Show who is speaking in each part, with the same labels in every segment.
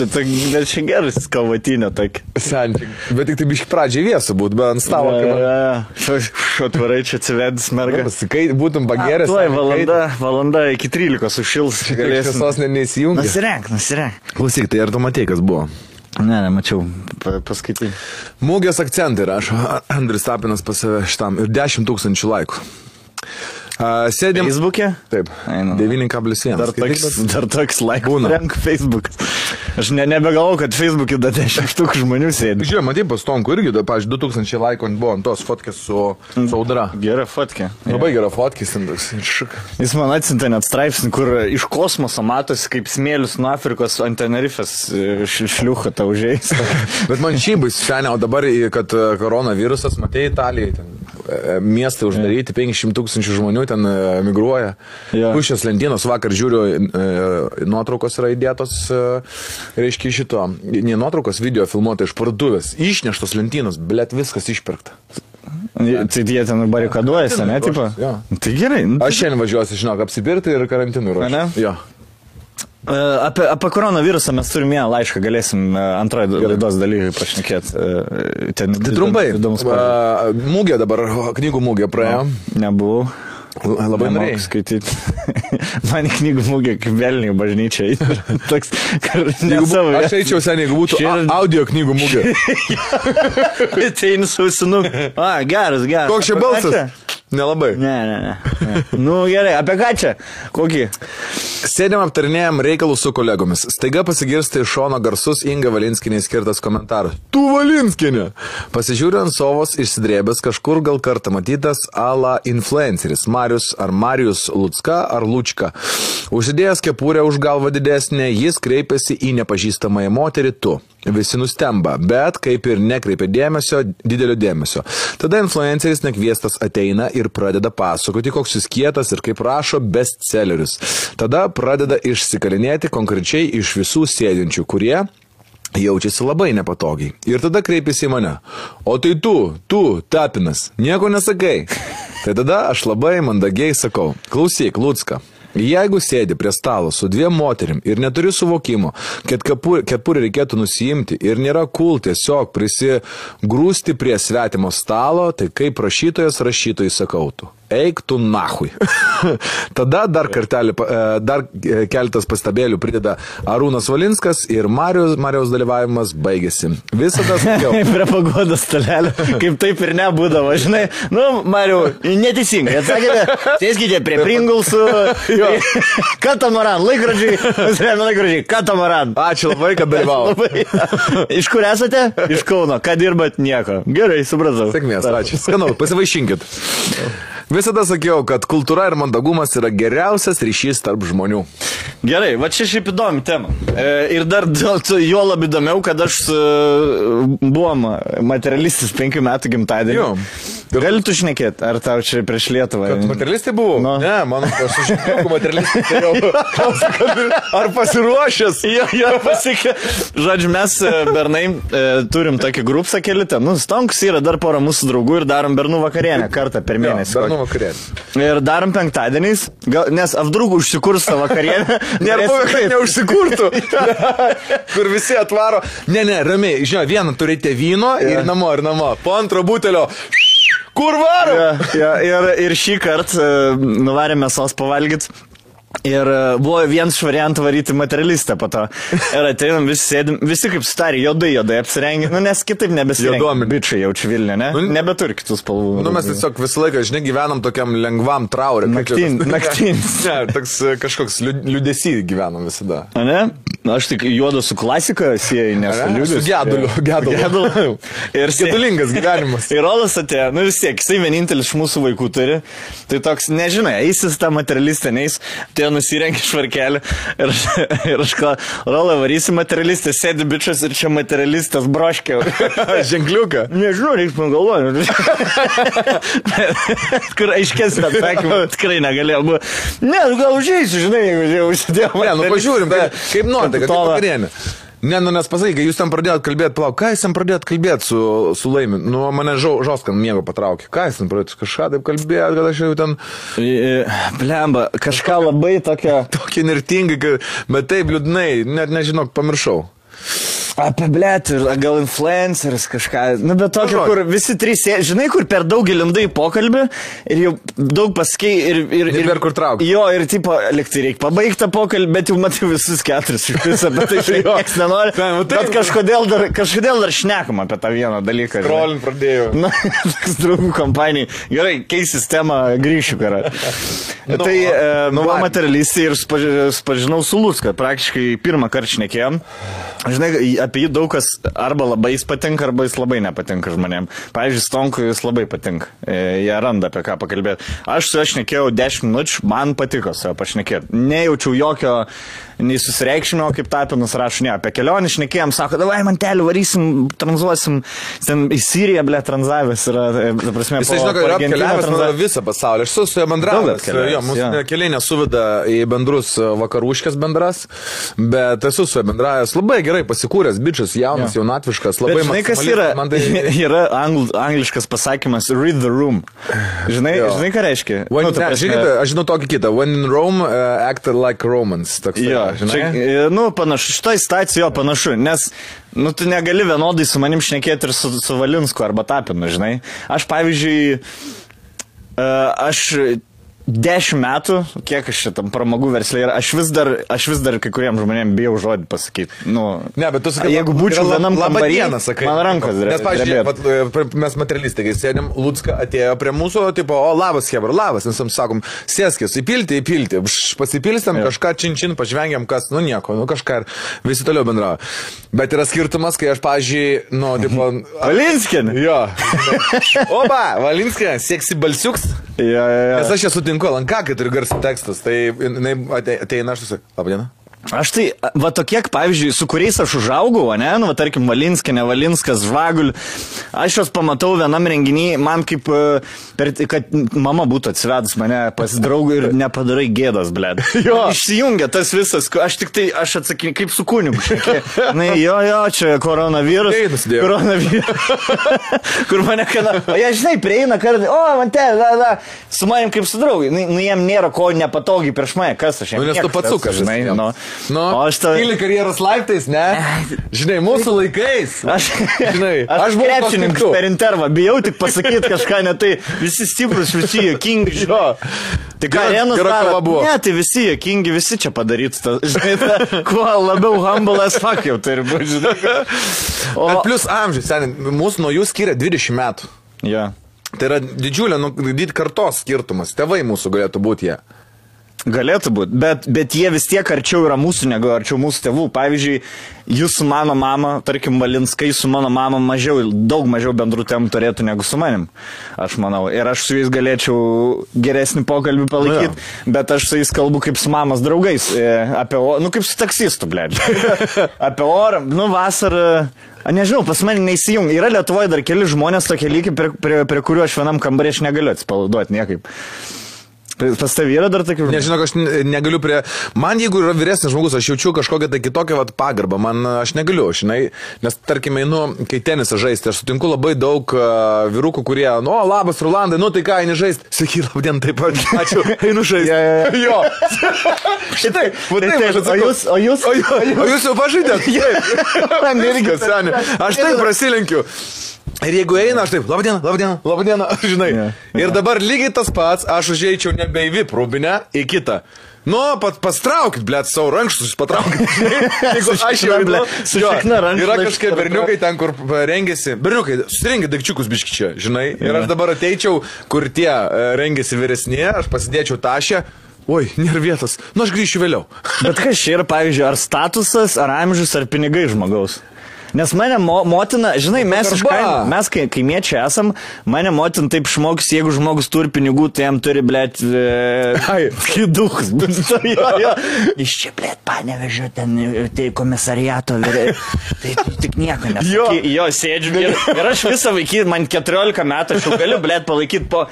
Speaker 1: Čia, tai, čia geras kavatinė, tak.
Speaker 2: Seniai. Bet tik tai biški pradžiai vėsų būt, bet ant stalo.
Speaker 1: Atvarai čia atsivedęs merga.
Speaker 2: Kai būtum pageręs.
Speaker 1: Tuoj valanda, valanda iki 13 sušils.
Speaker 2: Šviesos ne- neįsijungi.
Speaker 1: Nusirenk, nusirenk.
Speaker 2: Klausyk, tai ar tu matei, kas buvo?
Speaker 1: Ne, nemačiau. Pa, paskaitai.
Speaker 2: Mūgės akcentai rašo Andris Tapinas pas save šitam ir 10 tūkstančių laikų. A, Sėdėm.
Speaker 1: Facebook'e?
Speaker 2: Taip.
Speaker 1: Einu.
Speaker 2: 9,1.
Speaker 1: Dar
Speaker 2: Skaityk,
Speaker 1: toks, dar toks laikas.
Speaker 2: Būna.
Speaker 1: Renk Facebook. Aš ne, nebegalvoju, kad Facebook'e dar 10 tūkstančių žmonių sėdi.
Speaker 2: Žiūrėjau, matai, pas Tonku irgi, da, pavyzdžiui, 2000 laikų buvo ant tos fotkės su, su audra.
Speaker 1: Gera fotkė.
Speaker 2: Labai gera toks. šuk.
Speaker 1: Jis man atsintė net straipsnį, kur iš kosmoso matosi, kaip smėlius nuo Afrikos ant Tenerifės e, š- šliucha tau užėjus.
Speaker 2: Bet man šiaip bus seniai, o dabar, kad e, koronavirusas, matai, Italijai, ten e, miestai uždaryti, 500 tūkstančių žmonių ten e, migruoja.
Speaker 1: Jo.
Speaker 2: Pušės lentynos, vakar žiūriu, e, nuotraukos yra įdėtos, e, reiškia šito, ne nuotraukos, video filmuota iš parduotuvės, išneštos lentynos, blėt viskas išpirkta.
Speaker 1: tai jie ten barikaduojasi, ne, tipo?
Speaker 2: Jo.
Speaker 1: Tai gerai. nu,
Speaker 2: Aš šiandien važiuosiu, žinok, apsipirkti ir karantinui ruošiu.
Speaker 1: Ane?
Speaker 2: Jo.
Speaker 1: E, Apie, apie koronavirusą mes turime vieną laišką, galėsim antroje laidos dalykai pašnekėti. Ten
Speaker 2: Tai trumpai.
Speaker 1: Įdomus
Speaker 2: Mūgė dabar, knygų mūgė praėjo.
Speaker 1: Nebuvau.
Speaker 2: Labai norėjau.
Speaker 1: skaityti. Man knygų mūgį kaip velniai bažnyčiai. Toks, kur savo.
Speaker 2: aš eičiau seniai, jeigu būtų
Speaker 1: yra-
Speaker 2: audio knygų mūgė.
Speaker 1: Ateini sausinu. A, geras, geras.
Speaker 2: Koks čia balsas? Nelabai.
Speaker 1: Ne, ne, ne. ne. Nu gerai, apie ką čia? Kokį?
Speaker 2: Sėdėm aptarinėjom reikalus su kolegomis. Staiga pasigirsta iš šono garsus Inga Valinskinė skirtas komentaras. Tu Valinskinė! Pasižiūriu ant sovos išsidrėbęs kažkur gal kartą matytas ala influenceris Marius ar Marius Lucka ar Lučka. Užsidėjęs kepurę už galvą didesnę, jis kreipiasi į nepažįstamąją moterį tu. Visi nustemba, bet kaip ir nekreipia dėmesio, didelio dėmesio. Tada influenceris nekviestas ateina ir pradeda pasakoti, koks jis kietas ir kaip rašo bestsellerius. Tada pradeda išsikalinėti konkrečiai iš visų sėdinčių, kurie jaučiasi labai nepatogiai. Ir tada kreipiasi į mane. O tai tu, tu, tapinas, nieko nesakai. Tai tada aš labai mandagiai sakau, klausyk, Lutska. Jeigu sėdi prie stalo su dviem moterim ir neturi suvokimo, kad kepurę reikėtų nusijimti ir nėra cool tiesiog prisigrūsti prie svetimo stalo, tai kaip rašytojas rašytojai sakau tu. Eik tu nahui. Tada dar kartelį, e, dar e, keletas pastabėlių prideda Arūnas Valinskas ir Marijos, Marijos dalyvavimas baigėsi. Visada sakiau.
Speaker 1: Prie pagodos stalelio, kaip taip ir nebūdavo, žinai. Nu, Mariu, neteisingai. Atsakėte, sėskite prie Pringlesų. Katamaran, laikrodžiai. Nusirenė laikrodžiai, katamaran.
Speaker 2: Ačiū labai, kad dalyvavo.
Speaker 1: Labai. Iš kur esate? Iš Kauno. Ką dirbat? Nieko. Gerai, supratau.
Speaker 2: Sėkmės, ačiū. Skanu, pasivaišinkit. Visada sakiau, kad kultūra ir mandagumas yra geriausias ryšys tarp žmonių.
Speaker 1: Gerai, va čia šiaip įdomi tema. E, ir dar jo labai įdomiau, kad aš e, buvom materialistas penkių metų gimtadienį.
Speaker 2: Jo.
Speaker 1: Gali tu šnekėti, ar tau čia prieš Lietuvą?
Speaker 2: Kad materialistai buvo?
Speaker 1: Nu.
Speaker 2: Ne, mano, aš sužinojau, materialistai tai jau. Ar pasiruošęs?
Speaker 1: Jo, jo, pasikė. Žodžiu, mes e, bernai e, turim tokį grupsą kelitą. Nu, Stonks yra dar pora mūsų draugų ir darom bernų vakarienę kartą per mėnesį.
Speaker 2: Bernų vakarėlį.
Speaker 1: Ir darom penktadieniais, gal, nes avdrug užsikurs savo vakarienę.
Speaker 2: Nėra buvę, kad neužsikurtų. Kur visi atvaro. Ne, ne, ramiai. Žinau, vieną turite vyno ir namo, ir namo. Po antro butelio. Kur varo?
Speaker 1: Ja, ja, ir, ir šį kartą e, nuvarėme sos pavalgyti. Ir e, buvo vienas iš variantų varyti materialistą po to. Ir ateinam visi sėdim, visi kaip stari, jodai, jodai apsirengę. Nu, nes kitaip nebesirengia.
Speaker 2: Juodom.
Speaker 1: Bičiai jau Vilniuje, ne?
Speaker 2: Nu,
Speaker 1: Nebeturi kitų spalvų.
Speaker 2: Nu, mes tiesiog visą laiką, žinai, gyvenam tokiam lengvam traurė.
Speaker 1: Naktin- naktinis.
Speaker 2: Ne, toks e, kažkoks liu- liūdesy gyvenam visada.
Speaker 1: A, Ne? Nu, Aš tik juodu su klasika sieju, nes
Speaker 2: Ne?
Speaker 1: liūdės.
Speaker 2: Su geduliu, geduliu.
Speaker 1: Geduliu. Ir
Speaker 2: Gedulingas gyvenimas.
Speaker 1: Ir Rolas atėjo, nu vis tiek, jisai vienintelis iš mūsų vaikų turi. Tai toks, nežinai, eisis tą materialistą, neis, tai nusirengia švarkelį. Ir, ir aš ką, Rola varysi materialistą, sėdi bičias ir čia materialistas broškė.
Speaker 2: Ženkliuką.
Speaker 1: Nežinau, reiks man galvoti. Kur aiškesnė atsakymą tikrai negalėjau. būt. Ne, nu gal užėsiu, žinai, jeigu jau užsidėjau.
Speaker 2: Ne, nu pažiūrim, tai kaip norite, kad
Speaker 1: Kapitolą.
Speaker 2: vakarienė. Ne, nu nes pasakai, kai jūs ten pradėjot kalbėti, palauk, ką jūs ten pradėjot kalbėti su, su laimi? Nu, mane žau, žoskan miego patraukė. Ką jūs ten pradėjot kažką taip kalbėti, kad aš jau ten
Speaker 1: Blemba, kažką labai tokio.
Speaker 2: tokį nirtingą, bet taip liūdnai, net nežinok, pamiršau.
Speaker 1: Apie blėt, gal influenceris kažką. Nu, bet tokio,
Speaker 2: Nu,
Speaker 1: kur visi trys, žinai, kur per daug gilindai į pokalbį ir jau daug pasakai ir... ir, ir
Speaker 2: Nebėr kur traukti.
Speaker 1: Jo, ir tipo, liktai reikia pabaigti pokalbį, bet jau matai visus keturis iš viso, bet tai
Speaker 2: Jo.
Speaker 1: niekas nenori.
Speaker 2: Tai, nu, taip.
Speaker 1: Bet kažkodėl dar, kažkodėl dar šnekam apie tą vieną dalyką. žinai.
Speaker 2: Rolin pradėjau.
Speaker 1: Na, toks draugų kompanijai. Gerai, keisis temą, grįšiu, karą.
Speaker 2: Nu,
Speaker 1: tai e,
Speaker 2: nu,
Speaker 1: nu,
Speaker 2: va.
Speaker 1: materialistai ir spaži- spažinau su Luska. Praktiškai pirmą kartą šnekėjom. Žinai, apie jį daug kas arba labai jis patinka, arba jis labai nepatinka žmonėm. Pavyzdžiui, Stonkui jis labai patinka. E, jie randa apie ką pakalbėti. Aš su juo šnekėjau 10 minučių, man patiko su juo pašnekėti. Nejaučiau jokio nei susireikšmio, kaip tapinas rašo, ne, apie kelionį šnekėjom, sako, davai man telį, varysim, tranzuosim. Ten į Siriją, ble, tranzavęs yra, e, ta prasme,
Speaker 2: Jis, žinok, yra apkeliavęs man visą pasaulį. Aš su su juo bendravęs. Jo, mūsų
Speaker 1: jo.
Speaker 2: keliai nesuveda į bendrus e, vakarūškės bendras, bet esu su juo bendravęs. Labai gerai pasikūręs, bičias, jaunas,
Speaker 1: Jo.
Speaker 2: jaunatviškas, labai
Speaker 1: žinai, kas
Speaker 2: maksimalistas.
Speaker 1: yra?
Speaker 2: Man tai...
Speaker 1: yra angl, angliškas pasakymas read the room. Žinai,
Speaker 2: Jo.
Speaker 1: žinai ką reiškia?
Speaker 2: When,
Speaker 1: Nu,
Speaker 2: ne,
Speaker 1: prasme-
Speaker 2: žinai, aš žinau tokį kitą. When in Rome, uh, act like Romans. Toks,
Speaker 1: Jo,
Speaker 2: žinai.
Speaker 1: čia, e, nu, panašu, šitoj situacijoje jo panašu, nes, nu, tu negali vienodai su manim šnekėti ir su, su Valinsku arba Tapinu, žinai. Aš, pavyzdžiui, e, aš dešimt metų, kiek aš šitam pramogų verslė ir aš vis dar, aš vis dar kai kuriems žmonėms bijau žodį pasakyti. Nu,
Speaker 2: Ne, bet tu sakai,
Speaker 1: jeigu būčiau vienam
Speaker 2: diena, sakai.
Speaker 1: man rankos dre-
Speaker 2: Nes,
Speaker 1: drebėtų.
Speaker 2: vat, e, mes materialistai, kai sėdėm, Lutska atėjo prie mūsų, tipo, o labas, Hebra, labas, mes jam sakom, sėskis, įpilti, įpilti, Pš, pasipilstam, kažką činčin, pažvengiam, kas, nu nieko, nu kažką ir visi toliau bendravo. Bet yra skirtumas, kai aš, pavyzdžiui, nu, tipo...
Speaker 1: Valinskin.
Speaker 2: Jo. Oba, Valinskė, sėksi balsiuks.
Speaker 1: Ja, ja, ja.
Speaker 2: Nes aš ją sutinku, lanka, kai turi garsų tekstus, tai jinai ate- ateina aš susi. Labadiena.
Speaker 1: Aš tai, va tokie, pavyzdžiui, su kuriais aš užaugau, ne, nu, va, tarkim, Valinskė, ne Valinskas, Žvagul, aš juos pamatau vienam renginiui, man kaip, e, per, kad mama būtų atsivedus mane pas draugų ir nepadarai gėdos, blė.
Speaker 2: Jo.
Speaker 1: Išsijungia tas visas, aš tik tai, aš atsakinėjau, kaip su kunigu. Na, jo, jo, čia koronavirus.
Speaker 2: Ei, nusidėjo.
Speaker 1: Koronavirus. Kur mane kana. O jie, žinai, prieina kartą, o, man te, da, da, su manim kaip su draugai. Nu, nu, jiem nėra ko nepatogiai prieš mane, kas aš jiem.
Speaker 2: Nu, nes tu pats
Speaker 1: esu,
Speaker 2: sukas,
Speaker 1: žinai. Nu.
Speaker 2: Nu,
Speaker 1: O aš tau...
Speaker 2: Kyli karjeros laiptais, ne? Žinai, mūsų laikais.
Speaker 1: Aš,
Speaker 2: Žinai,
Speaker 1: aš, aš
Speaker 2: buvau
Speaker 1: krepšininkas per intervą, bijau tik pasakyti kažką ne tai. Visi stiprus, visi jokingi. Tai Renas
Speaker 2: gera
Speaker 1: daro?
Speaker 2: kova buvo.
Speaker 1: Ne, tai visi jokingi, visi čia padarytų. tą, Žinai, ta, kuo labiau humble as fuck jau turi būti, žinai. O,
Speaker 2: Bet plus amžius, seniai, mūsų nuo jų skiria 20 metų.
Speaker 1: ja.
Speaker 2: Tai yra didžiulė, nu, did kartos skirtumas. Tėvai mūsų galėtų būti jie.
Speaker 1: Galėtų būti, bet, bet jie vis tiek arčiau yra mūsų negu arčiau mūsų tėvų. Pavyzdžiui, jūs su mano mama, tarkim, Valinskai su mano mama mažiau, daug mažiau bendrų temų turėtų negu su manim. Aš manau. Ir aš su jais galėčiau geresnį pokalbį palaikyti,
Speaker 2: Nu
Speaker 1: bet aš su jais kalbu kaip su mamos draugais. e, Apie, o- nu kaip su taksistu, ble. apie orą, nu vasarą. A, nežinau, pas mane neįsijungia. Yra Lietuvoje dar keli žmonės tokie lygiai, prie, prie, prie kuriuo aš vienam kambarį aš negaliu atsipalaiduoti niekaip. Pas tavi yra dar tokių žmonių?
Speaker 2: Nežinau, aš ne- negaliu prie... Man, jeigu yra vyresnis žmogus, aš jaučiu kažkokią tai kitokią vat, pagarbą. Man, aš negaliu, žinai, nes, tarkime, nu, kai tenisą žaisti, aš sutinku labai daug uh, vyrukų, kurie, nu, o, labas, Rolandai, nu, tai ką, eini žaisti? Sakyk, labdien, taip pat, ačiū, einu žaisti.
Speaker 1: Ja, ja.
Speaker 2: Jo. Šitai, va taip, aš
Speaker 1: o
Speaker 2: atsakau.
Speaker 1: jūs, o jūs,
Speaker 2: O, jūs- o jūs jau pažaidėt? Taip.
Speaker 1: Man irgi
Speaker 2: Viskas, seni. Aš taip prasilenkiu. Ir jeigu eina, aš taip, labadiena, labadiena, labadiena, žinai.
Speaker 1: Jo,
Speaker 2: Ir dabar lygiai tas pats, aš užėjčiau nebe į VIP rūbinę, į kitą. Nu, pat pastraukit, blėt, savo rankštus, patraukit. Jeigu aš jau einu,
Speaker 1: su šikna rankšluosčiu
Speaker 2: Yra kažkokie
Speaker 1: tarp-
Speaker 2: berniukai ten, kur rengiasi. Berniukai, susirinkit daikčiukus biški čia, žinai. Ir aš dabar ateičiau, kur tie e, rengiasi vyresni, aš pasidėčiau tašę. Oi, nėra vietos. Nu, aš grįšiu vėliau.
Speaker 1: Bet kas čia yra, pavyzdžiui, ar statusas, ar amžius, ar pinigai žmogaus? Nes mane mo, motina, žinai, mes, iš kaimo, mes kai, kaimiečiai esam, mane motina taip šmoks, jeigu žmogus turi pinigų, tai jam turi, blėt, e, jo. Iš čia, blėt, panevežiu ten, e, tai komisariato, vyre, tai tik nieko nesakai.
Speaker 2: Jo.
Speaker 1: Jo, sėdžiu ir, ir aš visą vaikį, man 14 metų, aš jau galiu, blėt, palaikyti po,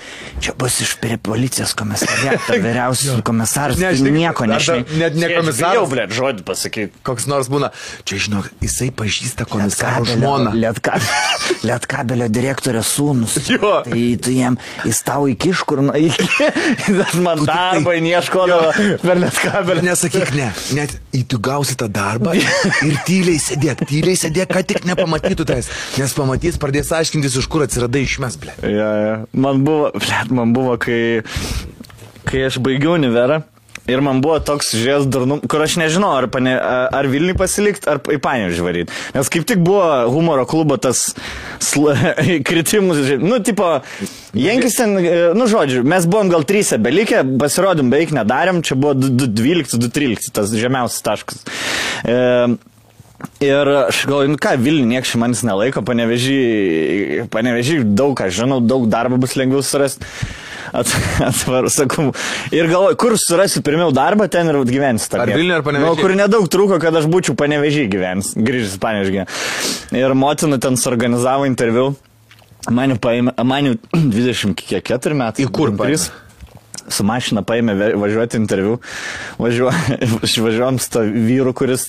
Speaker 1: čia bus iš policijos komisariato, vyriausias komisaras,
Speaker 2: Ne,
Speaker 1: tai
Speaker 2: žinai,
Speaker 1: nieko nežinai.
Speaker 2: net ne komisaras.
Speaker 1: Jau, blėt, žodį pasakyti.
Speaker 2: Koks nors būna, čia žinok, jisai pažįsta komisaro žmona.
Speaker 1: Lietkabelio, lietkabelio direktorės sūnus.
Speaker 2: Jo.
Speaker 1: Tai tu jam, jis tau įkiš kur, nu, iki. Aš man darbą neieškodavo per lietkabelį.
Speaker 2: Nesakyk ne, net į tu gausi tą darbą ir tyliai sėdėk, tyliai sėdėk, kad tik nepamatytų tais, nes pamatys, pradės aiškintis, iš kur atsiradai išmes, ble.
Speaker 1: Ja, ja. Man buvo, blet, man buvo, kai, kai aš baigiau univerą. Ir man buvo toks žies durnum, kur aš nežinau, ar, pane, ar Vilniui pasilikti, ar į Panėžį varyti. Nes kaip tik buvo humoro klubo tas sl... kritimus, nu, tipo, Jenkis ten, e, nu, žodžiu, mes buvom gal trys belikę, pasirodym beveik nedarėm, čia buvo 2.12-2.13, tas žemiausias taškas. E, Ir aš galvoju, nu ką, Vilnių niekas manis nelaiko, panevežį, panevežį daug ką žinau, daug darbo bus lengviau surasti. At, atvaru, sakau. Ir galvoju, kur surasiu pirmiau darbą, ten ir gyvensiu.
Speaker 2: Ar Vilniuje, ar Panevežyje?
Speaker 1: Nu, kur nedaug trūko, kad aš būčiau panevežį gyvenęs, grįžęs panevežį. Ir motina ten suorganizavo interviu. Man jau paėmė, man jau 24 metai.
Speaker 2: Į kur paėmė?
Speaker 1: Su mašina paėmė važiuoti interviu, Važiuo, važiuojam su to vyru, kuris,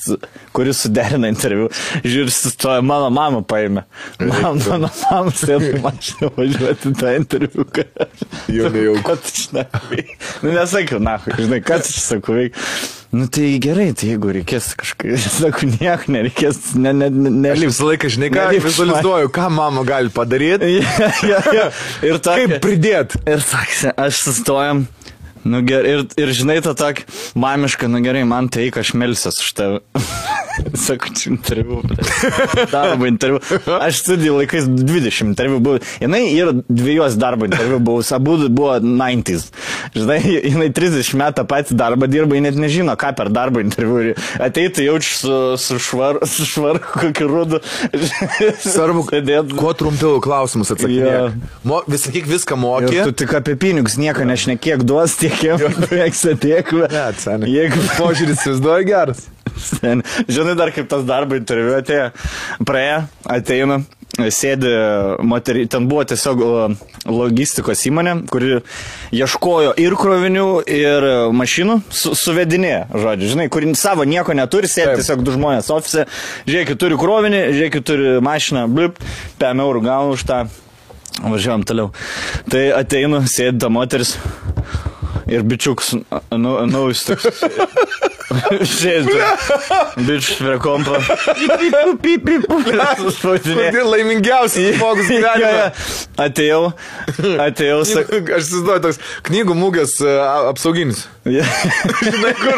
Speaker 1: kuris suderina interviu, žiūri, sustoja, mano mama paėmė. Man, mano mama sėdo į mašiną važiuoti tą interviu.
Speaker 2: Jau nejauku.
Speaker 1: Ką tu šnekai? Nu, nesakiau, na, žinai, tu čia sakau veik. Nu tai gerai, tai jeigu reikės kažkaip, sakau, nieko nereikės, ne, ne, ne,
Speaker 2: Aš
Speaker 1: nelips.
Speaker 2: visą laiką, žinai, ką,
Speaker 1: Nelips
Speaker 2: vizualizuoju, ką mama gali padaryti,
Speaker 1: ja, ja, ja. Ir ta,
Speaker 2: kaip pridėti.
Speaker 1: Ir sakė, aš sustojam. Nu, ger, ir, ir žinai, ta tokia mamiška, nu gerai, man tai, aš melsiuos už tave. Sakau, čia interviu. Darbo interviu. Aš studijų laikais 20 interviu buvau. Jinai ir dviejos darbo interviu buvau. Abu buvo 90s. Žinai, jinai 30 metų patį darbą dirba, ji net nežino, ką per darbo interviu. Ateitų jaučiu su, su švaru, su švaru kokiu rudu.
Speaker 2: Svarbu,
Speaker 1: Sėdėt.
Speaker 2: kuo trumpiau klausimus atsakinėk. Mo, vis sakyk viską moki.
Speaker 1: Ir tu tik apie pinigus nieko nešnekėk, duos tiek, kiek sėdėk.
Speaker 2: Ne, seniai.
Speaker 1: Jeigu
Speaker 2: Požiūris įsivaizduoja geras.
Speaker 1: Sen, žinai dar kaip tas darbo interviu atėjo, praėjo, ateina, sėdi moterį, ten buvo tiesiog logistikos įmonė, kuri ieškojo ir krovinių, ir mašinų, su, suvedinė, žodžiu, žinai, kuri savo nieko neturi, sėdi
Speaker 2: Taip.
Speaker 1: tiesiog du žmonės ofise, žiūrėkit, turi krovinį, žiūrėkit, turi mašiną, blip, 5 eurų gaunu už tą, važiuojam toliau. Tai ateinu, sėdi ta moteris. Ir bičiuks, nu, nu, jis toks. Sėdi. Bičius prie kompo.
Speaker 2: Kodėl laimingiausias žmogus gyvenime?
Speaker 1: Atėjau, atėjau, sakau.
Speaker 2: Aš įsivaizduoju toks knygų mūgės e, apsauginis. Žinai, kur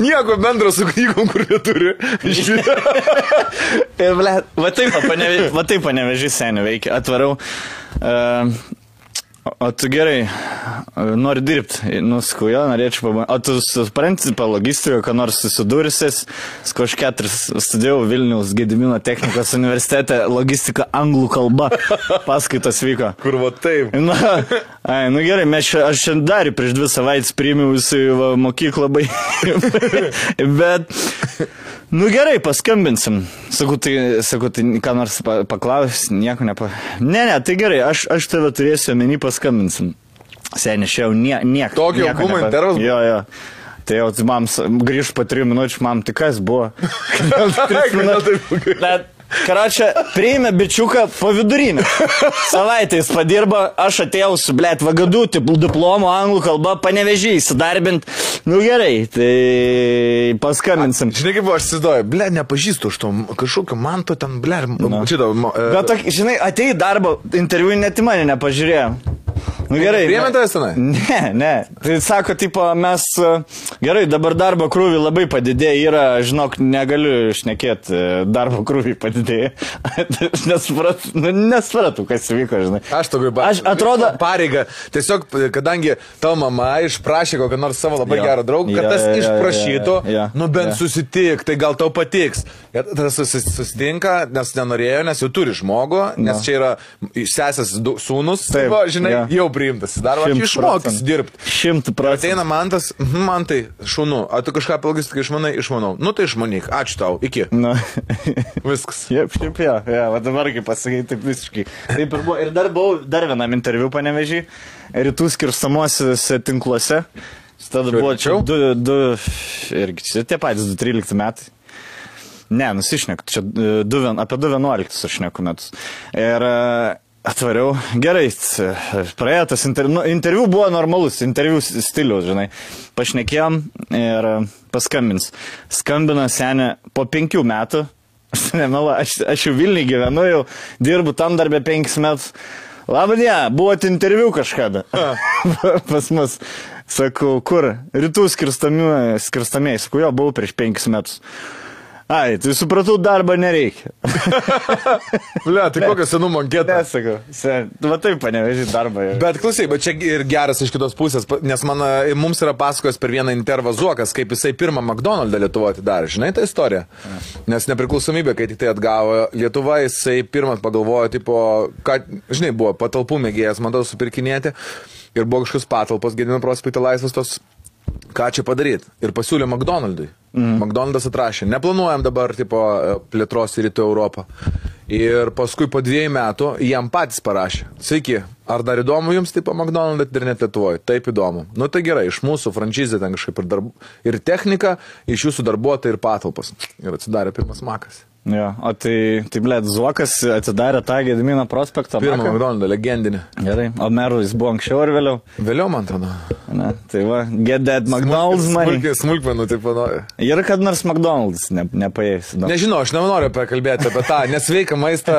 Speaker 2: nieko bendro su knygom, kur jie turi.
Speaker 1: Ir, ble, va taip, paneveži seniai veikia. Atvarau. Uh, o tu gerai, e, nori dirbti. Nuskau, jo, norėčiau pabandyti. O tu supranti apie logistiką, ką nors susidūrusis. Skau, aš keturis studijavau Vilniaus Gedimino technikos universitete, logistika anglų kalba. Paskaitos vyko.
Speaker 2: Kur va taip.
Speaker 1: Na, ai, nu gerai, mes čia, aš šiandien dar prieš dvi savaitės priėmiau į va, mokyklą. Bet, nu gerai, paskambinsim. Sakau, tai, sakau, tai ką nors pa, paklaus, nieko nepa. Ne, ne, tai gerai, aš, aš tave turėsiu omeny, paskambinsim. Seniai, čia jau nie, nieko.
Speaker 2: Tokio intervalas buvo?
Speaker 1: Jo, jo. Tai jau man grįž po trijų minučių, man tai kas buvo? Tris
Speaker 2: taip?
Speaker 1: Bet, Karačia, priėmė bičiuką po vidurinį. Savaitę jis padirba, aš atėjau su, blėt, vagadu, diplomo anglų kalba, panevežiai, įsidarbint. Nu gerai, tai paskambinsim.
Speaker 2: Žinai, kaip aš įsivaizduoju, ble, nepažįstu iš to kažkokio man to ten, šito. mo- e,
Speaker 1: Bet, žinai, atei į darbą, interviu net į mane nepažiūrėjo. Nu gerai.
Speaker 2: Tavęs tenai?
Speaker 1: Ne, ne. Tai sako, tipo, mes, e, gerai, dabar darbo krūvį labai padidėjo, yra, žinok, negaliu išnekėti, darbo krūvį padidėjo. Aš nesupratau, nu, nesupratau, kas vyko, žinai.
Speaker 2: Aš tokiu
Speaker 1: Aš atrodo,
Speaker 2: pareigą. Tiesiog, kadangi tavo mama išprašė kokią nors savo labai
Speaker 1: Jo.
Speaker 2: gerą draugą, kad
Speaker 1: Jo,
Speaker 2: tas
Speaker 1: jo,
Speaker 2: išprašytų,
Speaker 1: jo, jo.
Speaker 2: nu bent
Speaker 1: Jo.
Speaker 2: susitik, tai gal tau patiks. Ir susi- susitinka, nes nenorėjo, nes jau turi žmogų, nes
Speaker 1: Jo.
Speaker 2: čia yra sesės sūnus,
Speaker 1: Taip,
Speaker 2: tai, žinai,
Speaker 1: jo.
Speaker 2: Jau priimtas. Dar aš
Speaker 1: Šimtu
Speaker 2: išmokys
Speaker 1: procentų.
Speaker 2: dirbti.
Speaker 1: Šimtų procentų.
Speaker 2: Ateina man tas, "Mhm, man tai šunu, o tu kažką apie logistiką išmanai, išmanau. Nu tai išmanyk, ačiū tau, iki.
Speaker 1: Nu.
Speaker 2: Viskas.
Speaker 1: Šiaip, šiaip, jo, jo, va dabar kaip pasakai, taip visiškai. Taip ir buvo. Ir dar buvau dar vienam interviu panevežį, rytų skirstamuosiuose tinkluose. Tada
Speaker 2: Čia
Speaker 1: buvo čia
Speaker 2: arčiau?
Speaker 1: du, du, irgi čia tie patys 2-13 metai. Ne, nusišnek, čia e, du, apie 2.11 aš šneku metus. Ir atvariau, gerai, praėjo tas interviu, nu, interviu buvo normalus, interviu stilius, žinai. Pašnekėjom ir paskambins. Skambina senė po penkių metų. Aš nemelu, aš, aš jau Vilniui gyvenu, jau dirbu tam darbę penkis metus. Labą dieną, buvot interviu kažkada. Pas mus. Sakau, kur? Rytų skirstamieji. Sakau, jo, buvau prieš penkis metus. Ai, tai supratau, darbo nereikia.
Speaker 2: Ble, tai kokią senumo anketą?
Speaker 1: Nesakau, sen, va taip paneveži darbą. jau.
Speaker 2: Bet klausyk, bet čia ir geras iš kitos pusės, nes man, e, mums yra pasakojęs per vieną intervą Zuokas, kaip jisai pirmą McDonald's Lietuvoje atidarė. Žinai tą istoriją? Nes nepriklausomybė, kai tik tai atgavo Lietuva, jisai pirmas pagalvojo, tipo, kad, žinai, buvo patalpų mėgėjas, matau, supirkinėti. Ir buvo kažkokios patalpos, Gedimino prospekte laisvas tos ką čia padaryti. Ir pasiūlė McDonald'ui. Mm. McDonald's atrašė, neplanuojam dabar tipo, e, plėtros į rytų Europą. Ir paskui po dviejų metų jam patys parašė. Sveiki, ar dar įdomu jums tipo McDonald's ir net Lietuvoje? Taip įdomu. Nu tai gerai, iš mūsų franšizė ten kažkaip ir, darb... ir technika, iš jūsų darbuotojai ir patalpos. Ir atsidarė pirmas makas.
Speaker 1: Jo, o tai, tai blėt, Zuokas atidarė tą Gedimino prospektą.
Speaker 2: Pirmą. McDonald's legendinį.
Speaker 1: Gerai, o merų jis buvo anksčiau ar vėliau?
Speaker 2: Vėliau man atrodo.
Speaker 1: Ne, tai va, get that McDonald's money.
Speaker 2: Smulkiai, smulkmenų, taip pat.
Speaker 1: Ir kad nors McDonald's ne, nepaės. Nu.
Speaker 2: Nežinau, aš nenoriu pakalbėti apie tą nesveiką maistą.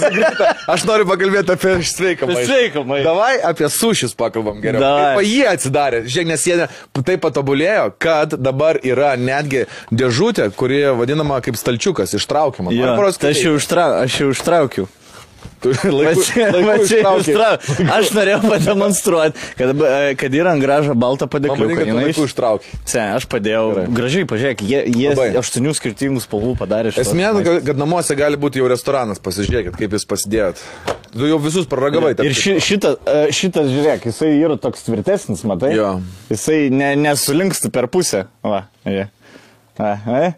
Speaker 2: aš noriu pakalbėti apie sveiką maistą.
Speaker 1: sveiką maistą.
Speaker 2: Davai apie sušius pakalbam geriau. Kaip jie atsidarė. Žiūrėk, nes jie taip patobulėjo, kad dabar yra netgi dėžutė, kuri vadinama kaip stalčiukas, ištraukiama.
Speaker 1: Jo,
Speaker 2: Man
Speaker 1: tai aš jau, užtra, aš jau užtraukiau.
Speaker 2: laiku, laiku
Speaker 1: ištrau- Aš norėjau pademonstruoti, kad, e, kad yra ant gražą baltą
Speaker 2: Man
Speaker 1: padėkliuką.
Speaker 2: tu laiku ištraukiai.
Speaker 1: Se, aš padėjau.
Speaker 2: Gerai.
Speaker 1: Gražiai, pažiūrėk, jie, jie aštuonių skirtingų spalvų padarė.
Speaker 2: Esmė, nu, kad, kad namuose gali būti jau restoranas, pasižiūrėkit, kaip jūs pasidėjot. Tu jau visus paragavai. tarp
Speaker 1: Ir ši, šita, e, šitas, žiūrėk, jisai yra toks tvirtesnis, matai?
Speaker 2: Jo.
Speaker 1: Jisai ne, nesulinksta per pusę. Va, jie. Va, e?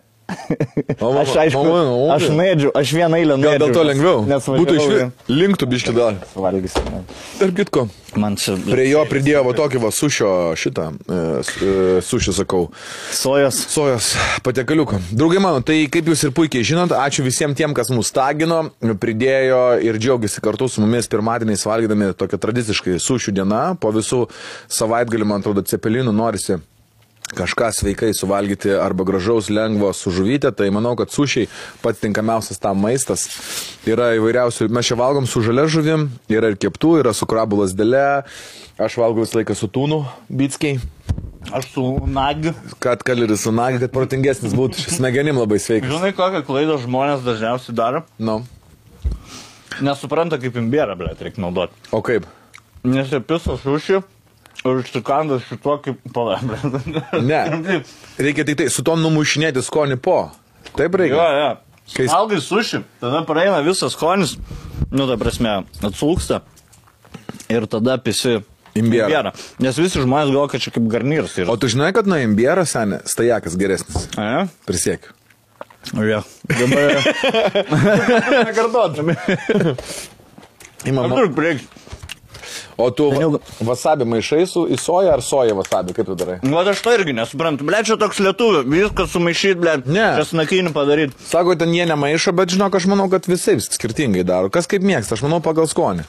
Speaker 2: O, mama,
Speaker 1: Aš aišku,
Speaker 2: mama, mama.
Speaker 1: aš naidžiu, aš vieną eilę
Speaker 2: Gal
Speaker 1: nuėdžiau.
Speaker 2: dėl to lengviau?
Speaker 1: Nes
Speaker 2: Būtų iš
Speaker 1: važiavau
Speaker 2: linktų biški dar.
Speaker 1: Valgysim.
Speaker 2: Tarp kitko.
Speaker 1: Man čia
Speaker 2: Prie jo pridėjo va tokį va sušio šitą, e, s- e, sušį sakau,
Speaker 1: sojos.
Speaker 2: sojos patiekaliuką. Draugai mano, tai kaip jūs ir puikiai žinot, ačiū visiems tiem, kas mus tagino, pridėjo ir džiaugiasi kartu su mumis pirmadieniais valgydami tokia tradiciškai sušių diena, po visų savaitgalių, man atrodo, cepelinų norisi kažką sveikai suvalgyti arba gražaus, lengvo su žuvytė, tai manau, kad sušiai pats tinkamiausias tam maistas. Yra įvairiausių, mes čia valgom su žalia žuvim, yra ir keptų, yra su krabų lasdelė, aš valgau visą laiką su tūnu, bitskiai,
Speaker 1: Aš su nagiu.
Speaker 2: kad kaleris su nagi, kad protingesnis būtų, šis smegenim labai sveikas.
Speaker 1: Žinai, kokią klaidą žmonės dažniausiai daro?
Speaker 2: Nu,
Speaker 1: Nesupranta, kaip imbierą, blėt, reikia naudoti.
Speaker 2: o kaip?
Speaker 1: Nes jie išsikanda šituo kaip palabra.
Speaker 2: Ne, reikia tik tai su tom numušinėti skonį po. Taip
Speaker 1: Jo,
Speaker 2: reikia.
Speaker 1: jo.
Speaker 2: Kai-
Speaker 1: Kai valgai suši, tada praeina visas skonis, nu, ta prasme, atsulksta ir tada pisi
Speaker 2: Imbierą.
Speaker 1: Nes visi žmonės galvo, kad čia kaip garnyras yra.
Speaker 2: O tu žinai, kad nuo imbierą senė stajakas geresnis.
Speaker 1: A,
Speaker 2: Prisiekiu.
Speaker 1: jo. Dabar.
Speaker 2: Nekartodami. Įmama. O tu
Speaker 1: Seniau-
Speaker 2: vasabį maišai su į soją ar soją vasabį, kaip tu darai?
Speaker 1: Nu, aš to irgi nesuprantu. Ble, čia toks lietuvių, viską sumaišyti, ble,
Speaker 2: Ne.
Speaker 1: česnakinį padaryti.
Speaker 2: Sako, ten jie nemaišo, bet žinok, aš manau, kad visai skirtingai daro. Kas kaip mėgsta, aš manau pagal skonį.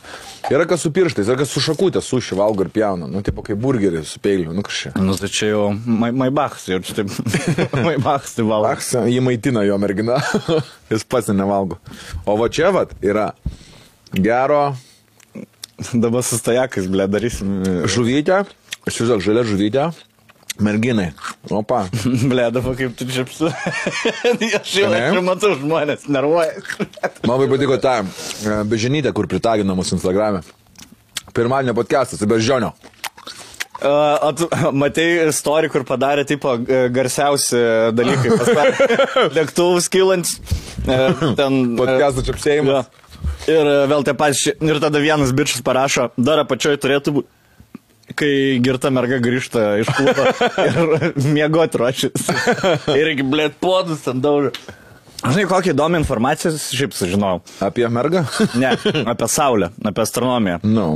Speaker 2: Yra kas su pirštais, yra kas su šakutė, suši valgo ir pjauna. Nu, tipo kaip burgerį su peiliu, nu kažkaip.
Speaker 1: Nu, tai čia jau mai- Maibachas, jau čia taip. Maibachas tai valgo.
Speaker 2: Aks, jį maitina jo mergina, jis pats nevalgo. O va čia vat yra gero
Speaker 1: Dabar su stajakais, ble, darysim.
Speaker 2: žuvytė, aš įsivaizduoju, žalia žuvytė, merginai. Opa.
Speaker 1: Ble, dabar kaip tu čia apsu. aš jau jau matau žmonės, nervuoja.
Speaker 2: Man labai patiko ta e, bežinytė, kur pritagino mūsų Instagram'e. Pirmadienio podcastas, tai bežionio.
Speaker 1: O tu matei istoriją, kur padarė tipo e, garsiausi dalykai. Lėktuvus kylant. e, Ten. e,
Speaker 2: Podcastų čia apsėjimas.
Speaker 1: Ir e, vėl tie patys. Ir tada vienas bičias parašo, dar apačioj turėtų būti. Kai girta merga grįžta iš klubo ir miegoti ruošiasi. Irgi, blėt, podus ten daužo. Žinai, kokią įdomią informaciją šiaip sužinojau.
Speaker 2: Apie mergą?
Speaker 1: Ne, apie Saulę, apie astronomiją.
Speaker 2: Nu.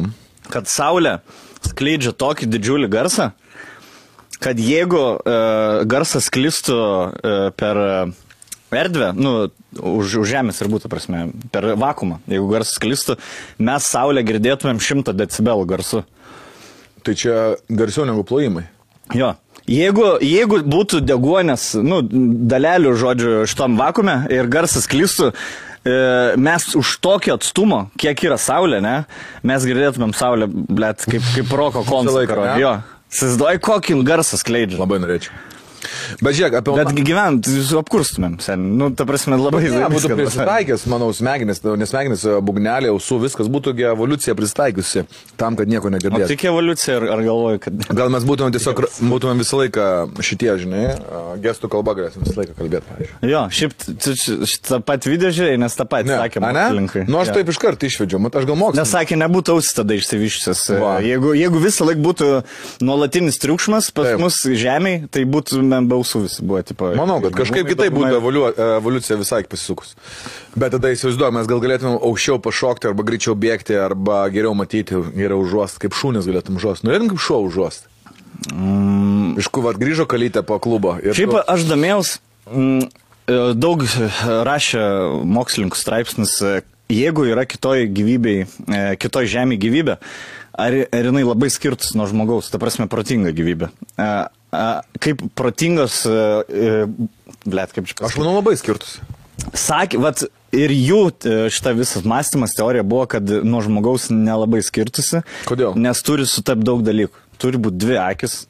Speaker 1: Kad Saulė skleidžia tokį didžiulį garsą, kad jeigu e, garsas sklistų e, per, e, erdvę, nu, už, už žemės ir būtų prasme, per vakumą, jeigu garsas sklistų, mes Saulę girdėtumėm 100 decibelų garsu.
Speaker 2: Tai čia garsiau negu plojimai.
Speaker 1: Jo. Jeigu, jeigu būtų deguonės, nu, dalelių, žodžiu, šitam vakume ir garsas klistų, e, mes už tokį atstumą, kiek yra Saulė, ne, mes girdėtumėm Saulę, blėt, kaip, kaip roko koncertą. Jo. Sizduoji, kokį garsą skleidžia.
Speaker 2: Labai norėčiau. Bet žiūrėk, apie
Speaker 1: Bet gyvent, jūs apkurstumėm, sen. Nu, ta prasme, labai
Speaker 2: Ne, būtų
Speaker 1: viską
Speaker 2: prisitaikęs, manau, smegenis, nes smegenis, bugnelė, ausų, viskas būtų evoliucija pristaikiusi tam, kad nieko negirdėtų.
Speaker 1: tik evoliucija, ar, ar galvoju, kad...
Speaker 2: Gal mes būtumėm tiesiog, būtumėm visą laiką šitie, žinai, gestų kalba galėsim visą laiką kalbėti, pavyzdžiui.
Speaker 1: Jo, šiaip šitą pat video žiūrėjai, nes tą patį sakė
Speaker 2: a ne? Nu, aš
Speaker 1: Jo.
Speaker 2: taip iš karto išvedžiau, mat aš gal mokslininkas.
Speaker 1: Nes sakė, nebūtų ausis tada išsivyščias.
Speaker 2: Va.
Speaker 1: Jeigu, jeigu visą laiką būtų nuolatinis triukšmas pas
Speaker 2: Taip.
Speaker 1: Mus žemėje, tai būtumėm be ausų visi buvo. Tipo,
Speaker 2: Manau, kad kažkaip kitaip būtų evoliu, evoliucija visai pasisukus. Bet tada įsivaizduoju, mes gal galėtume aukščiau pašokti, arba greičiau bėgti, arba geriau matyti, geriau užuosti, kaip šūnis galėtum užuosti. Norėtum kaip šuo užuosti. Mm. Iš kur grįžo kalytė po klubo.
Speaker 1: Šiaip
Speaker 2: tu-
Speaker 1: aš domėjaus, mm, e, daug rašė mokslininkų straipsnis, e, jeigu yra kitoj gyvybei, e, kitoj žemė gyvybė, ar, ar jinai labai skirtus nuo žmogaus, ta prasme protinga gyvybė. E, e, Kaip protingas, blėt, kaip čia
Speaker 2: Aš
Speaker 1: pasakyti.
Speaker 2: manau labai skirtus.
Speaker 1: Sakė, vat, ir jų e, šita visas mąstymas teorija buvo, kad nuo žmogaus nelabai skirtusi.
Speaker 2: Kodėl?
Speaker 1: Nes turi sutapti daug dalykų. Turi būti dvi akis,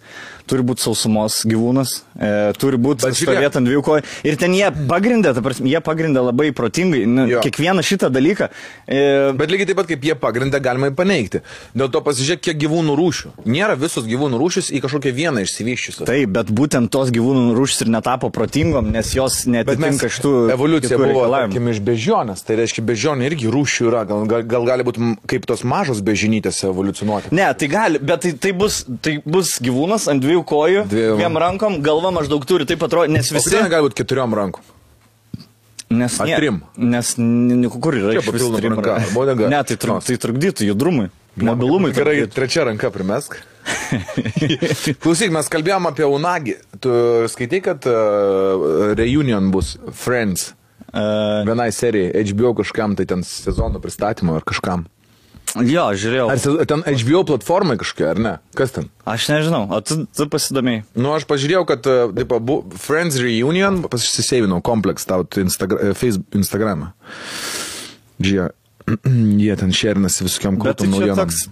Speaker 1: turi būti sausumos gyvūnas, e, turi būti stovėti ant dviejų kojų. Ir ten jie pagrindė, ta prasme, jie pagrindė labai protingai nu,
Speaker 2: Jo.
Speaker 1: kiekvieną šitą dalyką. E,
Speaker 2: Bet lygiai taip pat kaip jie pagrindą galima paneigti. Dėl to pasižiūrėk, kiek gyvūnų rūšių. Nėra visos gyvūnų rūšis į kažkokią vieną išsivyščiusią.
Speaker 1: Taip, bet būtent tos gyvūnų rūšis ir netapo protingom, nes jos netitinka šitų
Speaker 2: evoliucija buvo, tarkim, iš bežionės. Tai reiškia, bežionė irgi rūšių yra. Gal, gal, gal gali būti kaip tos mažos bežinytės evoliucionuoti.
Speaker 1: Ne, tai gali, bet tai, tai, bus, tai bus gyvūnas ant dviejų kojų,
Speaker 2: Dviejų.
Speaker 1: dviem rankom, galva maždaug turi, taip atrodo, nes visi...
Speaker 2: kodėl negali būti keturiom rankom?
Speaker 1: Nes,
Speaker 2: Ar
Speaker 1: nie-
Speaker 2: trim?
Speaker 1: Nes n- n- kur yra
Speaker 2: Čia
Speaker 1: iš vis
Speaker 2: papildoma
Speaker 1: trim
Speaker 2: ranka,
Speaker 1: ra-
Speaker 2: ar bodega?
Speaker 1: Ne, tai, truk,
Speaker 2: Nos.
Speaker 1: tai trukdytų judrumui, mobilumui.
Speaker 2: Gerai,
Speaker 1: trukdytų.
Speaker 2: trečia ranka primesk. Klausyk, mes kalbėjom apie Unagi. Tu skaitai, kad uh, reunion bus Friends.
Speaker 1: E,
Speaker 2: Vienai serijai, HBO kažkam, tai ten sezono pristatymo ar kažkam.
Speaker 1: Jo, žiūrėjau.
Speaker 2: Ar ten HBO platformai kažkokia, ar ne? Kas ten?
Speaker 1: Aš nežinau, o tu, tu pasidomėjai.
Speaker 2: Nu, aš pažiūrėjau, kad uh, taip, bu, Friends Reunion, pasiseivinau kompleks tau Instagra Facebook, Instagramą. Žiūrėjau, jie ten šerinasi visokiam
Speaker 1: Bet tai
Speaker 2: naujienom.
Speaker 1: toks...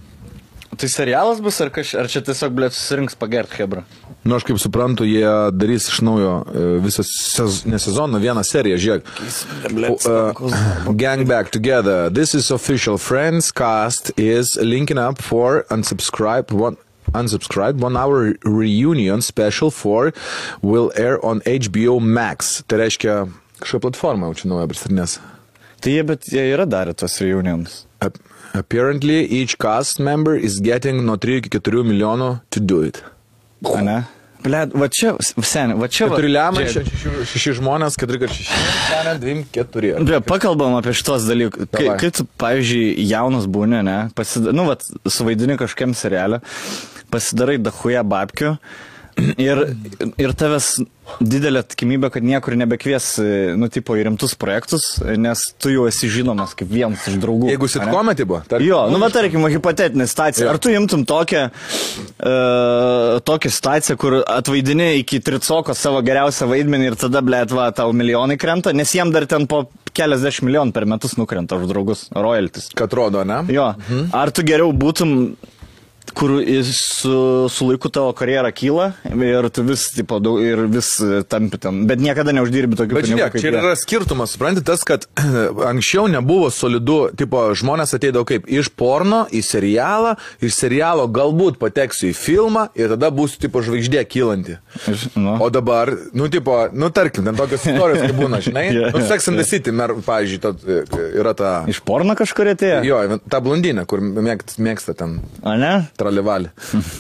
Speaker 1: Tai serialas bus, ar, kaž, ar čia tiesiog, blėt, susirinks pagert Hebra?
Speaker 2: Nu, aš kaip suprantu, jie darys iš naujo e, visą sez, ne sezoną, vieną seriją, žiūrėk. Uh, gang back together. This is official. Friends cast is linking up for unsubscribe one. Unsubscribed one hour reunion special for will air on HBO Max. Tai reiškia, kažkokia platforma jau čia nauja pristatinės.
Speaker 1: Tai jie, bet jie yra darę tos reunions.
Speaker 2: Ap- Apparently, each cast member is getting nuo 3 iki 4 milijonų to do it.
Speaker 1: A ne? Blėt, va čia, seniai, va čia... va-
Speaker 2: Keturi lemai,
Speaker 1: Žiūrėk.
Speaker 2: šeši, šeši žmonės, keturi kart šeši. Seniai, dvim, keturi.
Speaker 1: Be, pakalbam apie šitos dalykus. Kai, kai tu, pavyzdžiui, jaunas būni, ne, pasida, nu, vat, suvaidini kažkiam serialę, pasidarai dahuja babkių ir, ir tavęs didelė tikimybė, kad niekur nebekvies, e, nu, tipo, į rimtus projektus, nes tu jau esi žinomas kaip vienas iš draugų.
Speaker 2: Jeigu
Speaker 1: ane?
Speaker 2: sitcome tai buvo, tarkim,
Speaker 1: Jo, nu, va, tarkim, hipotetinė situacija. Ar tu imtum tokią, uh, tokią situaciją, kur atvaidini iki tricoko savo geriausią vaidmenį ir tada, blėt, va, tau milijonai krenta, nes jiem dar ten po keliasdešimt milijonų per metus nukrenta už draugus, royalties.
Speaker 2: kad rodo, ne?
Speaker 1: Jo, mhm. ar tu geriau būtum kur su, su laiku tavo karjera kyla ir tu vis, tipo, daug, ir vis e, tampi ten, bet niekada neuždirbi tokių
Speaker 2: Bet žiūrėk, čia yra skirtumas, supranti, tas, kad anksčiau nebuvo solidu, tipo, žmonės ateidavo kaip iš porno į serialą, iš serialo galbūt pateksiu į filmą ir tada būsiu, tipo, žvaigždė kylanti.
Speaker 1: Nu.
Speaker 2: O dabar, nu, tipo, nu, tarkim, ten tokios istorijos kaip būna, žinai,
Speaker 1: Jo,
Speaker 2: nu, Sex and the City, mer, pavyzdžiui, ta, yra ta,
Speaker 1: Iš porno kažkur atėjo?
Speaker 2: jo, ta blondinė, kur mėgsta, ten
Speaker 1: O ne?
Speaker 2: Tralivalį.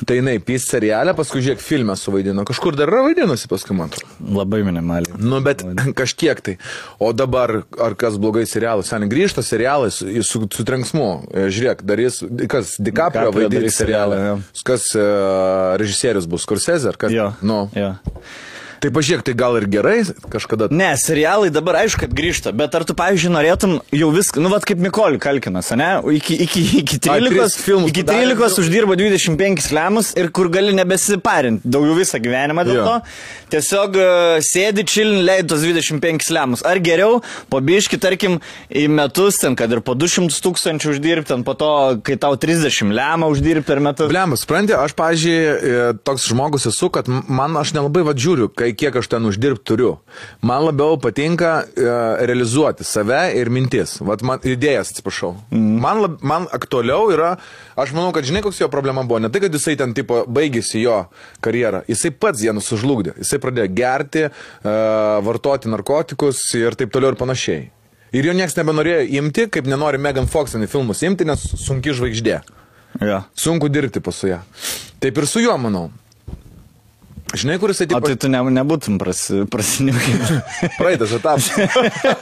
Speaker 2: tai jinai, pys serialę, paskui žiūrėk filmą suvaidino, kažkur dar yra vaidinusi paskui, man atrodo.
Speaker 1: Labai minimaliai.
Speaker 2: Nu, bet kažkiek tai. O dabar, ar kas blogai serialas, seniai grįžta serialas su, su, su trenksmu. E, Žiūrėk, darys, kas DiCaprio vaidins serialą, Kas uh, režisierius bus, Scorsese ar kas?
Speaker 1: Jo.
Speaker 2: Nu.
Speaker 1: jo.
Speaker 2: Tai pažiūrėk, tai gal ir gerai kažkada.
Speaker 1: Ne, serialai dabar aišku, kad grįžta, bet ar tu, pavyzdžiui, norėtum jau viską, nu, vad kaip Nikoli Kalkinas, ne? Iki, iki, iki 13,
Speaker 2: tris filmus
Speaker 1: iki
Speaker 2: padarė,
Speaker 1: 13 uždirba 25 lemus ir kur gali nebesiparinti daugiau visą gyvenimą dėl
Speaker 2: Jo.
Speaker 1: to. Tiesiog uh, sėdi čilin, leid tos 25 lemus. Ar geriau, po biški, tarkim, į metus ten, kad ir po 200 tūkstančių uždirbti, ten po to, kai tau 30 lemą uždirbti per metus.
Speaker 2: Blemas, supranti, aš, pažiūrėjau, toks žmogus esu, kad man aš nelabai vadžiūriu, kai kiek aš ten uždirbti turiu. Man labiau patinka e, realizuoti save ir mintis. Vat man idėjas, atsiprašau. Mm. Man, lab, man aktualiau yra, aš manau, kad žinai, koks jo problema buvo. Ne tai, kad jisai ten, tipo, baigėsi jo karjerą. Jisai pats ją nusužlugdė. Jisai pradėjo gerti, e, vartoti narkotikus ir taip toliau ir panašiai. Ir jo niekas nebenorėjo imti, kaip nenori Megan Fox į filmus imti, nes sunki žvaigždė.
Speaker 1: Ja.
Speaker 2: Sunku dirbti pas ją. Taip ir su juo, manau. Žinai, kuris
Speaker 1: O
Speaker 2: atėjo
Speaker 1: tai tu ne, nebūtum prasi, prasininkęs.
Speaker 2: praeitas etapas.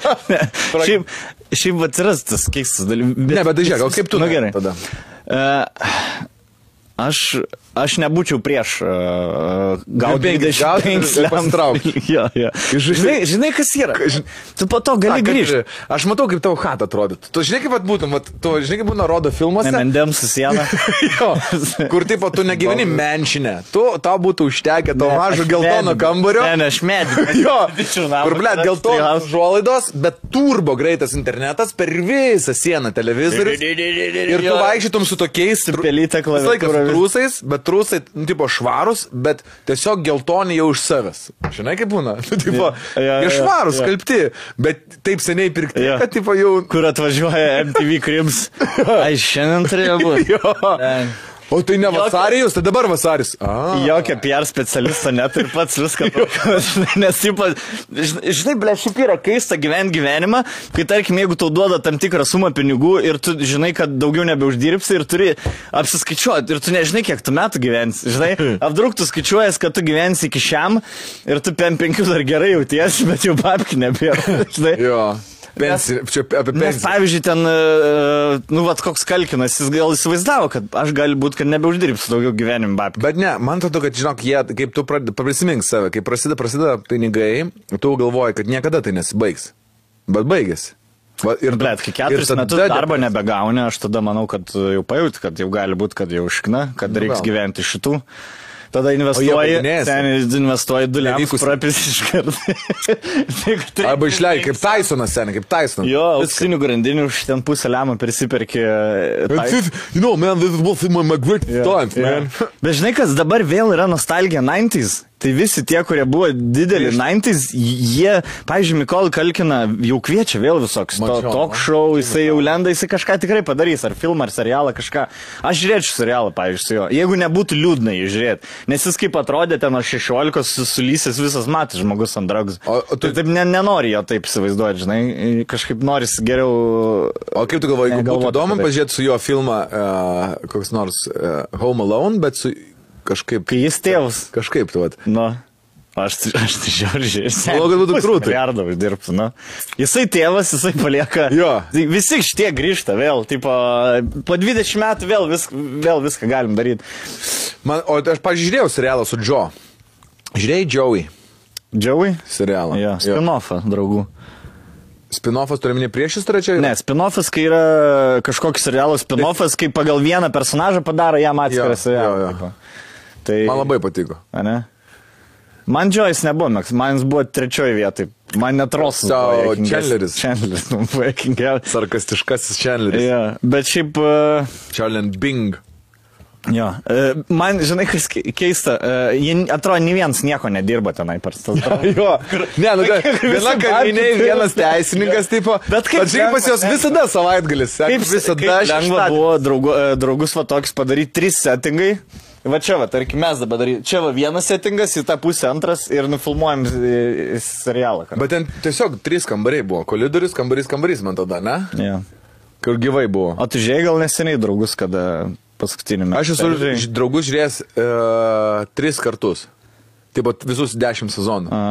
Speaker 1: šiaip, šiaip atsiras tas keistas dalykas.
Speaker 2: Ne, bet tai žiūrėk, o kaip tu
Speaker 1: nu,
Speaker 2: nori
Speaker 1: gerai.
Speaker 2: tada?
Speaker 1: Uh, aš, aš nebūčiau prieš uh, gauti
Speaker 2: 25 gauti ir
Speaker 1: 25
Speaker 2: pasitraukti.
Speaker 1: jo, jo. Žinai, žinai, kas yra? Tu po to gali grįžti.
Speaker 2: Aš matau, kaip tavo hat atrodytų. Tu žinai, kaip būtum, vat, tu žinai, kaip būna rodo filmuose.
Speaker 1: Nemendėm su siena.
Speaker 2: jo, kur tipo tu negyveni menšinė. Tu, tau būtų užtekę to mažo geltono kambario.
Speaker 1: Ne, ne, aš medį.
Speaker 2: Jo, kur, blėt, geltonos užuolaidos, bet turbo greitas internetas per visą sieną televizorius. Ir tu vaikščytum su tokiais
Speaker 1: Su pelyte
Speaker 2: Visą laiką bet trūsai, nu, tipo, švarus, bet tiesiog geltoni jau iš savęs. Žinai, kaip būna? Nu, tipo,
Speaker 1: Jo, jo,
Speaker 2: jie švarus,
Speaker 1: jo.
Speaker 2: skalbti, bet taip seniai pirkti,
Speaker 1: Jo.
Speaker 2: kad, tipo, jau...
Speaker 1: Kur atvažiuoja MTV Krims. Ai, šiandien turėjo būti.
Speaker 2: O tai ne vasarijus, tai dabar vasaris. A.
Speaker 1: Jokio PR specialisto net ir pats viską. Nes, ypač, žinai, ble, šiaip yra keista gyventi gyvenimą, kai, tarkim, jeigu tau duoda tam tikrą sumą pinigų ir tu žinai, kad daugiau nebeuždirbsi ir turi apsiskaičiuoti ir tu nežinai, kiek tu metų gyvensi. Žinai, apdruk tu skaičiuojas, kad tu gyvensi iki šiam ir tu PM penkių dar gerai jautiesi, bet jau papki nebėra. Žinai.
Speaker 2: Jo. Pensija, čia apie
Speaker 1: Nes,
Speaker 2: pensiją.
Speaker 1: pavyzdžiui, ten, e, nu, vat koks kalkinas, jis gal įsivaizdavo, kad aš gali būti, kad nebeuždirbsiu daugiau gyvenime babkių.
Speaker 2: Bet ne, man atrodo, kad, žinok, jie, kaip tu prisimink save, kai prasideda, prasideda pinigai, tu galvoji, kad niekada tai nesibaigs. Bet baigėsi. Va, ir,
Speaker 1: Blet, kai keturis metus darbo nebegauni, aš tada manau, kad jau pajūt, kad jau gali būti, kad jau užkna, kad
Speaker 2: Nu,
Speaker 1: reiks
Speaker 2: gal.
Speaker 1: gyventi šitų. Tada investuoji, ten investuoji du lemus,
Speaker 2: Nevykusi.
Speaker 1: prapis iš karto.
Speaker 2: Arba išleidai kaip Tysonas, seniai, kaip Tysonas.
Speaker 1: Jo, auksinių grandinių už ten pusę lemą prisiperki. e, tai-
Speaker 2: this, you know, man, this was my, great
Speaker 1: Jo,
Speaker 2: times,
Speaker 1: jo.
Speaker 2: man.
Speaker 1: Bet žinai, kas dabar vėl yra nostalgija 90s. Tai visi tie, kurie buvo dideli 90s, jie, pavyzdžiui, Mikol Kalkina jau kviečia vėl visokius to, talk show, jisai jau lenda, jisai kažką tikrai padarys, ar filmą, ar serialą, kažką. Aš žiūrėčiau serialą, pavyzdžiui, su juo, jeigu nebūtų liūdna jį žiūrėti. Nes jis kaip atrodė ten nuo 16 su- sulysęs visas matas žmogus ant dragus.
Speaker 2: O- o tu-
Speaker 1: tu... Taip ne, nenori jo taip įsivaizduoti, žinai, kažkaip noris geriau...
Speaker 2: O kaip tu galvoji, jeigu būtų įdomu
Speaker 1: tai.
Speaker 2: pažiūrėti su jo filmą uh, koks nors uh, Home Alone, bet su kažkaip...
Speaker 1: Kai jis tėvas.
Speaker 2: Kažkaip, tu, vat.
Speaker 1: Nu. Aš, aš tai žiauriai.
Speaker 2: Manau, kad būtų krūtai.
Speaker 1: Milijardų uždirbtų, nu. Jisai tėvas, jisai palieka.
Speaker 2: Jo.
Speaker 1: Tai Visi šitie grįžta vėl, tipo, po 20 metų vėl, vis, vėl viską galim daryti.
Speaker 2: Man, o aš pažiūrėjau serialą su Joe. Žiūrėjai Joey
Speaker 1: Džiauai?
Speaker 2: serialą.
Speaker 1: Jo, spin-offą, draugų.
Speaker 2: Spin-offas turi minė prieš istoriją čia?
Speaker 1: Ne, spin-offas, kai yra kažkoks serialo spin-offas, kai pagal vieną personažą padaro jam atskirą
Speaker 2: Jo,
Speaker 1: serialą.
Speaker 2: jo, jo.
Speaker 1: tipo. Tai,
Speaker 2: Man labai patiko.
Speaker 1: Ne? Man Joyce nebuvo, mėgs, man jis buvo trečioji vietoj. Man netrosas.
Speaker 2: Tau Chandleris.
Speaker 1: Chandleris, nu, buvo jokingiausias.
Speaker 2: Sarkastiškasis Chandleris.
Speaker 1: Jo, bet šiaip, uh,
Speaker 2: Charlie Bing.
Speaker 1: jo, uh, man, žinai, kas ke- keista, uh, jie atrodo, nei vienas nieko nedirba tenai per tas
Speaker 2: Jo, ne, nu, viena kavinė, vienas teisininkas, tipo.
Speaker 1: Bet kaip
Speaker 2: šiaip pas juos visada savaitgalis.
Speaker 1: Kaip
Speaker 2: visada
Speaker 1: kaip lengva buvo draugu, e, draugus va toks padaryti trys settingai. Va čia, va, tarkim, mes dabar daryti. Čia va vienas settingas, į tą pusę antras ir nufilmuojam e, e, serialą. kartu.
Speaker 2: Bet ten tiesiog trys kambariai buvo. Kolidorius, kambarys, kambarys, man tada, ne?
Speaker 1: Jo.
Speaker 2: Kur gyvai buvo.
Speaker 1: O tu žiūrėjai gal neseniai draugus, kada paskutiniu metu?
Speaker 2: Aš esu draugus žiūrėjęs uh, tris kartus. Taip pat visus dešimt sezonų.
Speaker 1: A.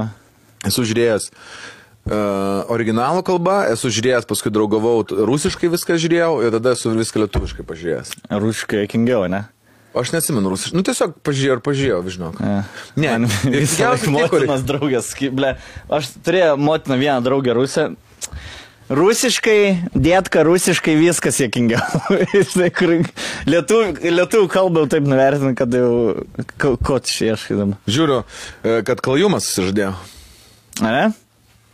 Speaker 2: Esu žiūrėjęs uh, originalų kalbą, esu žiūrėjęs, paskui draugavau, rusiškai viską žiūrėjau ir tada esu viską lietuviškai pažiūrėjęs.
Speaker 1: Ruškai jokingiau, ne?
Speaker 2: Aš nesimenu rusiškai. Nu tiesiog pažiūrėjau ir pažiūrėjau, žinok.
Speaker 1: Ja.
Speaker 2: Ne,
Speaker 1: Man visą laiką motinas draugės, kaip, ble, aš turėjau motiną vieną draugę rusę. Rusiškai, dėtka, rusiškai viskas sėkingiau. Lietuvių, lietuvių kalbą jau taip nuvertina, kad jau ko, ko čia ieškydama.
Speaker 2: Žiūriu, e, kad klajumas susižadėjo.
Speaker 1: Ne?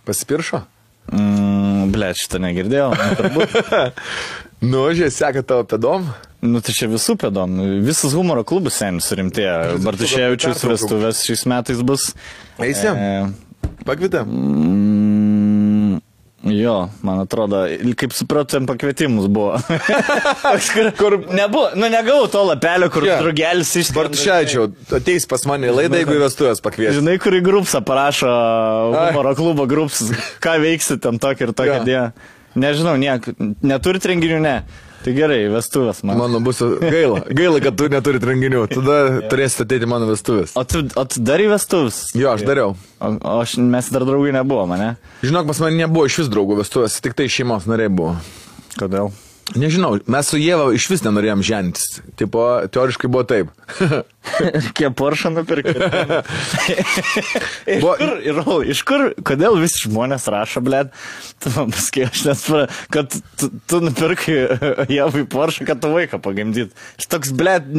Speaker 2: Pasipiršo?
Speaker 1: Mm, ble, šitą negirdėjau. nu,
Speaker 2: žiūrėk, seka tavo pedom.
Speaker 1: Nu, tai čia visų pėdom. Visas humoro klubas seniai surimtėjo. Bartuševičius vestuvės šiais metais bus.
Speaker 2: Eisim.
Speaker 1: E,
Speaker 2: Pakvietė.
Speaker 1: Mm, jo, man atrodo, kaip supratau, ten pakvietimus buvo. Kur, kur nebuvo, nu negavau to lapelio, kur yeah. drugelis iš
Speaker 2: Bartuševičiau, ateis pas mane į laidą, jeigu vestuvės pakvies.
Speaker 1: Žinai, kur į grupsą parašo humoro klubo grups, ką veiksi ten tokį ir tokį
Speaker 2: Jo.
Speaker 1: yeah. dieną. Nežinau, niek, neturit renginių, ne. Tai gerai, vestuvės man.
Speaker 2: Mano bus gaila. Gaila, kad tu neturit renginių. Tada turėsite ateiti mano vestuvės.
Speaker 1: O tu, o tu darai vestuvės?
Speaker 2: Jo, aš dariau.
Speaker 1: O, o aš, mes dar draugai nebuvo, mane.
Speaker 2: Žinok, pas mane nebuvo iš vis draugų vestuvės, tik tai šeimos nariai buvo.
Speaker 1: Kodėl?
Speaker 2: Nežinau, mes su Jėva iš vis nenorėjom žentis. Tipo, teoriškai buvo taip.
Speaker 1: Kiek Porsche nupirkti? iš kur, ir, iš kur, kodėl visi žmonės rašo, blėt, tu man pasakai, aš nesuprantu, kad tu, tu nupirkai javai Porsche, kad tu vaiką pagimdyt. Aš toks, blėt,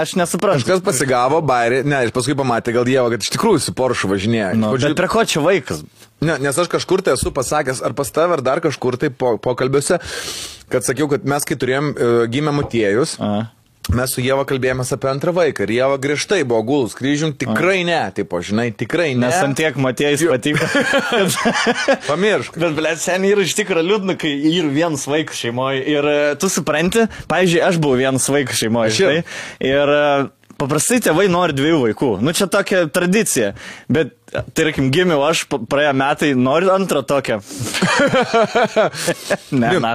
Speaker 1: aš nesuprantu.
Speaker 2: Kažkas pasigavo bairį, ne, ir paskui pamatė gal Jėva, kad iš tikrųjų su Porsche važinėja.
Speaker 1: Nu,
Speaker 2: Pažiūrė-
Speaker 1: bet prie ko čia vaikas?
Speaker 2: Ne, nes aš kažkur tai esu pasakęs, ar pas tave, ar dar kažkur tai po, pokalbiuose, kad sakiau, kad mes kai turėjom uh, gimę motiejus,
Speaker 1: A.
Speaker 2: mes su Jėva kalbėjomės apie antrą vaiką ir Jėva griežtai buvo gulus kryžium, tikrai ne, tipo, žinai, tikrai ne.
Speaker 1: Nes ant tiek matėjai patiko.
Speaker 2: Pamiršk.
Speaker 1: Bet, ble, seniai yra iš tikrųjų liūdna, kai yra vienas vaikas šeimoje. Ir e, tu supranti, pavyzdžiui, aš buvau vienas vaikas šeimoje.
Speaker 2: Ir.
Speaker 1: Ir e, paprastai tėvai nori dviejų vaikų. Nu, čia tokia tradicija. Bet, tarkim, gimiau aš, praėjo metai, noriu antrą tokią. ne, na.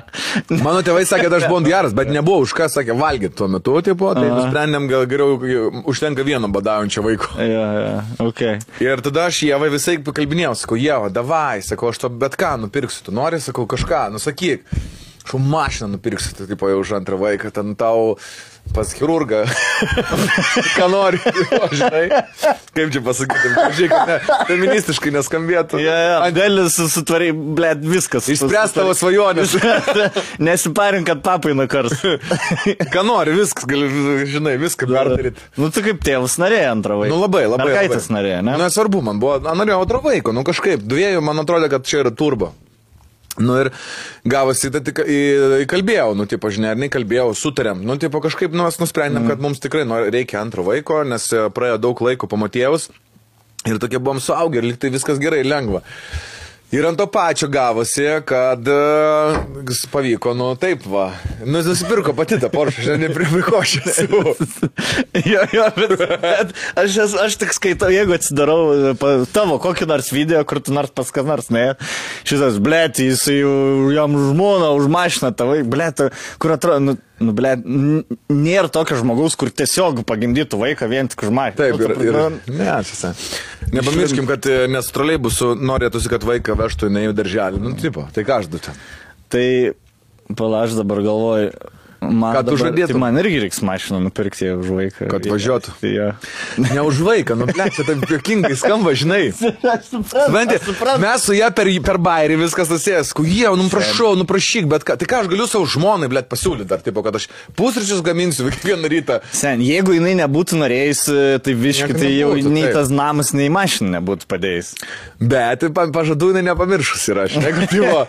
Speaker 2: Mano tėvai sakė, kad aš buvau geras, bet nebuvo už ką, sakė, valgyti tuo metu, tipo, tai nusprendėm gal geriau užtenka vieno badaujančio vaiko.
Speaker 1: Ja, ja, ok.
Speaker 2: Ir tada aš Jėvai visai pakalbinėjau, sakau, Jėva, davai, sakau, aš to bet ką nupirksiu, tu nori, sakau, kažką, nusakyk. Šau mašiną nupirksiu, tai tipo jau už antrą vaiką, ten tau pas chirurgą. ką nori, o, žinai. Kaip čia pasakyti, žiūrėk, kad ne, feministiškai neskambėtų.
Speaker 1: Ja, ja, Dėlis sutvarai, ble, viskas.
Speaker 2: Išspręs tavo svajonės.
Speaker 1: Nesiparink, kad papai nukars.
Speaker 2: Ką nori, viskas, gali, žinai, viską perdaryti.
Speaker 1: Nu, tu kaip tėvas norėjai antrą vaiką.
Speaker 2: Nu labai, labai.
Speaker 1: Mergaitės norėjo, ne?
Speaker 2: Nu, nesvarbu, man buvo, norėjau antro vaiko, nu kažkaip, dviejų, man atrodo, kad čia yra turbo. Nu ir gavosi, tai tik įkalbėjau, nu, tipo, žinai, ar nekalbėjau, sutarėm, nu, tipo, kažkaip, nu, mes nusprendėm, kad mums tikrai nori- reikia antro vaiko, nes e, praėjo daug laiko pamatėjus ir tokie buvom suaugę ir liktai viskas gerai, lengva. Ir ant to pačio gavosi, kad uh, pavyko, nu taip va. Nu, nusipirko pati tą Porsche, aš nepripirko aš esu.
Speaker 1: jo, jo, bet, bet aš, esu, aš tik skaitau, jeigu atsidarau e, pa, tavo kokį nors video, kur tu nors pas kas nors, ne, šitas, blėt, jis jau jam žmona už mašiną tavai, blėt, kur atrodo, nu, nu blėt, n- nėra tokio žmogaus, kur tiesiog pagimdytų vaiką vien tik už mašiną.
Speaker 2: Taip, ir,
Speaker 1: Nu,
Speaker 2: ir
Speaker 1: tu-
Speaker 2: ne, tiesa. Nepamirškim, kad e, nes troleibusų norėtųsi, kad vaiką vežtų į darželį. Nu, tipo, tai ką aš du ten.
Speaker 1: Tai, pala, aš dabar galvoju, man,
Speaker 2: tu
Speaker 1: dabar,
Speaker 2: žadėtum?
Speaker 1: tai man irgi reiks mašiną nupirkti už vaiką.
Speaker 2: Kad važiuotų.
Speaker 1: Tai, jo.
Speaker 2: Ne už vaiką, nu, ble, čia taip jokingai skamba, žinai.
Speaker 1: Aš suprantu. Suprantu.
Speaker 2: mes su ją per, per bairį viskas susijęs. Jie, nu prašau, nu prašyk, bet ką, tai ką aš galiu savo žmonai, blėt, pasiūlyti dar, tipo, kad aš pusryčius gaminsiu kiekvieną rytą.
Speaker 1: Sen, jeigu jinai nebūtų norėjusi, tai viškai, tai jau
Speaker 2: nebūtų,
Speaker 1: nei
Speaker 2: taip.
Speaker 1: tas namas, nei mašina nebūtų padėjęs.
Speaker 2: Bet pa- pažadų jinai nepamiršus yra, aš negativo.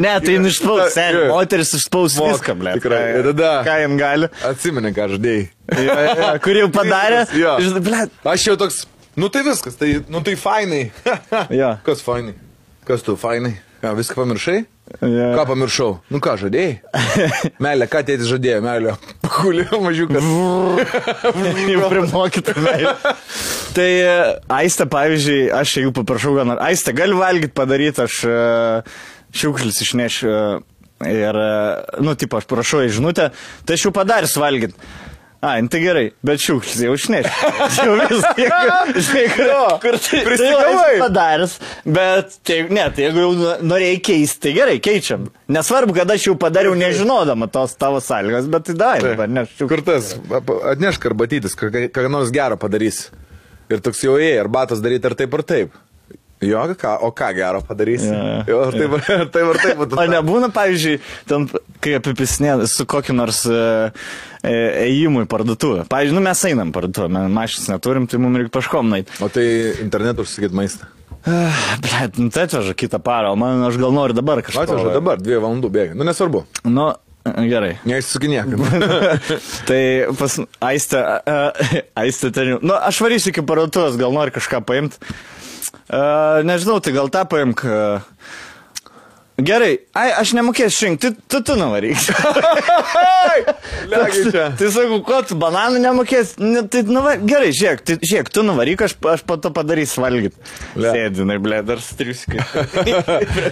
Speaker 1: Ne, tai jin išspaus, sen, moteris išspaus viską, ble.
Speaker 2: tikrai. Ir tada-
Speaker 1: Ką jam gali?
Speaker 2: Atsimeni, ką žadėjai.
Speaker 1: Jo, jo, Kur jau padarė?
Speaker 2: Jo.
Speaker 1: Ble.
Speaker 2: Aš jau toks, nu tai viskas, tai, nu tai fainai.
Speaker 1: Jo.
Speaker 2: Kas fainai? Kas tu fainai? Ką, viską pamiršai?
Speaker 1: Jo.
Speaker 2: Ką pamiršau? Nu ką, žadėjai? Melė, ką tėtis žadėjo, melė? Pahulio mažiukas.
Speaker 1: Jau primokytų. tai e, Aiste, pavyzdžiui, aš jeigu paprašau, gal nors, Aiste, gali valgyti padaryti, aš e, šiukšlis išnešiu e, ir, e, nu, tipo, aš prašau į žinutę, tai aš jau padaręs valgyti. A, nu tai gerai, bet šiukšlis jau išneš. Jau vis tiek. Žinai, kur, kur tai, tai
Speaker 2: prisigavai.
Speaker 1: padaręs. Bet, tai, ne, tai jeigu jau norėjai keisti, tai gerai, keičiam. Nesvarbu, kad aš jau padariau nežinodama tos tavo sąlygos, bet tai neš šiukšlis.
Speaker 2: Kur tas? Atnešk arbatytis, ką nors gero padarys. Ir toks jau ėjai, arbatos daryti ar taip ar taip. Jo, ką, o ką gero padarys?
Speaker 1: Jo,
Speaker 2: Jo, ar taip, ar taip, ar taip būtų.
Speaker 1: O nebūna, pavyzdžiui, ten, kai apipisinė su kokiu nors e, e, ėjimu į parduotuvę. Pavyzdžiui, nu mes einam parduotuvę, mašinas neturim, tai mums reikia paškom nueiti.
Speaker 2: O tai internetu užsakyt maistą.
Speaker 1: Bet, nu tai atveža kitą parą, o man aš gal noriu dabar kažką.
Speaker 2: Atveža dabar, dviejų valandų bėga. Nu nesvarbu.
Speaker 1: Nu, gerai.
Speaker 2: Neišsukinėk.
Speaker 1: tai pas Aistę, uh, Aistę ten, nu aš varysiu iki parduotuvės, gal nori kažką paimti. Nežinau, tai gal tą paimk. Gerai, ai, aš nemokėsiu šrinkti, tu, tu, tu nuvaryk.
Speaker 2: Čia.
Speaker 1: tai sakau, ko tu bananų nemokėsi? Ne, tai nuva... Gerai, žiūrėk, tai, žiūrėk, tu nuvaryk, aš, aš po to padarysiu valgyti. Sėdinai, ble, dar striusikai.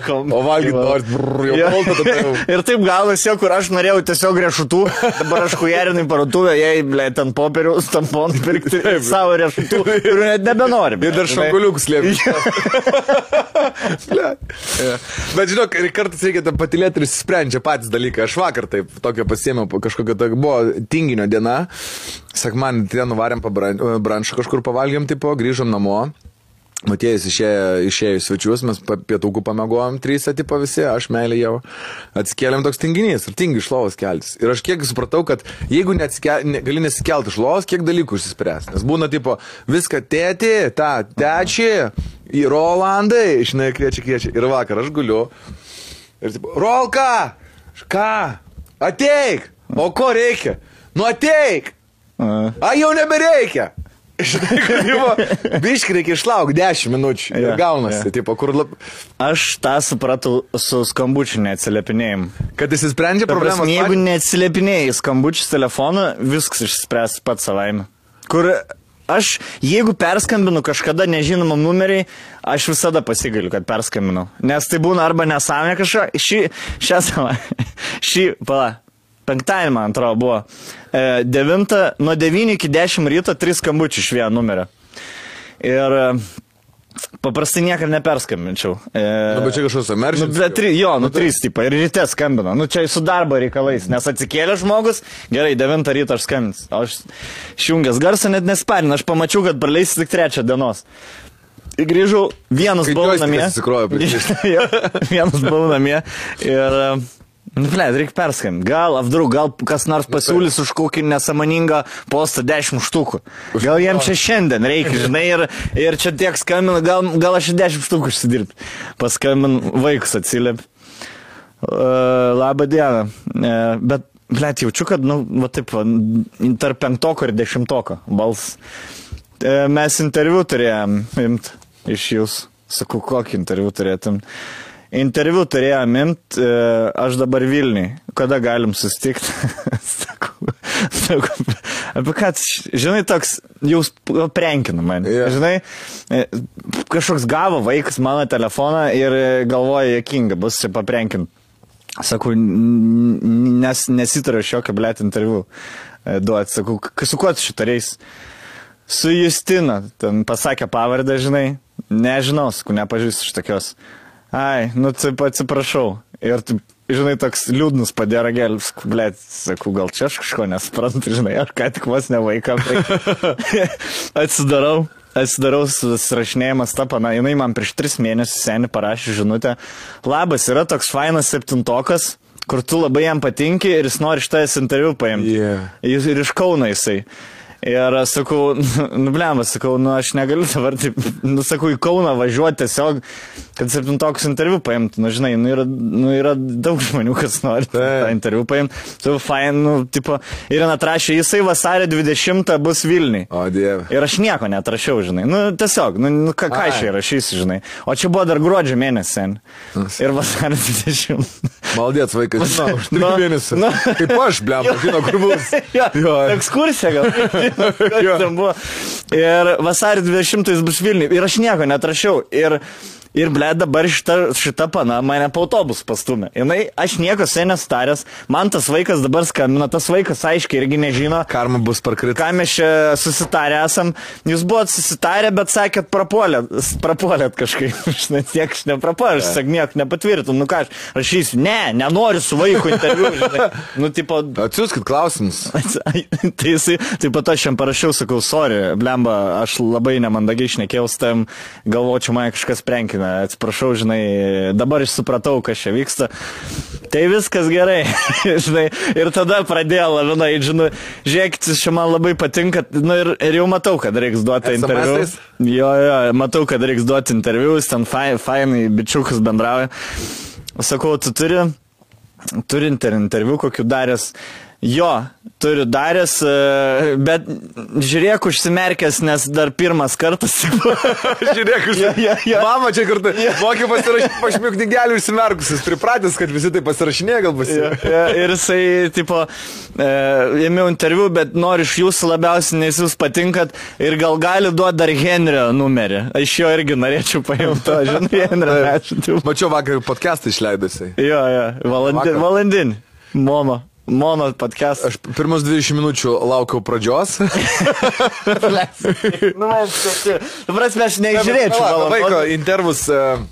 Speaker 2: O valgyt norit, brrr, jau kalta jau.
Speaker 1: Ir taip gaunasi, kur aš norėjau tiesiog riešutų, dabar aš hujarinai parduotuvę, jei, ble, ten popieriaus, tamponų pirkti savo riešutų, kurių net nebenori.
Speaker 2: Ir dar šankoliukus slėpti. Bet žinok, ir kartais reikia tam patilėti ir sprendžia patys dalykai. Aš vakar taip tokio pasėmiau, kažkokia tokia buvo tinginio diena. Sekman, ten nuvarėm pabranšą kažkur pavalgėm, tipo, grįžom namo. Matėjus išėjo, išėjo į svečius, mes pietūkų pamegojom, trys atipa visi, aš meilė jau. Atsikėlėm toks tinginys ir tingi iš lovos keltis. Ir aš kiek supratau, kad jeigu neatsike, ne, gali nesikelti iš lovos, kiek dalykų išsispręs. Nes būna tipo, viską tėti, tą, teči, į Rolandai, žinai, kviečia, kviečia. Ir vakar aš guliu. Ir tipo, Rolka, ką? Ateik! O ko reikia? Nu ateik!
Speaker 1: A.
Speaker 2: Jau nebereikia. Žinai, kad tipo, biškai reikia išlaukti 10 minučių. Ir gaunasi,
Speaker 1: jo.
Speaker 2: tipo, kur lab...
Speaker 1: Aš tą supratau su skambučiu neatsiliepinėjimu.
Speaker 2: kad jis sprendžia
Speaker 1: prasme, Jeigu neatsiliepinėjai skambučius telefonu, viskas išspręs pats savaime. Kur aš, jeigu perskambinu kažkada nežinomam numeriai, aš visada pasigaliu, kad perskambinau. Nes tai būna arba nesąmonė kažkokia. Šį, šią savaitę, šį, pala, penktadienį, man atrodo, buvo. E, 9, nuo 9 iki 10 ryto 3 skambučių iš vieno numerio. Ir e, paprastai niekada neperskambinčiau. E,
Speaker 2: Nu, bet čia kažkoks
Speaker 1: Nu,
Speaker 2: emergency.
Speaker 1: bet tri, jo, nu, trys tipai. Ir ryte skambina. Nu, čia su darbo reikalais. Nes atsikėlė žmogus, gerai, 9 ryto aš skambins. O aš šjungęs garsą net nesparinu. Aš pamačiau, kad praleisiu tik trečią dienos. Ir grįžau, vienas buvau namie. vienas buvau namie. Ir... ble, reikia perskambinti. Gal, avdru, gal kas nors pasiūlys už kokį nesąmoningą postą 10 štukų. Gal jiem čia šiandien reikia, žinai, ir, ir čia tiek skambina, gal, gal aš 10 štukų užsidirbti. Paskambin, vaikus atsiliep. Uh, labą dieną. Uh, bet, ble, jaučiu, kad, nu, va taip, tarp penktoko ir dešimtoko bals. Uh, mes interviu turėjom imt iš jūsų. Sakau, kokį interviu turėtum. Interviu turėjom imt, e, aš dabar Vilniui. Kada galim susitikti? sakau, sakau, apie ką, žinai, toks jau prenkina mane.
Speaker 2: Jo.
Speaker 1: Žinai, e, kažkoks gavo vaikas mano telefoną ir e, galvoja, jokinga bus čia paprenkinti. Sakau, nes, nesitariu šiokio blėt interviu duoti. Sakau, "K- su kuo tu šitariais? Su Justina, ten pasakė pavardę, žinai, nežinau, sakau, nepažįstu šitokios. Ai, nu, taip atsiprašau. Ir, žinai, toks liūdnas padėjo ragelis, blėt, sakau, gal čia aš kažko nesprantu, žinai, aš ką tik vos ne vaiką. atsidarau, atsidarau susirašinėjimas tą pana, jinai man prieš tris mėnesius seniai parašė žinutę. Labas, yra toks fainas septintokas, kur tu labai jam patinki ir jis nori iš tavęs interviu paimti.
Speaker 2: Yeah.
Speaker 1: Ir iš Kauno jisai. Ir sakau, nu blemas, sakau, nu aš negaliu dabar taip, nu sakau, į Kauną važiuoti tiesiog, kad septintokus interviu paimtų. Nu žinai, nu yra, nu yra daug žmonių, kas nori tą
Speaker 2: Taip.
Speaker 1: interviu paimti. Tu fain, nu, tipo, ir atrašė, jisai vasario 20 bus Vilniui.
Speaker 2: O dieve.
Speaker 1: Ir aš nieko netrašiau, žinai. Nu, tiesiog, nu, nu ką, ką aš čia rašysiu, žinai. O čia buvo dar gruodžio mėnesį. Ir vasario 20.
Speaker 2: Maldėts vaikas, žinau, už
Speaker 1: Nu,
Speaker 2: trijų mėnesių.
Speaker 1: nu.
Speaker 2: Kaip aš, blem, žinau, kur bus.
Speaker 1: jo,
Speaker 2: Jo.
Speaker 1: ekskursija gal. Ir vasario 20 jis bus Vilniui. Ir aš nieko netrašiau. Ir Ir, ble, dabar šita, šita pana mane po autobus pastumė. Jinai, aš nieko ja nestaręs, man tas vaikas dabar skambina, tas vaikas aiškiai irgi nežino,
Speaker 2: Karma bus parkrit.
Speaker 1: ką mes čia susitarę esam. Jūs buvot susitarę, bet sakėt, prapuolėt, prapuolėt kažkaip. Aš net tiek aš neprapuolė, aš sak nieko nepatvirtinu. Nu ką, aš rašysiu, ne, nenoriu su vaiku interviu. Žinai. Nu, tipo,
Speaker 2: Atsiųskit klausimus.
Speaker 1: tai jisai, taip pat aš jam parašiau, sakau, sorry, blemba, aš labai nemandagiai išnekėjau tam, galvočiau, mane kažkas prenkina, atsiprašau, žinai, dabar aš supratau, kas čia vyksta. Tai viskas gerai, žinai, ir tada pradėjo lavina, žinai, žiūrėkit, čia man labai patinka, nu ir, ir jau matau, kad reiks duoti interviu. Jo, jo, matau, kad reiks duoti interviu, jis ten fai- fainai bičiukas bendrauja. Sakau, tu turi, turi inter, interviu kokiu daręs. Jo, turiu daręs, e, bet žiūrėk užsimerkęs, nes dar pirmas kartas.
Speaker 2: Žiūrėk, už...
Speaker 1: Jo, jo, jo.
Speaker 2: Mama čia kartu. Moki pasirašyti pašmių knygelių užsimerkusius. Pripratęs, kad visi tai pasirašinė gal bus.
Speaker 1: Ja, ja, ir jisai, tipo, e, ėmiau interviu, bet noriu iš jūsų labiausiai, nes jūs patinkat ir gal gali duoti dar Henrio numerį. Aš jo irgi norėčiau paimti, žinai, Henrio.
Speaker 2: Mačiau vakar podcastą išleidusiai.
Speaker 1: Jo, jo, valandin,
Speaker 2: Vakar.
Speaker 1: valandin. Mono. Mono podcast.
Speaker 2: Aš pirmus 20 minučių laukiau pradžios.
Speaker 1: Nu, mes, tu prasme, aš nežiūrėčiau. Vaiko
Speaker 2: intervus. Uh,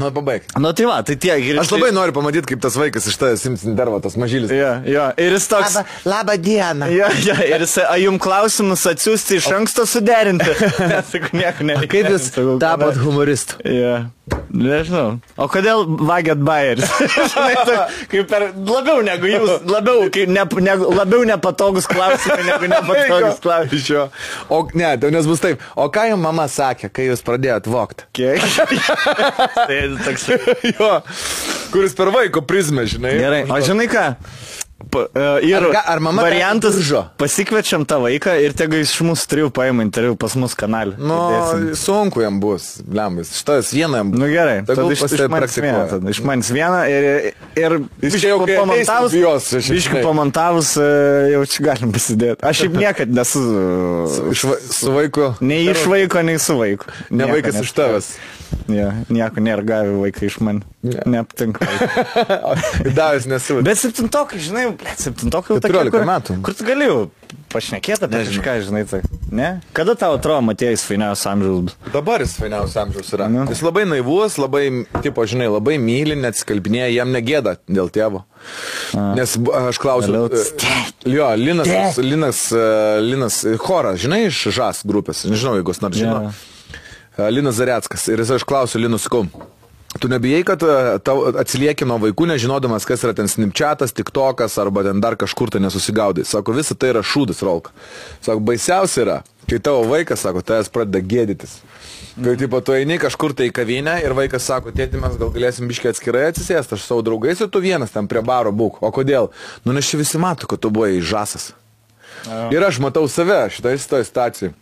Speaker 2: nu, pabaig.
Speaker 1: Nu, tai va, tai tiek. ir-
Speaker 2: Aš labai noriu pamatyti, kaip tas vaikas iš tavęs sims intervą, tas mažylis.
Speaker 1: Jo, jo. Ir jis toks.
Speaker 2: labą dieną.
Speaker 1: Jo, jo, ir jis, a jums klausimus atsiųsti iš anksto suderinti. Nesakau, nieko nereikia.
Speaker 2: Kaip jūs
Speaker 1: Sakau,
Speaker 2: tapot humoristu?
Speaker 1: Jo. Nežinau. O kodėl vagiat toks, kaip per, labiau negu jūs, labiau, ne, ne, labiau nepatogus klausimai negu nepatogus klausimai.
Speaker 2: O ne, tai nes bus taip. O ką jums mama sakė, kai jūs pradėjot vokti?
Speaker 1: Kiek? toks.
Speaker 2: jo. Kuris per vaiko prizmę, žinai.
Speaker 1: Gerai, o žinai ką? Pa, uh, ir
Speaker 2: Ar ar mama
Speaker 1: variantas,
Speaker 2: tave diržo?
Speaker 1: pasikviečiam tą vaiką ir tegu iš mūsų trijų paima interviu pas mus kanalį.
Speaker 2: Nu,
Speaker 1: Įdėsim.
Speaker 2: sunku jam bus, blembas. Šitas vienam.
Speaker 1: Nu gerai, tada iš, iš manęs vieną. tada Iš manęs vieną ir, ir
Speaker 2: Jis čia jau kai ateis, bijos, aš žinai.
Speaker 1: pamontavus, e, jau čia galim pasidėti. Aš šiaip niekad nesu.
Speaker 2: Iš va- Su vaiku.
Speaker 1: Nei iš vaiko, nei su vaiku.
Speaker 2: Ne
Speaker 1: Nieko
Speaker 2: vaikas iš tavęs.
Speaker 1: Ja, nieko nėra gavę vaikai iš man.
Speaker 2: Ne.
Speaker 1: Neaptinka.
Speaker 2: Davęs nesu.
Speaker 1: Bet septintokai, žinai, septintokai jau tokie,
Speaker 2: 14
Speaker 1: kur,
Speaker 2: metų.
Speaker 1: Kur tu gali jau pašnekėti apie
Speaker 2: Nežinau.
Speaker 1: kažką, žinai, tai. Ne? Kada tau atrodo, matėjai fainiausias amžiaus bus?
Speaker 2: Dabar jis fainiausias amžiaus yra.
Speaker 1: Nu.
Speaker 2: Jis labai naivus, labai, tipo, žinai, labai myli, neatsikalbinėja, jam negėda dėl tėvo. Nes b- aš klausiu. E, Jo, Linas, Linas, e, Linas, e, choras, žinai, iš žas grupės, nežinau, jeigu kas nors žino. E, Linas Zareckas. Ir jis aš klausiu, Linus, sakau. Tu nebijai, kad tau atsilieki nuo vaikų, nežinodamas, kas yra ten snipčiatas, tiktokas arba ten dar kažkur tai nesusigaudai. Sako, visa tai yra šūdas, Rolka. Sako, baisiausia yra, kai tavo vaikas, sako, tavęs pradeda gėdytis. Kai tipo, tu eini kažkur tai į kavinę ir vaikas sako, tėti, mes gal galėsim biškai atskirai atsisėsti, aš savo draugais ir tu vienas ten prie baro būk. O kodėl? Nu, nes čia visi mato, kad tu buvai žasas. Ir aš matau save šitoje šitoj situacijoje.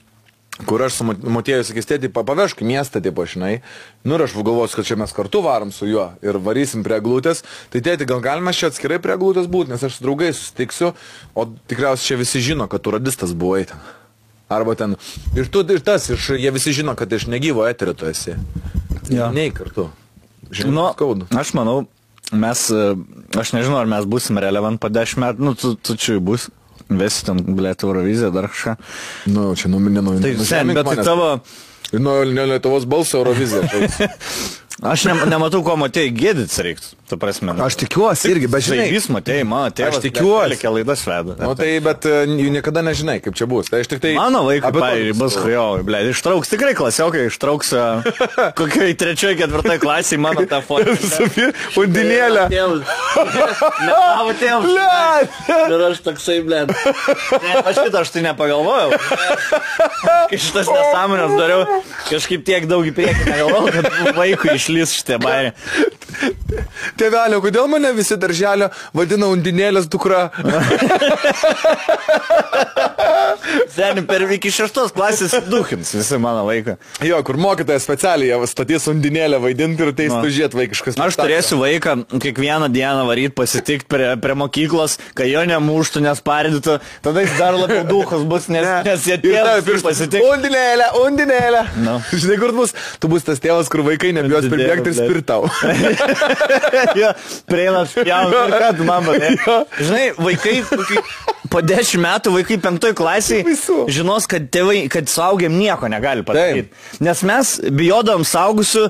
Speaker 2: Kur aš su Motiejui sakys, tėti, pa- pavežk miestą, tipo, žinai. Nu ir aš galvosiu, kad čia mes kartu varom su juo ir varysim prie glūtės. Tai tėti, gal galima čia atskirai prie glūtės būti, nes aš su draugais susitiksiu, o tikriausiai čia visi žino, kad tu radistas buvai ten. Arba ten. Ir tu, ir tas, iš, jie visi žino, kad iš negyvo eterio tu esi.
Speaker 1: Jo.
Speaker 2: Nei kartu. Žinai,
Speaker 1: Nu,
Speaker 2: skaudu.
Speaker 1: aš manau, mes, e, aš nežinau, ar mes būsim relevant po 10 metų, nu, tu, tu čia bus, visi ten, blėt, Euroviziją, dar kažką.
Speaker 2: Nu, čia numinė nuo
Speaker 1: Tai sen, bet tai tavo,
Speaker 2: Nuo ne Lietuvos balso Eurovizija.
Speaker 1: aš ne, nematau, ko matėjai gėdytis reiktų, tu prasme. nu.
Speaker 2: Aš tikiuosi irgi, bet žinai.
Speaker 1: Vis matėjai, mano tėvas.
Speaker 2: Aš tikiuosi.
Speaker 1: Kokią laidas veda.
Speaker 2: Nu tai, bet e, jų niekada nežinai, kaip čia bus. Tai aš tik tai...
Speaker 1: Mano vaikai,
Speaker 2: apie
Speaker 1: pavyzdžiui, bus hujovai, ble, ištrauks tikrai klasiokai, ištrauks e, kokiai trečioje, ketvirtoje klasėje mano tą.
Speaker 2: Undinėlę.
Speaker 1: Ne, tavo tėvas. Ir aš toksai, ble. Aš šitą aš tai nepagalvojau. Kai šitas nesąmonės dariau, kažkaip tiek daug į priekį negalvojau, kad vaikui išlys šitie bairiai.
Speaker 2: Tėvelio, kodėl mane visi darželio vadina undinėlės dukra?
Speaker 1: Seniai, per iki šeštos klasės duhins visi mano vaiką.
Speaker 2: Jo, kur mokytojas specialiai statys undinėlę vaidinti ir teis pažiūrėti vaikiškas.
Speaker 1: Aš turėsiu vaiką kiekvieną dieną varyti pasitikti prie, prie mokyklos, kai jo nemuštų, nespardytų, tada jis dar labiau duhas bus, nes, nes jie tėvai pasitikti.
Speaker 2: Undinėlę, undinėlę.
Speaker 1: Nu.
Speaker 2: Žinai, kur bus? Tu bus tas tėvas, kur vaikai nebijos
Speaker 1: Undinėlė,
Speaker 2: pribėgti ir spirtau.
Speaker 1: jo, prieina spjauna, ir ką tu man matai. Žinai, vaikai, kai po dešimt metų vaikai penktoj klasiai žinos, kad tėvai, kad suaugėm nieko negali padaryti. Nes mes bijodom saugusių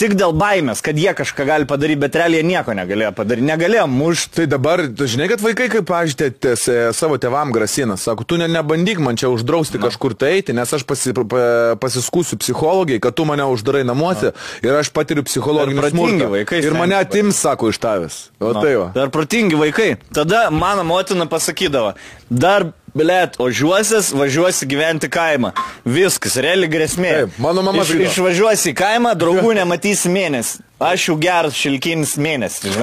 Speaker 1: tik dėl baimės, kad jie kažką gali padaryti, bet realiai nieko negalėjo padaryti. Negalėjo mušti.
Speaker 2: Tai dabar, žinai, kad vaikai, kaip pažiūrėtės, savo tevam grasina, sako, tu ne, nebandyk man čia uždrausti no. kažkur tai eiti, nes aš pasi, pa, pasiskūsiu psichologiai, kad tu mane uždarai namuose no. ir aš patiriu psichologinį smurtą.
Speaker 1: vaikai
Speaker 2: ir mane atims, sako, iš tavęs. O
Speaker 1: No.
Speaker 2: tai va.
Speaker 1: Dar protingi vaikai. Tada mano motina pasakydavo, dar, blėt, ožiuosis, važiuosi gyventi kaimą. Viskas, reali grėsmė.
Speaker 2: Taip, mano mama
Speaker 1: Iš,
Speaker 2: sakydavo.
Speaker 1: išvažiuosi į kaimą, draugų nematysi mėnesį. Aš jau geras šilkinis mėnesis.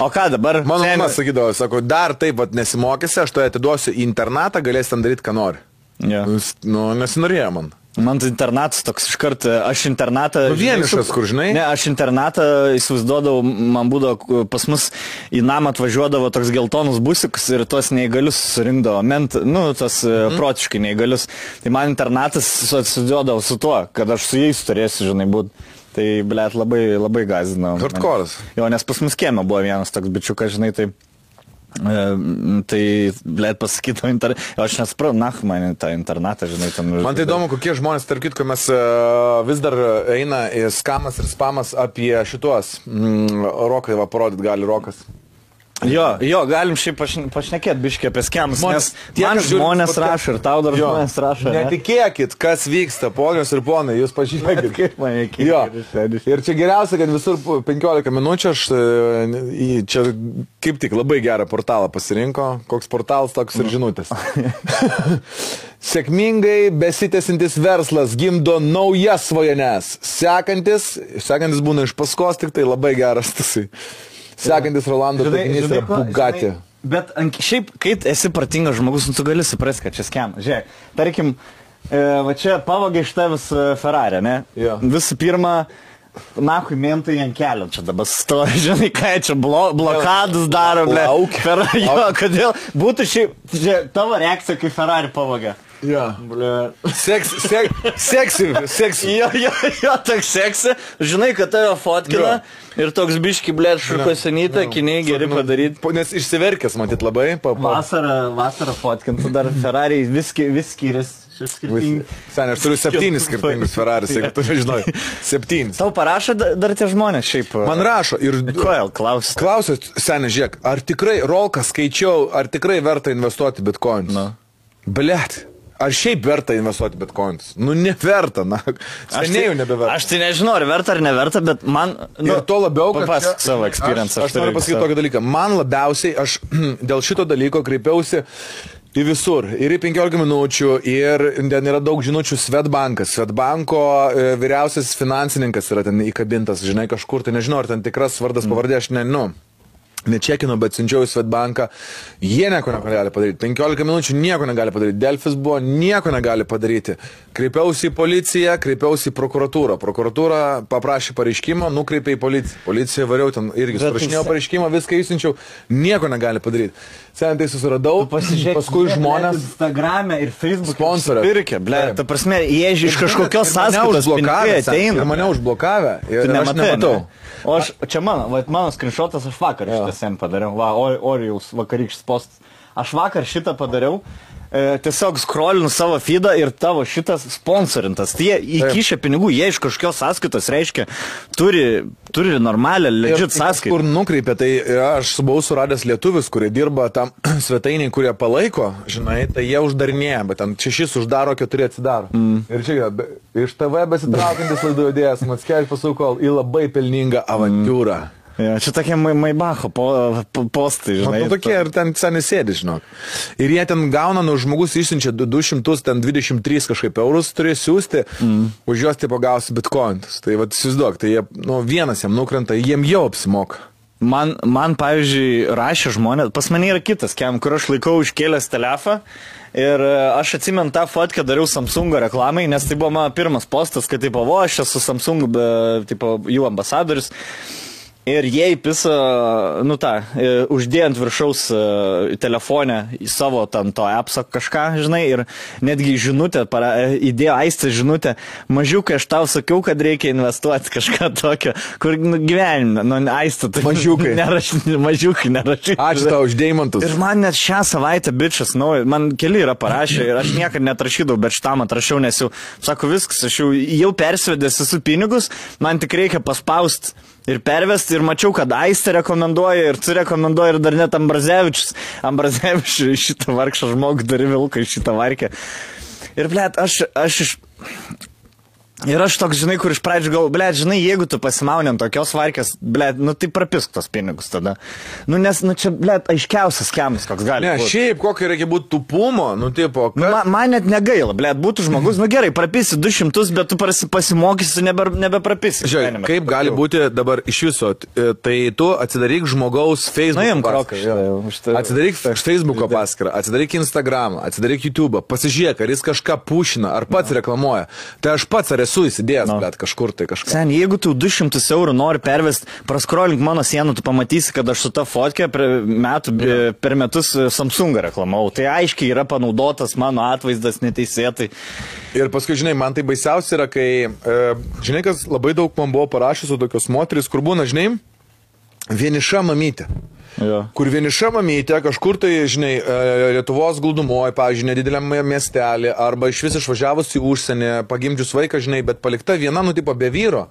Speaker 1: O ką dabar?
Speaker 2: Mano
Speaker 1: Seni-
Speaker 2: mama sakydavo, sako, dar taip pat nesimokysi, aš to atiduosiu į internatą, galėsi ten daryti, ką nori.
Speaker 1: Jo.
Speaker 2: Nu, Nu, nesinorėjo man.
Speaker 1: Man tai internatas toks iškart, aš internatą...
Speaker 2: Nu, vienišas, kur, žinai?
Speaker 1: Ne, aš internatą įsivaizduodavau, man būdavo, pas mus į namą atvažiuodavo toks geltonus busikus ir tuos neįgalius surinkdavo, ment, nu, tos mm. protiškai neįgalius. Tai man internatas susiduodavo su tuo, kad aš su jais turėsiu, žinai, būti. Tai, blėt, labai, labai gazino.
Speaker 2: Hardcore'as.
Speaker 1: Jo, nes pas mus kieme buvo vienas toks bičiukas, žinai, tai... e, Tai, blėt, pasakytų internetą. Aš nesuprantu, na, man tą internatą, žinai, ten.
Speaker 2: Man tai įdomu, kokie žmonės, tarp kitko, mes uh, vis dar eina skamas ir spamas apie šituos. Mm, rokai, va, parodyt gali rokas.
Speaker 1: Jo, jo, galim šiaip pašne- pašnekėti biškiai apie skemus, nes
Speaker 2: tie,
Speaker 1: žmonės
Speaker 2: podcast-
Speaker 1: rašo ir tau dar
Speaker 2: Jo.
Speaker 1: žmonės rašo. ne?
Speaker 2: Netikėkit, kas vyksta, ponios ir ponai, jūs pažiūrėkit.
Speaker 1: Kaip mane
Speaker 2: Jo.
Speaker 1: ir
Speaker 2: čia geriausia, kad visur po 15 minučių aš e, čia kaip tik labai gerą portalą pasirinko. Koks portalas, toks ir žinutės. Sėkmingai besitęsintis verslas gimdo naujas svajones. Sekantis, sekantis būna iš paskos, tik tai labai geras tasai. Sekantis Rolando taikinys yra Bugatti.
Speaker 1: Bet ank- šiaip, kai esi pratingas žmogus, nu, tu gali suprasti, kad čia skemas. Žiūrėk, tarkim, e, va čia pavogė iš tavęs e, Ferrari, ne?
Speaker 2: Jo.
Speaker 1: Visų pirma, Nakui mentai ant kelio čia dabar stovi, žinai, ką čia blo, blokadus daro, ble.
Speaker 2: Laukia.
Speaker 1: Ferrari, jo, kodėl būtų šiaip, čia tavo reakcija, kai Ferrari pavogė.
Speaker 2: Ja.
Speaker 1: Ble.
Speaker 2: Seks, sek, seksi, seksi.
Speaker 1: Jo, jo, jo, toks seksi, žinai, kad tave fotkina ir toks biški, blė, šukosenyta, kiniai geri padaryti.
Speaker 2: Nes išsiverkęs, matyt, labai. Pa, pa,
Speaker 1: Vasarą, vasarą fotkintų dar Ferrari vis, ski- vis skiriasi.
Speaker 2: Seniai, aš turiu septynis skirtingus Ferraris, jeigu tu nežinai. Septynis.
Speaker 1: Tau parašo da- dar tie žmonės šiaip.
Speaker 2: Man rašo ir...
Speaker 1: Kodėl, klausia.
Speaker 2: Klausiu, seniai, žiūrėk, ar tikrai, Rolką skaičiau, ar tikrai verta investuoti bitkoinus?
Speaker 1: Na.
Speaker 2: Blet, ar šiaip verta investuoti bitkoinus? Nu, neverta, na. Seniai jau nebeverta.
Speaker 1: Aš tai nežinau, ar verta ar neverta, bet man...
Speaker 2: Nu, ir to labiau, kad...
Speaker 1: Papasakok
Speaker 2: čia-
Speaker 1: savo experience.
Speaker 2: Aš, aš noriu pasakyti tokį dalyką. Man labiausiai, aš dėl šito dalyko kreipiausi į visur. Ir į 15 minučių, ir ten yra daug žinučių Svetbankas. Svetbanko e, vyriausias finansininkas yra ten įkabintas, žinai, kažkur, tai nežinau, ar ten tikras vardas pavardė, aš nežinau. Nečekino, bet siunčiau į Svetbanką. Jie nieko negali padaryti. 15 minučių nieko negali padaryti. Delfis buvo, nieko negali padaryti. Kreipiausi į policiją, kreipiausi į prokuratūrą. Prokuratūra paprašė pareiškimo, nukreipė į policiją. Policija variau ten irgi surašinėjau pareiškimą, viską įsiunčiau. Nieko negali padaryti. Sen tai susiradau. Paskui žmonės.
Speaker 1: Instagram'e ir Facebook'e.
Speaker 2: Sponsorą.
Speaker 1: Pirkė, ble. Ta prasme, jie iš kažkokios sąskaitos
Speaker 2: sen,
Speaker 1: ateina.
Speaker 2: ir mane užblokavę. Ir
Speaker 1: Tu
Speaker 2: aš
Speaker 1: nematai,
Speaker 2: nematau.
Speaker 1: Ne? O aš, čia mano, va, mano skrinšotas aš vakar šitą sen padariau. Va, Or- Orijaus vakarykštis postas. Aš vakar šitą padariau. E, tiesiog skrolinu savo feedą ir tavo šitas sponsorintas. Tai jie įkišę pinigų, jie iš kažkokios sąskaitos reiškia, turi, turi normalią, legit sąskaitą.
Speaker 2: Kur nukreipė, tai aš buvau suradęs lietuvius, kurie dirba tam svetainiai, kurie palaiko, žinai, tai jie uždarinėja, bet ten šešis uždaro, keturi atsidaro. Mm. Ir čia be- iš TV besitraukiantis laidų vedėjas, Matskevičius pasukol į labai pelningą avantūrą. Mm.
Speaker 1: Ja, čia tokie Mai- Maibacho po, po, postai, žinai.
Speaker 2: Žinai, tokie ir ten seniai sėdi, žinok. Ir jie ten gauna, nu, žmogus išsiunčia du- 223 kažkaip eurus, turės siūsti, mm. už juos tai pagausi bitkointus. Tai vad, įsivaizduok, tai jie, nu, vienas jam nukrenta, jiem jau apsimoka.
Speaker 1: Man, man, pavyzdžiui, rašė žmonės, pas mane yra kitas kem, kur aš laikau iškėlęs telefą Ir e, aš atsimenu tą fotkę dariau Samsungo reklamai, nes tai buvo mano pirmas postas, kad tipo, o, aš esu Samsung, be, tipo, jų ambasadorius. Ir jie įpisa, nu tą, e, uždėjant viršaus e, telefonę į savo tam to appsą kažką, žinai, ir netgi žinutę, para, e, įdėjo aistę žinutę, mažiukai aš tau sakiau, kad reikia investuoti kažką tokio, kur nu, gyvenime, nu, aistą, tai
Speaker 2: Mažiukai.
Speaker 1: Nerašy, mažiukai nerašy.
Speaker 2: Ačiū tau už deimantus.
Speaker 1: Ir man net šią savaitę bičias, nu, man keli yra parašę ir aš niekada netrašydavau, bet šitam atrašiau, nes jau, sako, viskas, aš jau, jau persvedęs esu pinigus, man tik reikia paspausti ir pervesti ir mačiau, kad Aistė rekomenduoja ir tu rekomenduoji ir dar net Ambrazevičius. Ambrazevičius šitą vargšą žmogų dar vilką į šitą varkę. Ir blėt, aš, aš iš... Ir aš toks, žinai, kur iš pradžių gal, ble, žinai, jeigu tu pasimauni ant tokios varkės, ble, nu tai prapisk tos pinigus tada. Nu nes, nu čia, ble, aiškiausias kemas, koks gali
Speaker 2: Ne,
Speaker 1: būti.
Speaker 2: šiaip kokio reikia būti tupumo, nu tipo,
Speaker 1: Nu,
Speaker 2: kad...
Speaker 1: man, man net negaila, ble, būtų žmogus, nu gerai, prapisi 200, bet tu pasimokysi, nebe, nebeprapisi.
Speaker 2: Žiūrėk, kaip gali būti dabar iš viso, e, tai tu atsidaryk žmogaus Facebook
Speaker 1: kroką,
Speaker 2: paskyrą.
Speaker 1: jo, jau, už tai-
Speaker 2: Atsidaryk Facebook'o paskyrą, atsidaryk Instagramą, atsidaryk YouTube'ą, pasižiūrėk, ar jis kažką pušina, ar pats reklamuoja. Tai aš pats ar esu įsidėjęs,
Speaker 1: No.
Speaker 2: bet kažkur tai kažką.
Speaker 1: Sen, jeigu tu 200 eurų nori pervesti, praskrolink mano sieną, tu pamatysi, kad aš su ta fotkė per, metų, ja. per metus e, Samsungą reklamavau. Tai aiškiai yra panaudotas mano atvaizdas neteisėtai.
Speaker 2: Ir paskui, žinai, man tai baisiausia yra, kai, e, žinai, kas labai daug man buvo parašęs tokios moteris, kur būna, žinai, vieniša mamytė.
Speaker 1: Jo.
Speaker 2: Kur vieniša mamytė kažkur tai, žinai, e, Lietuvos glūdumoje, pavyzdžiui, nedideliam miestelį, arba iš vis išvažiavus į užsienį, pagimdžius vaiką, žinai, bet palikta viena, nu, tipo, be vyro.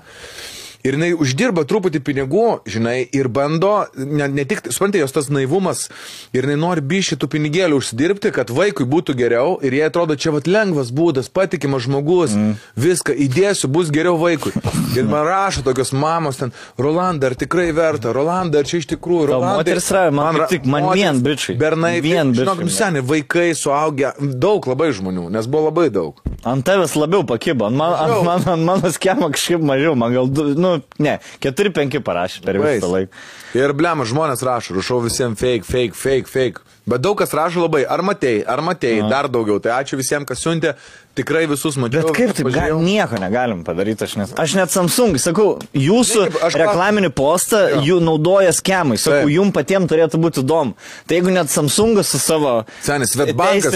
Speaker 2: Ir jinai uždirba truputį pinigų, žinai, ir bando, ne, ne tik, suprantate, jos tas naivumas, ir jinai nori bišį tų pinigėlių užsidirbti, kad vaikui būtų geriau, ir jie atrodo, čia vat lengvas būdas, patikimas žmogus, mm. viską įdėsiu, bus geriau vaikui. Ir man rašo tokios mamos ten, Rolanda, ar tikrai verta, Rolanda, ar čia iš tikrųjų,
Speaker 1: Tau
Speaker 2: Rolandai,
Speaker 1: moteris ra- man kaip tik- man
Speaker 2: moteris,
Speaker 1: vien bičai.
Speaker 2: Bernai,
Speaker 1: Vien
Speaker 2: vien, žinok, nu, seniai, vaikai, suaugę, daug labai žmonių, nes buvo labai daug.
Speaker 1: Ant tavęs labiau pakibo, ant, man, ant, man, ant mano schemą kažkaip mažiau, man gal, du, nu, ne, 4-5 parašė per visą
Speaker 2: Bais.
Speaker 1: laiką.
Speaker 2: Ir blema, žmonės rašo, rašau visiems fake, fake, fake, fake. Bet daug kas rašo labai, ar matei, ar matei, dar daugiau. Tai ačiū visiems, kas siuntė, tikrai visus mačiau.
Speaker 1: Bet kaip taip, gal, nieko negalim padaryti, aš net, aš net Samsung, sakau, jūsų
Speaker 2: Ne, aš
Speaker 1: reklaminį postą
Speaker 2: Jo.
Speaker 1: jų naudoja skemai, sakau,
Speaker 2: Taip.
Speaker 1: jums patiems turėtų būti įdomu. Tai jeigu net Samsungas su savo...
Speaker 2: Senis, Svetbankas-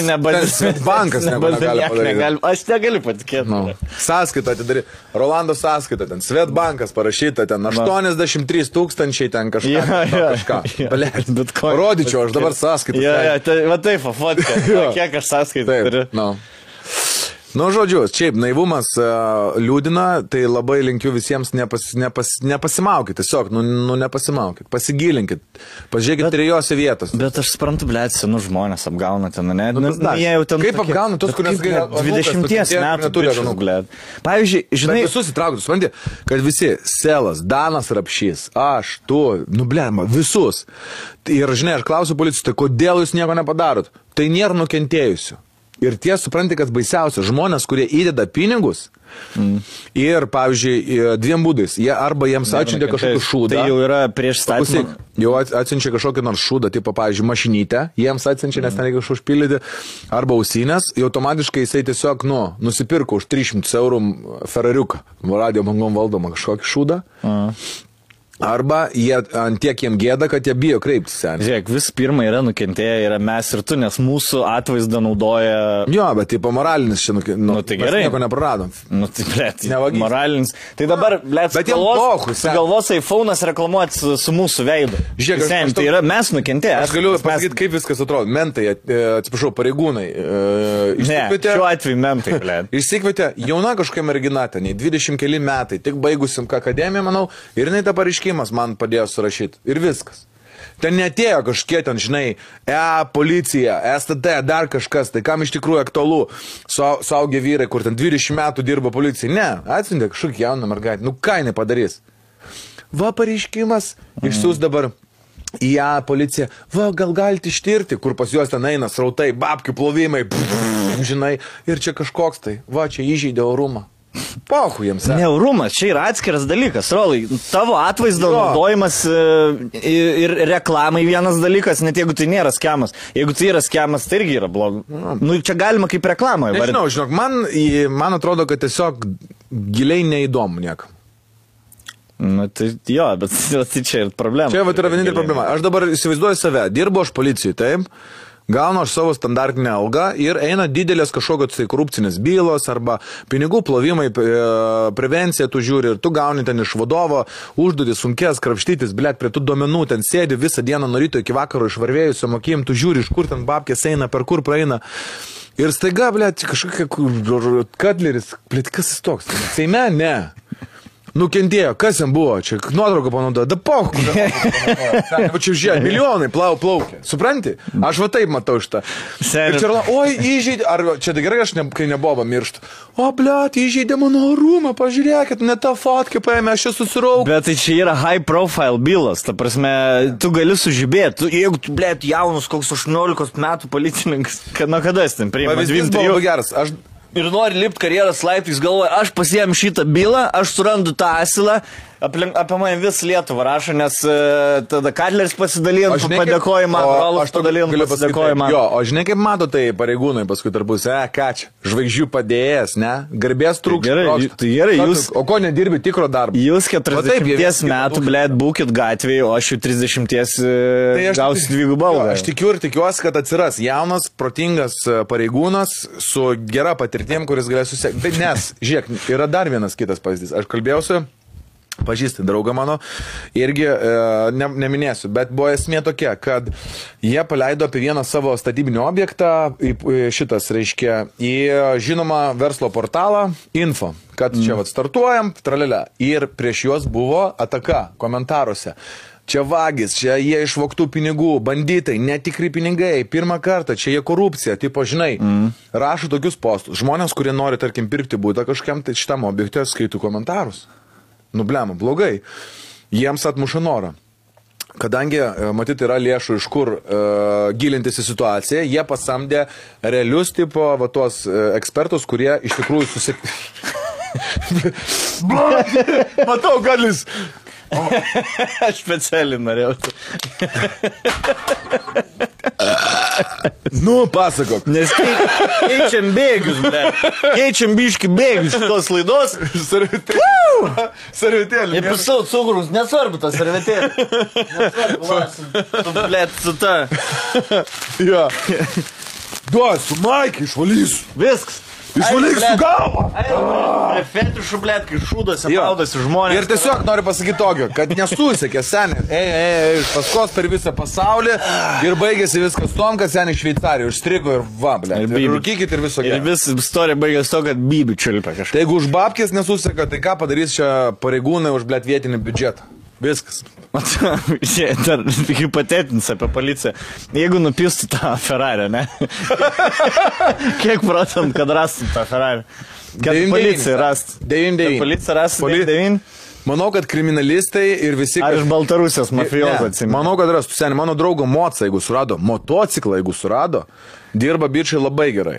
Speaker 2: Svetbankas negali
Speaker 1: Aš negaliu patikėti.
Speaker 2: Nu, sąskaitą atidari. Rolando sąskaitą ten, Svetbankas parašyta ten, 83 tūkstančiai ten kažką. Nu,
Speaker 1: jo,
Speaker 2: kažką.
Speaker 1: jo.
Speaker 2: Blet.
Speaker 1: Bitcoin.
Speaker 2: Rodyčiau aš dabar sąskaitą.
Speaker 1: Ja, ja, tai, va taip, fotka. Kiek aš sąskaitą turiu.
Speaker 2: Nu. Nu, žodžiu, šiaip naivumas uh, liūdina, tai labai linkiu visiems nepas, nepas, nepasimaukit, tiesiog, nu, nu nepasimaukit, pasigilinkit, pažiūrėkit Bet, trijose vietose.
Speaker 1: Bet aš suprantu, blėt, senų žmonės apgauna ten, ne? Nu,
Speaker 2: tas da.
Speaker 1: jie jau ten.
Speaker 2: Kaip apgauna
Speaker 1: Bet kaip,
Speaker 2: gali-
Speaker 1: blėt,
Speaker 2: anūkas
Speaker 1: 20
Speaker 2: nukentėjo,
Speaker 1: metų
Speaker 2: neturi anūkų.
Speaker 1: blėt. Pavyzdžiui,
Speaker 2: Žinai,
Speaker 1: žinai,
Speaker 2: visus įtrauktus, supranti, kad visi, Selas, Danas Rapšys, aš, tu, nublema, visus. Ir žinai, aš klausiu policijos, tai kodėl jūs nieko nepadarot? Tai nėra nukentėjusių. Ir tie, supranti, kas baisiausia, žmonės, kurie įdeda pinigus mm. ir, pavyzdžiui, dviem būdais, jie arba jiems atsiuntė kažkokį šūdą.
Speaker 1: Tai jau yra prieš statymą.
Speaker 2: Jau ats- atsiunčia kažkokį nors šūdą, tipo, pavyzdžiui, mašinytę, jiems atsiunčia, nes ten reikia kažką užpildyti, arba ausinės, jau automatiškai jisai tiesiog, nu, nusipirko už 300 eurų Ferrariuką, radio bangom valdomą kažkokį šūdą.
Speaker 1: A.
Speaker 2: Arba jie ant tiek jiem gėda, kad jie bijo kreiptis.
Speaker 1: Žiūrėk, vis pirma yra nukentėję, yra mes ir tu, nes mūsų atvaizdą naudoja...
Speaker 2: Jo, bet tipo moralinis čia, nu, nu,
Speaker 1: Nu, tai
Speaker 2: mes
Speaker 1: gerai.
Speaker 2: Nieko nepraradom.
Speaker 1: Nu, tai, blėt,
Speaker 2: Nevagys.
Speaker 1: moralinis. Tai dabar, blėt,
Speaker 2: Bet jiem pohui, sen.
Speaker 1: sugalvos iPhone'as reklamuoti su, su mūsų veidu.
Speaker 2: Žiūrėk,
Speaker 1: Sen, tai yra mes nukentėję.
Speaker 2: Aš galiu
Speaker 1: mes-
Speaker 2: pasakyti, kaip viskas atrodo. Mentai, e, atsiprašau, pareigūnai. e, išsikvietė-
Speaker 1: šiuo atveju mentai, blėt.
Speaker 2: Išsikvietė jauna kažkokia mergina, ten, jai 20 keli metai, tik baigusim ką akademiją, manau, ir jinai tą pareiškimas man padėjo surašyti. Ir viskas. Ten netėjo kažkiek ten, žinai, E, policija, STT, dar kažkas, tai kam iš tikrųjų aktualu, suaugę vyrai, kur ten 20 metų dirba policija. Ne, atsintė kažkokį jauną mergaitę. Nu ką jinai padarys? Va pareiškimas, išsiūs dabar į ją policiją, va gal galite ištirti, kur pas juos ten eina srautai, babkių plovimai, žinai, ir čia kažkoks tai, va čia įžeidė orumą. Pohu jiems. e.
Speaker 1: Neurumas, čia yra atskiras dalykas, rolai. Tavo atvaizdo
Speaker 2: Jo.
Speaker 1: naudojimas ir ir reklamai vienas dalykas, net jeigu tai nėra schemas. Jeigu tai yra schemas, tai irgi yra blogai. Nu, čia galima kaip reklamai.
Speaker 2: Nežinau, žinok, man, man atrodo, kad tiesiog giliai neįdomu niekam.
Speaker 1: Nu, tai jo, bet tai čia ir problema.
Speaker 2: Čia va yra vienintelė problema. Aš dabar įsivaizduoju save, dirbu aš policijai, taip, gaunu aš savo standartinę algą ir eina didelės kažkokios tai korupcinės bylos arba pinigų plovimai, e, prevencija, tu žiūri ir tu gauni ten iš vadovo užduotį sunkės, krapštytis, blėt, prie tų duomenų ten sėdi visą dieną nuo ryto iki vakaro išvarvėjusio mokėjim, tu žiūri, iš kur ten babkės eina, per kur praeina. Ir staiga, blėt, kažkokia katleris, blėt, kas jis toks? Seime, ne. Nukentėjo, kas jam buvo, čia nuotrauką panaudojo, da. Va čia žiūrėk, milijonai plau, plaukia. Supranti? Aš va taip matau šitą. Ir čia oi, įžeidė, ar čia tai gerai, aš ne, kai nebuvo miršt. O, blėt, įžeidė mano rūmą, pažiūrėkit, ne tą fotkę paėmė, aš čia susiraukau.
Speaker 1: Bet tai čia yra high profile bylas, ta prasme, tu gali sužibėti, jeigu blėt, jaunas koks 18 metų policininkas, kad nuo kada jis ten priima?
Speaker 2: Pavyzdys buvo geras. Aš
Speaker 1: Ir nori lipti karjeros laiptais, galvoja, aš pasiėm šitą bylą, aš surandu tą asilą, aplink, apie mane vis Lietuvą rašo, nes uh, tada Kadleris pasidalino
Speaker 2: Aš
Speaker 1: padėkojimą, Rolas
Speaker 2: aš
Speaker 1: padalino
Speaker 2: taip, Jo, o žinai, kaip mato tai pareigūnai paskui tarpus, e, ką čia, žvaigždžių padėjęs, ne, garbės trūksta.
Speaker 1: gerai,
Speaker 2: trokšta.
Speaker 1: tai gerai,
Speaker 2: Ką tu-
Speaker 1: jūs-
Speaker 2: O ko nedirbi tikro darbo?
Speaker 1: Jūs
Speaker 2: Va taip,
Speaker 1: 40
Speaker 2: jie vis
Speaker 1: metų, blėt, būkit gatvėje, o aš jau 30
Speaker 2: Tai
Speaker 1: uh, gausiu dvigubą.
Speaker 2: Aš tikiu ir tikiuosi, kad atsiras jaunas, protingas e, pareigūnas su gera patirtim, kuris galės susiekti. Tai nes, žiūrėk, yra dar vienas kitas pavyzdys. Aš kalbėjausi. Pažįsti draugą mano, irgi e, ne, neminėsiu, bet buvo esmė tokia, kad jie paleido apie vieną savo statybinį objektą, šitas reiškia, į žinomą verslo portalą Info, kad čia vad startuojam, tralelė. Ir prieš juos buvo ataka komentaruose. Čia vagis, čia jie išvoktų pinigų, banditai, netikri pinigai, pirmą kartą, čia jie korupcija, tipo, žinai, mm. rašo tokius postus. Žmonės, kurie nori, tarkim, pirkti būdą kažkam, tai šitam objekte skaitų komentarus. Nublema, blogai. Jiems atmuša norą. Kadangi, e, matyt, yra lėšų iš kur uh, gilintis į situaciją, jie pasamdė realius tipo, va, tuos uh, ekspertus, kurie iš tikrųjų susik... Matau, galis.
Speaker 1: Aš specialiai norėjau.
Speaker 2: Nu, pasakok.
Speaker 1: Nes kei- keičiam bėgius, blėt. Keičiam biški bėgius šitos laidos.
Speaker 2: Servetėlė. Servetėlė.
Speaker 1: Ir pusau cukrus, nesvarbu tas servetėlė. Nesvarbu, va, su, ta.
Speaker 2: Ja. Duosiu, Maikį, išvalysiu.
Speaker 1: Viskas.
Speaker 2: Išvalyk su galva.
Speaker 1: Fetišų, blėt, kai šūdosi,
Speaker 2: Jo.
Speaker 1: maudosi žmonės.
Speaker 2: Ir tiesiog noriu pasakyti tokio, kad nesusekė senė. Ei, ei, ei, iš paskos per visą pasaulį ir baigėsi viskas tom, kad senė iš Šveicarijos užstrigo ir va, ble.
Speaker 1: Ir
Speaker 2: Ir rūkykit ir viso
Speaker 1: Ir
Speaker 2: gero.
Speaker 1: vis istorija baigėsi to, kad bibi čiulpia kažką.
Speaker 2: Tai jeigu už babkės nesuseka, tai ką padarys čia pareigūnai už blėt vietinį biudžetą? Viskas.
Speaker 1: Dar hipotetinis apie policiją. Jeigu nupistų tą Ferrari, ne? Kiek procentų, kad rastum tą Ferrari? Kad
Speaker 2: Devyn
Speaker 1: policija
Speaker 2: devynis.
Speaker 1: rastų.
Speaker 2: Devyn
Speaker 1: Kad
Speaker 2: devynis.
Speaker 1: policija rastų.
Speaker 2: Poli-
Speaker 1: Poli... 9.
Speaker 2: Manau, kad kriminalistai ir visi...
Speaker 1: Ar iš Baltarusijos mafijos
Speaker 2: Ne,
Speaker 1: atsimenu?
Speaker 2: Manau, kad rastų seniai. Mano draugo moca, jeigu surado, motociklą, jeigu surado, dirba bičiai labai gerai.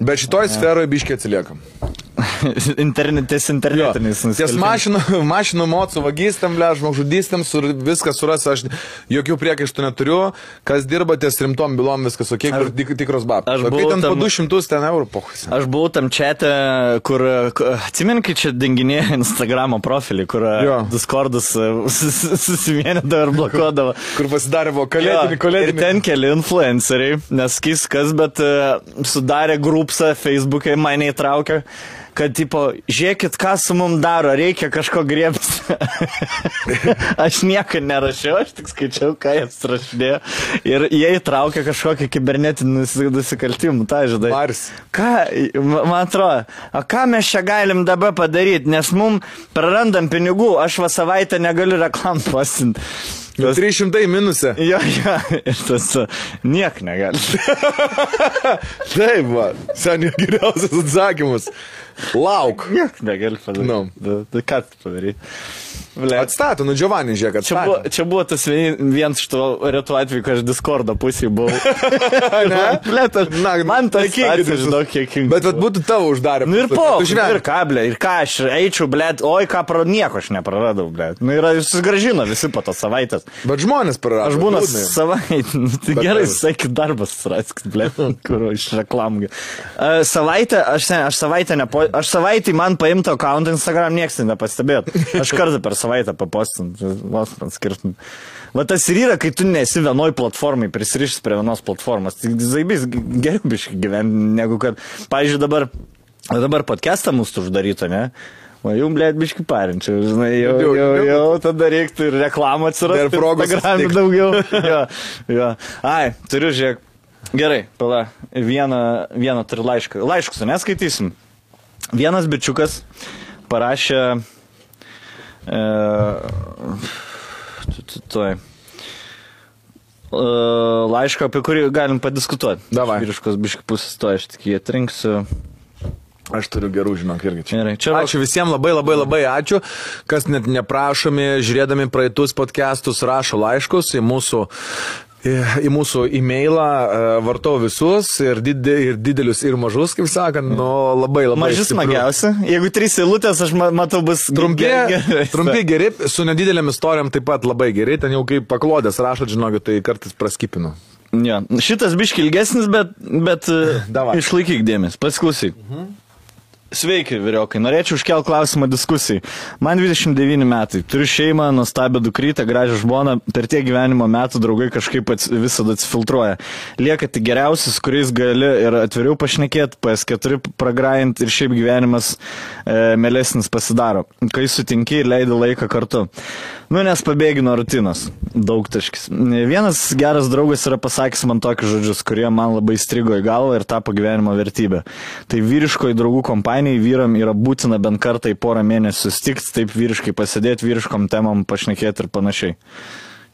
Speaker 2: Bet šitoj sferoje biškiai atsiliekam.
Speaker 1: Internetinis
Speaker 2: Ties
Speaker 1: nusikaltimas.
Speaker 2: mašinų, mašinų mocų vagystėm, ble, žmogžudystėm, sur, viską suras, aš jokių priekaištų neturiu, kas dirba ties rimtom bylom, viskas ok, kur tik, tikros babės.
Speaker 1: aš
Speaker 2: O kai
Speaker 1: buvau
Speaker 2: ten po
Speaker 1: tam-
Speaker 2: 200 ten eurų, pohus.
Speaker 1: Aš buvau tam čia, kur, atsiminkai, čia denginėja Instagramo profilį, kur
Speaker 2: Jo.
Speaker 1: Discordus e, susivienydavo ir blokuodavo.
Speaker 2: Kur pasidarė buvo
Speaker 1: Jo,
Speaker 2: kalėdinį,
Speaker 1: Ir
Speaker 2: kalėdinį.
Speaker 1: ten keli influenceriai, nes kis kas, bet uh, sudarė grupsą Facebook'e, mane įtraukė, kad, tipo, žiūrėkit, ką su mum daro, reikia kažko griebti. aš nieko nerašiau, aš tik skaičiau, ką jie rašinėjo. Ir jie įtraukė kažkokį kibernetinį nusi- nusikaltimą, tai žinai.
Speaker 2: Mars.
Speaker 1: Ką, ma- man atrodo, o ką mes čia galim dabar padaryti, nes mum prarandam pinigų, aš va savaitę negaliu reklam postinti.
Speaker 2: Jau 300 minusė.
Speaker 1: Jo, jo, ir tas uh, niek negali.
Speaker 2: Taip, va, seniai geriausias atsakymas. Lauk.
Speaker 1: Niek negali padaryti.
Speaker 2: Nu.
Speaker 1: Da- Tai ką? Ble,
Speaker 2: Atstato, nu Giovanni, žiūrėk,
Speaker 1: Čia buvo,
Speaker 2: atstato.
Speaker 1: čia buvo tas vienas iš to retų atvejų, kai aš Discordo pusėje buvau.
Speaker 2: Ne?
Speaker 1: Blet, aš,
Speaker 2: Na,
Speaker 1: man tai
Speaker 2: visus.
Speaker 1: žinok, kiek
Speaker 2: Bet vat būtų tavo uždarę.
Speaker 1: Nu ir po, ir ką, ble, ir ką aš eičiau, ble, oi, ką praradau, nieko aš nepraradau, ble. Nu ir susigražino visi po tos savaitės.
Speaker 2: Bet žmonės prarado.
Speaker 1: Aš būna savaitę, nu, tai
Speaker 2: Bet
Speaker 1: gerai, sakykit, darbas raskit, ble, kur iš reklamų. Uh, savaitę, aš, sen, aš savaitę nepo, aš savaitę man paimto account Instagram, nieks tai nepastebėt. Aš kartą per savaitę papostinu, vos man skirtum. Va tas ir yra, kai tu nesi vienoj platformai, prisirišęs prie vienos platformos. Tai zaibys geriau biškai gyventi, negu kad, pavyzdžiui, dabar, dabar podcastą mūsų uždaryto, ne? O jau, blėt, biški parinčiau, žinai, jau,
Speaker 2: Jau,
Speaker 1: jau,
Speaker 2: jau.
Speaker 1: tada reiktų ir reklamą atsirasti.
Speaker 2: Dar progos
Speaker 1: Instagram'e daugiau. jo, jo. Ai, turiu žiūrėk. Gerai, pala, vieną, vieną turiu laišką. Laiškus, neskaitysim. Vienas bičiukas parašė. Tu- tu- tuoj. Laišką, apie kurį galim padiskutuoti.
Speaker 2: Davai.
Speaker 1: Vyriškos biški pusės to aš tik jį atrinksiu.
Speaker 2: Aš turiu gerų, žinok, irgi čia.
Speaker 1: Gerai, čia
Speaker 2: Ačiū visiems labai labai labai ačiū, kas net neprašomi, žiūrėdami praeitus podcastus, rašo laiškus į mūsų į mūsų e-mailą, e, vartau visus ir, did, ir didelius, ir mažus, kaip sakant, nu labai labai. Stipru.
Speaker 1: smagiausia. Jeigu trys eilutės, aš ma- matau, bus
Speaker 2: Trumpi,
Speaker 1: ge- gerai.
Speaker 2: trumpi geri, su nedidelėm istorijom taip pat labai geri, ten jau kaip paklodės rašot, žinokit, tai kartais praskipinu.
Speaker 1: Ja. Šitas biški ilgesnis, bet, bet
Speaker 2: Davai.
Speaker 1: išlaikyk dėmesį, pasiklausyk. Sveiki, vyriokai. Norėčiau užkelti klausimą diskusijai. Man 29 metai. Turiu šeimą, nuostabią dukrytę, gražią žmoną. Per tie gyvenimo metų draugai kažkaip ats, visada atsifiltruoja. Lieka tik geriausi, su kuriais gali ir atviriau pašnekėti, PS4 pragrajant ir šiaip gyvenimas e, melesnis pasidaro. Kai sutinki ir leidi laiką kartu. Nu, nes pabėgi nuo rutinos. Daug taškis. Vienas geras draugas yra pasakęs man tokius žodžius, kurie man labai strigo į galvą ir tapo gyvenimo vertybė. Tai vyriškoji draugų kompanijai vyram yra būtina bent kartą į porą mėnesių susitikti, taip vyriškai pasėdėti, vyriškom temam pašnekėti ir panašiai.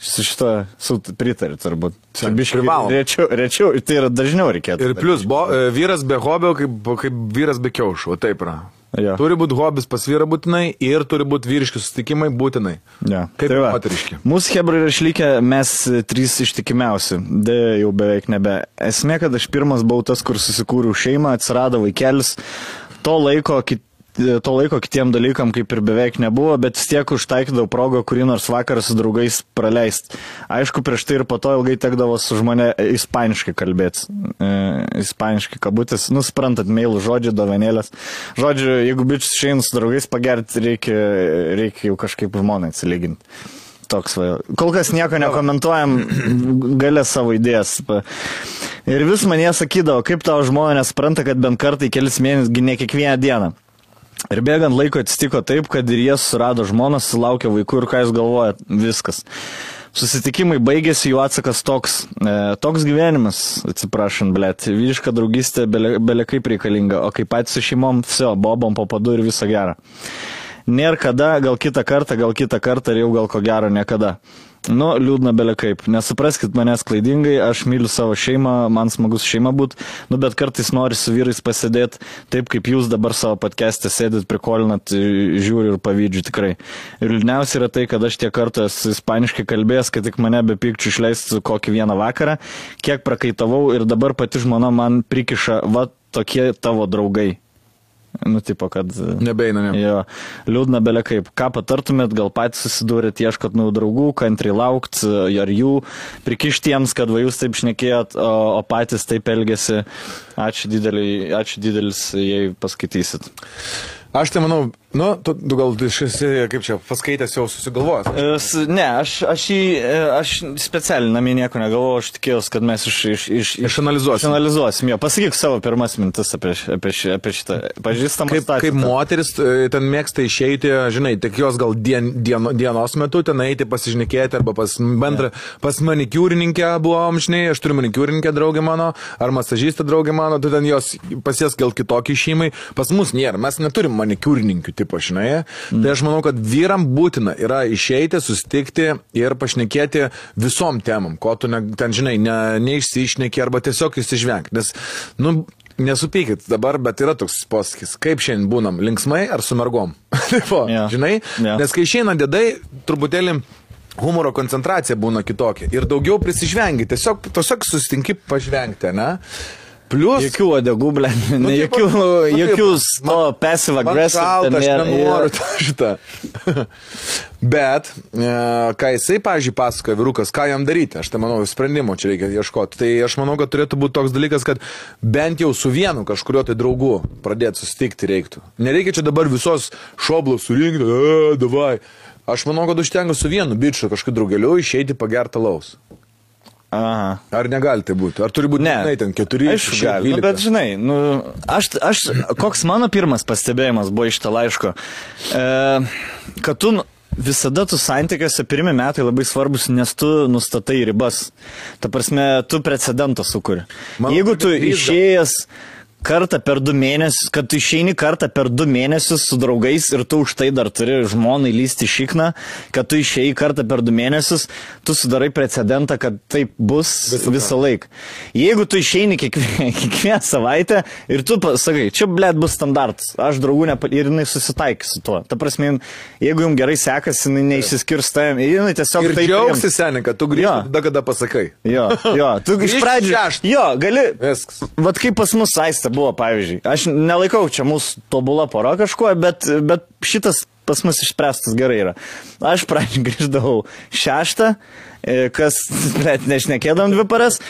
Speaker 1: Su šito su pritari turbūt. Biškai rečiau, rečiau, tai yra dažniau reikėtų.
Speaker 2: Ir plus, bo, e, vyras be hobio, kaip, kaip vyras be kiaušų, o taip yra.
Speaker 1: Jo.
Speaker 2: Turi būti hobis pas vyrą būtinai ir turi būti vyriški susitikimai būtinai.
Speaker 1: Ja.
Speaker 2: Kaip
Speaker 1: tai
Speaker 2: moteriški.
Speaker 1: Mūsų hebrai yra išlikę mes trys ištikimiausi. D jau beveik nebe. Esmė, kad aš pirmas buvau tas, kur susikūriau šeimą, atsirado vaikelis. To laiko, kit, to laiko kitiem dalykam kaip ir beveik nebuvo, bet vis tiek užtaikydavau progą kurį nors vakarą su draugais praleisti. Aišku, prieš tai ir po to ilgai tekdavo su žmonė ispaniškai kalbėti. E, ispaniškai kabutės, nusprantat, mailų žodžių, dovanėlės. Žodžiu, jeigu bičius išeina su draugais pagerti, reikia, reikia jau kažkaip žmonai atsilyginti. Toks va. Kol kas nieko nekomentuojam, galę savo idėjas. Ir vis man jie sakydavo, kaip tavo žmonės supranta, kad bent kartą į kelis mėnesius, ne kiekvieną dieną. Ir bėgant laiko atsitiko taip, kad ir jie surado žmoną, sulaukė vaikų ir ką jūs galvojat, viskas. Susitikimai baigėsi, jų atsakas toks. E, toks gyvenimas, atsiprašant, blėt, vyriška draugystė bele, bele kaip reikalinga, o kaip patys su šeimom, viso, bobom, papadu ir viso gero. Nėra kada, gal kitą kartą, gal kitą kartą ir jau gal ko gero niekada. Nu, liūdna belė kaip. Nesupraskit manęs klaidingai, aš myliu savo šeimą, man smagus šeima būt, nu, bet kartais nori su vyrais pasėdėti, taip kaip jūs dabar savo podcast'e sėdit, prikolinat, žiūri ir pavydžiu tikrai. Ir liūdniausia yra tai, kad aš tiek kartų esu ispaniškai kalbėjęs, kad tik mane be pykčių išleistų kokį vieną vakarą, kiek prakaitavau ir dabar pati žmona man prikiša, va, tokie tavo draugai. Nu, tipo, kad...
Speaker 2: Nebeina, ne.
Speaker 1: Jo, liūdna belė kaip. Ką patartumėt, gal patys susidūrėt, ieškot naujų draugų, kantriai laukt, ar jų prikištiems, kad va jūs taip šnekėjot, o, o patys taip elgesi. Ačiū, didelį, ačiū didelis, jei paskaitysit.
Speaker 2: Aš tai manau, nu, tu, tu gal tu esi, kaip čia, paskaitęs jau susigalvojęs.
Speaker 1: E, s- Ne, aš, aš, jį, e, aš specialiai namie nieko negalvoju, aš tikėjausi, kad mes iš, iš, iš,
Speaker 2: Išanalizuosim.
Speaker 1: Išanalizuosim, jo. Pasakyk savo pirmas mintis apie, apie, apie šitą. Pažįstamą
Speaker 2: Kaip, kaip moteris e, ten mėgsta išeiti, žinai, tik jos gal dien, dien, dienos metu ten eiti pasižinėkėti arba pas bendrą, pas manikiūrininkę buvom, žinai, aš turiu manikiūrininkę draugę mano, ar masažistą draugę mano, tu ten jos pasies gal kitokį šeimai, pas mus nėra, mes neturim manikiūrininkių tipo, žinai. Mm. Tai aš manau, kad vyram būtina yra išeiti, susitikti ir pašnekėti visom temam, ko tu ne, ten, žinai, ne, neišsišneki arba tiesiog įsižvengti. Nes, nu, nesupykit dabar, bet yra toks posakis, kaip šiandien būnam, linksmai ar su mergom. Tipo,
Speaker 1: Jo.
Speaker 2: Žinai,
Speaker 1: Jo.
Speaker 2: nes kai išeina dėdai, truputėlį humoro koncentracija būna kitokia ir daugiau prisižvengi, tiesiog, tiesiog susitinki pažvengti, ne? Plus,
Speaker 1: Jokių odegų, ble,
Speaker 2: Nu,
Speaker 1: ne,
Speaker 2: tipo,
Speaker 1: jokių,
Speaker 2: nu,
Speaker 1: jokių
Speaker 2: tipo,
Speaker 1: to passive aggressive.
Speaker 2: šalta, aš nenoriu to šitą. Bet, e, ką jisai, pažiūrėjau, pasakoja vyrukas, ką jam daryti, aš tai manau, sprendimo čia reikia ieškoti. Tai aš manau, kad turėtų būti toks dalykas, kad bent jau su vienu kažkurio tai draugu pradėti susitikti reiktų. Nereikia čia dabar visos šoblos surinkti, e, davai. Aš manau, kad užtenka su vienu bičiu kažkokiu draugeliu išeiti pagertą laus.
Speaker 1: Aha.
Speaker 2: Ar negali tai būti? Ar turi būti,
Speaker 1: Ne.
Speaker 2: žinai, ten keturi,
Speaker 1: Aišku, gali. Nu, bet žinai, nu, aš, aš, koks mano pirmas pastebėjimas buvo iš to laiško, e, kad tu visada tu santykiuose pirmie metai labai svarbus, nes tu nustatai ribas. Ta prasme, tu precedentą sukuri.
Speaker 2: Manau,
Speaker 1: Jeigu tu
Speaker 2: kad grįžta.
Speaker 1: Kartą per du mėnesius, kad tu išeini kartą per du mėnesius su draugais ir tu už tai dar turi žmonai lysti šikną, kad tu išėjai kartą per du mėnesius, tu sudarai precedentą, kad taip bus visą, visą laiką. Jeigu tu išeini kiekvieną, kiekvieną savaitę ir tu pasakai, čia blėt bus standartas, aš draugų nepa... ir jinai susitaikys su tuo. Ta prasme, jeigu jums gerai sekasi, jinai neišsiskirs tavim, jinai tiesiog
Speaker 2: Ir džiaugsi seniai, kad tu grįžti tada, kada pasakai.
Speaker 1: Jo, jo, tu iš pradžių. Jo, gali.
Speaker 2: Viskas.
Speaker 1: Vat kaip pas mus aistė buvo, pavyzdžiui. Aš nelaikau čia mūsų tobula pora kažkuo, bet, bet šitas pas mus išspręstas gerai yra. Aš pradžiui grįždavau šeštą, e, kas, net nešnekėdam dvi paras.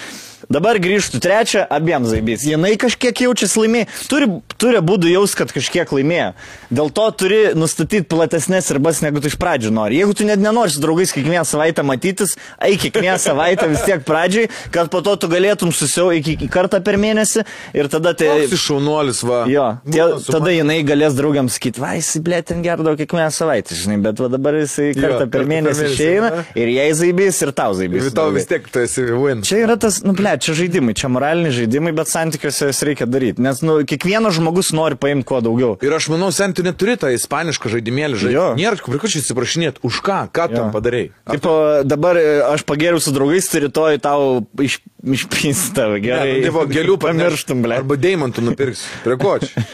Speaker 1: Dabar grįžtų trečią, abiems zaibys. Jinai kažkiek jaučiasi laimė. Turi, turi būdų jaus, kad kažkiek laimėjo. Dėl to turi nustatyti platesnės ribas, negu tu iš pradžių nori. Jeigu tu net nenori su draugais kiekvieną savaitę matytis, eik kiekvieną savaitę vis tiek pradžiai, kad po to tu galėtum susiau iki kartą per mėnesį ir tada tai...
Speaker 2: Iš šaunuolis, va.
Speaker 1: Jo, tie,
Speaker 2: Būna su
Speaker 1: tada jinai galės draugams sakyti, va, jisai blė ten gerdavo kiekvieną savaitę, žinai, bet va dabar
Speaker 2: Jo,
Speaker 1: kartą
Speaker 2: kartą per
Speaker 1: mėnesį išeina ir jai zaibys ir tau zaibys.
Speaker 2: Ir tau vis tiek tu esi win.
Speaker 1: Čia yra tas, nu, ble, čia žaidimai, čia moraliniai žaidimai, bet santykiuose jas reikia daryti, nes, nu, kiekvienas žmogus nori paimti kuo daugiau.
Speaker 2: Ir aš manau, sen tu neturi tą ispanišką žaidimėlį žaisti. Nėra, čia atsiprašinėti, už ką, ką
Speaker 1: Jo.
Speaker 2: tam padarai.
Speaker 1: Taip, dabar e, aš pagėriau su draugais, tai rytoj tau iš, išpinsta, gerai.
Speaker 2: Ne, tipo, gėlių
Speaker 1: pamirštum, ble.
Speaker 2: Arba deimantų nupirks. Prie ko čia?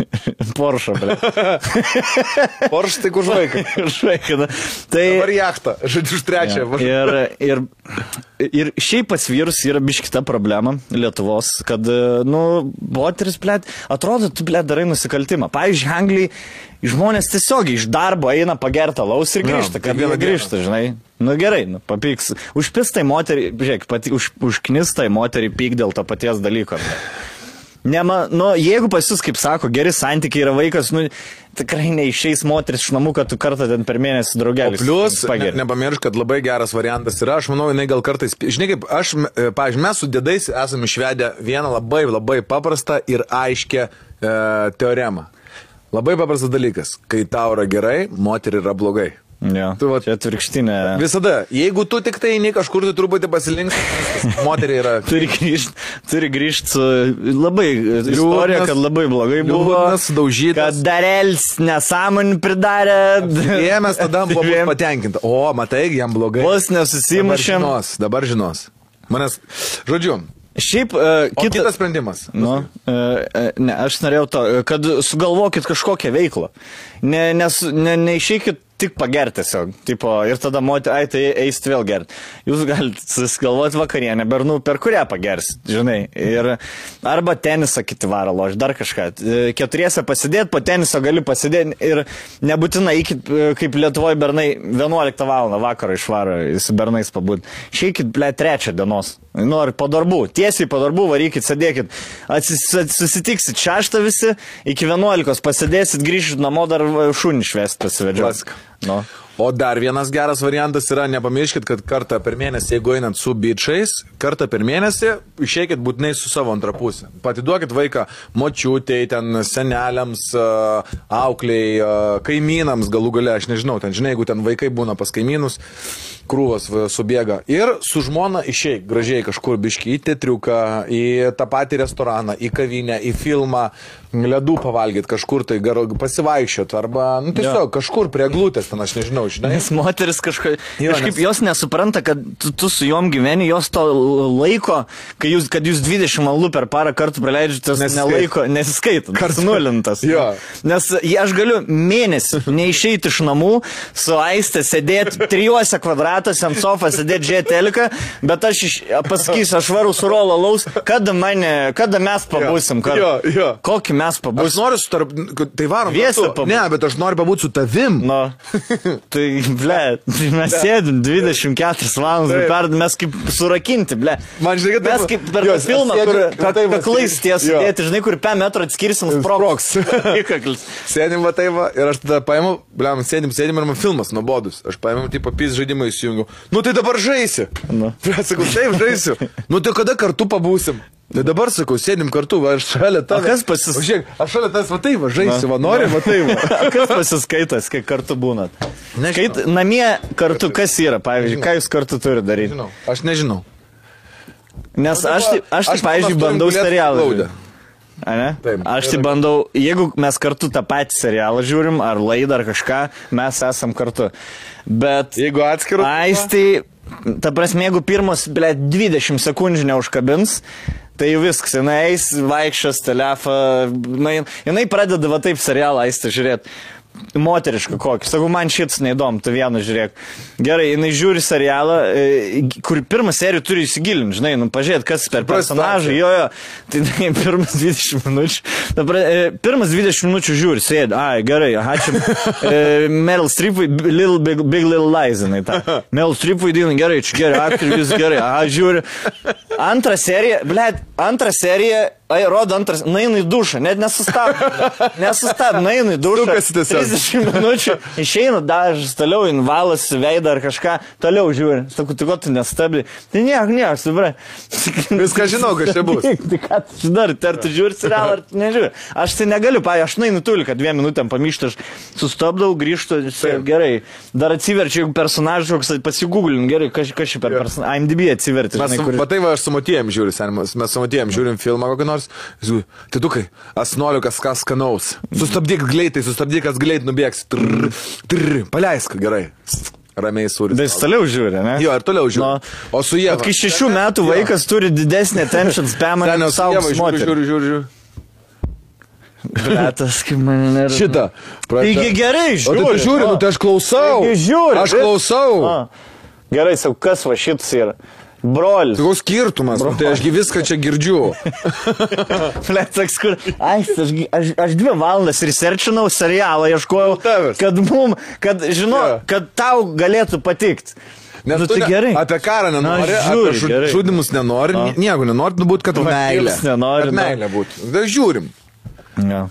Speaker 1: Porsche, ble.
Speaker 2: Porsche tik už vaiką.
Speaker 1: Žvaigždė. Tai...
Speaker 2: Dabar jachtą, žodžiu, už trečią.
Speaker 1: Ja. Ir, ir, ir šiaip pas vyrus yra biškita problema Lietuvos, kad, nu, moteris, blėt, atrodo, tu, blėt, darai nusikaltimą. Pavyzdžiui, Anglijai žmonės tiesiog iš darbo eina pagertą laus ir grįžta, kad jie grįžta, žinai. Nu gerai, nu, papyks. Užpistai moterį, žiūrėk, pati, už, užknistai moterį pyk dėl to paties dalyko. Nema, nu, jeigu pas jūs, kaip sako, geri santykiai yra vaikas, nu, tikrai neišeis moteris iš namų, kad tu kartą ten per mėnesį
Speaker 2: O
Speaker 1: draugelis.
Speaker 2: plus, ne, nepamiršk, kad labai geras variantas yra, aš manau, jinai gal kartais, žinai kaip, aš, e, pavyzdžiui, mes su dėdais esame išvedę vieną labai labai paprastą ir aiškę e, teoremą. Labai paprastas dalykas, kai tau yra gerai, moteriai yra blogai.
Speaker 1: Jo,
Speaker 2: Tu vat-
Speaker 1: čia atvirkštinė.
Speaker 2: Visada, jeigu tu tik tai eini kažkur, tu truputį pasilinks, moteriai yra
Speaker 1: Turi grįžti, turi grįžti su labai istorija, kad labai blogai buvo.
Speaker 2: sudaužytas.
Speaker 1: Kad darelis nesąmonį pridarė.
Speaker 2: Jėmės tada buvo
Speaker 1: Dviem-
Speaker 2: patenkinta. O, matai, jam blogai.
Speaker 1: Vos
Speaker 2: Dabar
Speaker 1: nesusimušėm.
Speaker 2: žinos, dabar žinos. Manęs, žodžiu,
Speaker 1: Šiaip uh,
Speaker 2: o kitas sprendimas.
Speaker 1: Nu, e, ne, aš norėjau to, kad sugalvokit kažkokią veiklą. Ne, nes, ne, neišeikit tik pagerti tiesiog. Tipo, ir tada moti, ai, tai eisit vėl gerti. Jūs galite susigalvoti vakarienę, bernų, per kurią pagersit, žinai. Ir arba tenisą kiti varo loš, dar kažką. E, Keturiese pasidėti, po teniso gali pasidėti ir nebūtinai, iki, e, kaip Lietuvoje bernai, 11 val. vakaro išvaro su bernais pabūt. Šeikit, ble, trečią dienos. Nu, ar po darbų. Tiesiai po darbų varykit, sėdėkit. Atsis, ats- susitiksit šeštą visi, iki 11 pasidėsit, grįžit namo dar šunį švest pasivedžioti. Nu.
Speaker 2: O dar vienas geras variantas yra, nepamirškit, kad kartą per mėnesį, jeigu einat su bičiais, kartą per mėnesį išeikit būtinai su savo antrą pusę. Patiduokit vaiką močiutei, ten seneliams, aukliai, kaimynams galų gale, aš nežinau, ten žinai, jeigu ten vaikai būna pas kaimynus, krūvas va, subėga. Ir su žmona išeik gražiai kažkur biški į tetriuką, į tą patį restoraną, į kavinę, į filmą, ledų pavalgyti kažkur tai, gar- pasivaikščiot arba, nu tiesiog kažkur prie glūtės ten aš nežinau, žinai.
Speaker 1: Nes moteris kažka,
Speaker 2: Jo,
Speaker 1: kažkaip
Speaker 2: nes-
Speaker 1: jos nesupranta, kad tu, tu su juom gyveni, jos to laiko, jūs, kad jūs 20 valandų per parą kartų praleidžiate,
Speaker 2: Nesiskaito.
Speaker 1: nelaiko, nesiskaitant. Kartu nulintas.
Speaker 2: Jo.
Speaker 1: Nes aš galiu mėnesį neišeiti iš namų, su aistė sėdėti trijuose kvadratuose ant sofos, sėdėti žiūrėti teliką, bet aš iš, pasakysiu, aš varu su rolo laus, kada, mane, kada mes pabūsim kartu.
Speaker 2: Jo, jo.
Speaker 1: Kokį mes
Speaker 2: Aš
Speaker 1: pabūsim?
Speaker 2: noriu su tarp... Tai varom. Kartu.
Speaker 1: pabūt.
Speaker 2: Ne, bet aš noriu pabūti su tavim.
Speaker 1: Nu, tai, ble, tai mes sėdim 24 valandas,
Speaker 2: Taip.
Speaker 1: per, mes kaip surakinti, ble.
Speaker 2: Man žinai, kad
Speaker 1: Mes
Speaker 2: taip-
Speaker 1: kaip per
Speaker 2: jo,
Speaker 1: filmą,
Speaker 2: sėdžiu-
Speaker 1: kur
Speaker 2: taip va
Speaker 1: kaklais ties
Speaker 2: Jo.
Speaker 1: sudėti, žinai, kur 5 metrų atskirsim sproks.
Speaker 2: Sėdim va tai va ir aš tada paimu, bliam, sėdim, sėdim ir man filmas nuobodus. Aš paėmiau, tipo, pys žaidimą įsijungiau. Nu tai dabar žaisi.
Speaker 1: Nu.
Speaker 2: Bet sakau, taip, žaisiu. Nu tai kada kartu pabūsim? Tai dabar sakau, sėdim kartu, va, aš šalia tavęs.
Speaker 1: kas pasis-
Speaker 2: O Žiūrėk, aš šalia tavęs, va taip, va, žaisiu, va, nori, va taip. Va.
Speaker 1: Kas pasiskaitas, kai kartu būnat?
Speaker 2: Nežinau.
Speaker 1: Skait, namie kartu kas yra, pavyzdžiui, ką jūs kartu turite daryti?
Speaker 2: Žinau, aš nežinau.
Speaker 1: Nes
Speaker 2: Nu,
Speaker 1: aš, aš tai,
Speaker 2: aš
Speaker 1: pavyzdžiui, bandau serialą. Ane?
Speaker 2: Taip.
Speaker 1: Aš tai bandau, jeigu mes kartu tą patį serialą žiūrim, ar laidą, ar kažką, mes esam kartu. Bet
Speaker 2: Jeigu atskirų.
Speaker 1: Aistai, ta prasme, jeigu pirmos, ble, 20 sekundžių neužkabins, tai jau viskas, jinai eis, vaikščios, telefą, na, jinai pradeda va taip serialą aistą žiūrėti. Moterišką kokį. Sakau, man šits neįdomu, tu vieną žiūrėk. Gerai, jinai žiūri serialą, e, kur pirmą seriją turi įsigilinti, žinai, nu pažiūrėt, kas per personažą, jo, jo. Tai jinai pirmas 20 minučių. Dabar, e, pirmas 20 minučių žiūri, sėdi, ai, gerai, aha, čia e, Meryl Streep, Little Big, Big Little ta. Meryl Streep vaidina, gerai, čia gerai, aktorius, gerai, aha, žiūri. Antrą seriją, blėt, antrą seriją, ai, rodo antras, naina į dušą, net nesustabdo. Nesustabdo, naina į dušą.
Speaker 2: Sukasi tiesiog.
Speaker 1: 30 minučių, išeina dažas, toliau invalas veidą ar kažką, toliau žiūri. Sakau, tai ko tu nestabdai? Tai nieko, nieko, supra.
Speaker 2: Viską žinau, kas čia bus.
Speaker 1: Tai ką tu dar, ar tu žiūri serialą, ar tu nežiūri. Aš tai negaliu, pa, aš nainu tuli, kad dviem minutėm pamyštų, aš sustabdau, grįžtu, gerai. Dar atsiverčiu, jeigu personažą, koks pasigūglin, gerai, kas, kas šį per personažą. IMDb atsiverti,
Speaker 2: Mes,
Speaker 1: žinai, kur.
Speaker 2: va tai va, aš su motėjim žiūriu, senimas, mes su motėjim žiūrim filmą kokį nors, žiūriu, tai tu kai, aš noriu kažką skanaus, sustabdyk greitai, sustabdyk, kas greit nubėgs, trrr, trrr, paleisk, gerai, ramiai sūris.
Speaker 1: Bet jis toliau žiūri, ne?
Speaker 2: Jo, ir toliau žiūriu.
Speaker 1: Nu.
Speaker 2: O su jie.
Speaker 1: Kai šešių metų vaikas turi didesnį attention spamą
Speaker 2: Seniau,
Speaker 1: savo
Speaker 2: žiūriu, žiūriu, žiūriu, žiūriu.
Speaker 1: Bletas, kaip mane nervina.
Speaker 2: Šitą.
Speaker 1: Taigi gerai,
Speaker 2: O
Speaker 1: žiūri.
Speaker 2: tai tu žiūri,
Speaker 1: o.
Speaker 2: nu tai aš klausau.
Speaker 1: Taigi žiūri.
Speaker 2: Aš klausau.
Speaker 1: A. Gerai, sakau, kas va šitas yra? Brolis.
Speaker 2: Koks skirtumas, nu, tai ašgi viską čia girdžiu.
Speaker 1: Toks kur. Ai, aš, aš, aš dvi valandas researchinau serialą, ieškojau,
Speaker 2: Tavęs.
Speaker 1: kad mum, kad žinau,
Speaker 2: Jo.
Speaker 1: kad tau galėtų patikti.
Speaker 2: Nes
Speaker 1: nu,
Speaker 2: tu
Speaker 1: tai gerai.
Speaker 2: apie karą
Speaker 1: Na,
Speaker 2: nenori,
Speaker 1: aš
Speaker 2: apie
Speaker 1: žiūriu,
Speaker 2: žud, žudimus nenori,
Speaker 1: A.
Speaker 2: nie- nieko nenori, nu būt, kad meilė.
Speaker 1: Nenori,
Speaker 2: Kad
Speaker 1: nu.
Speaker 2: meilė būtų. Tai žiūrim.
Speaker 1: Ja.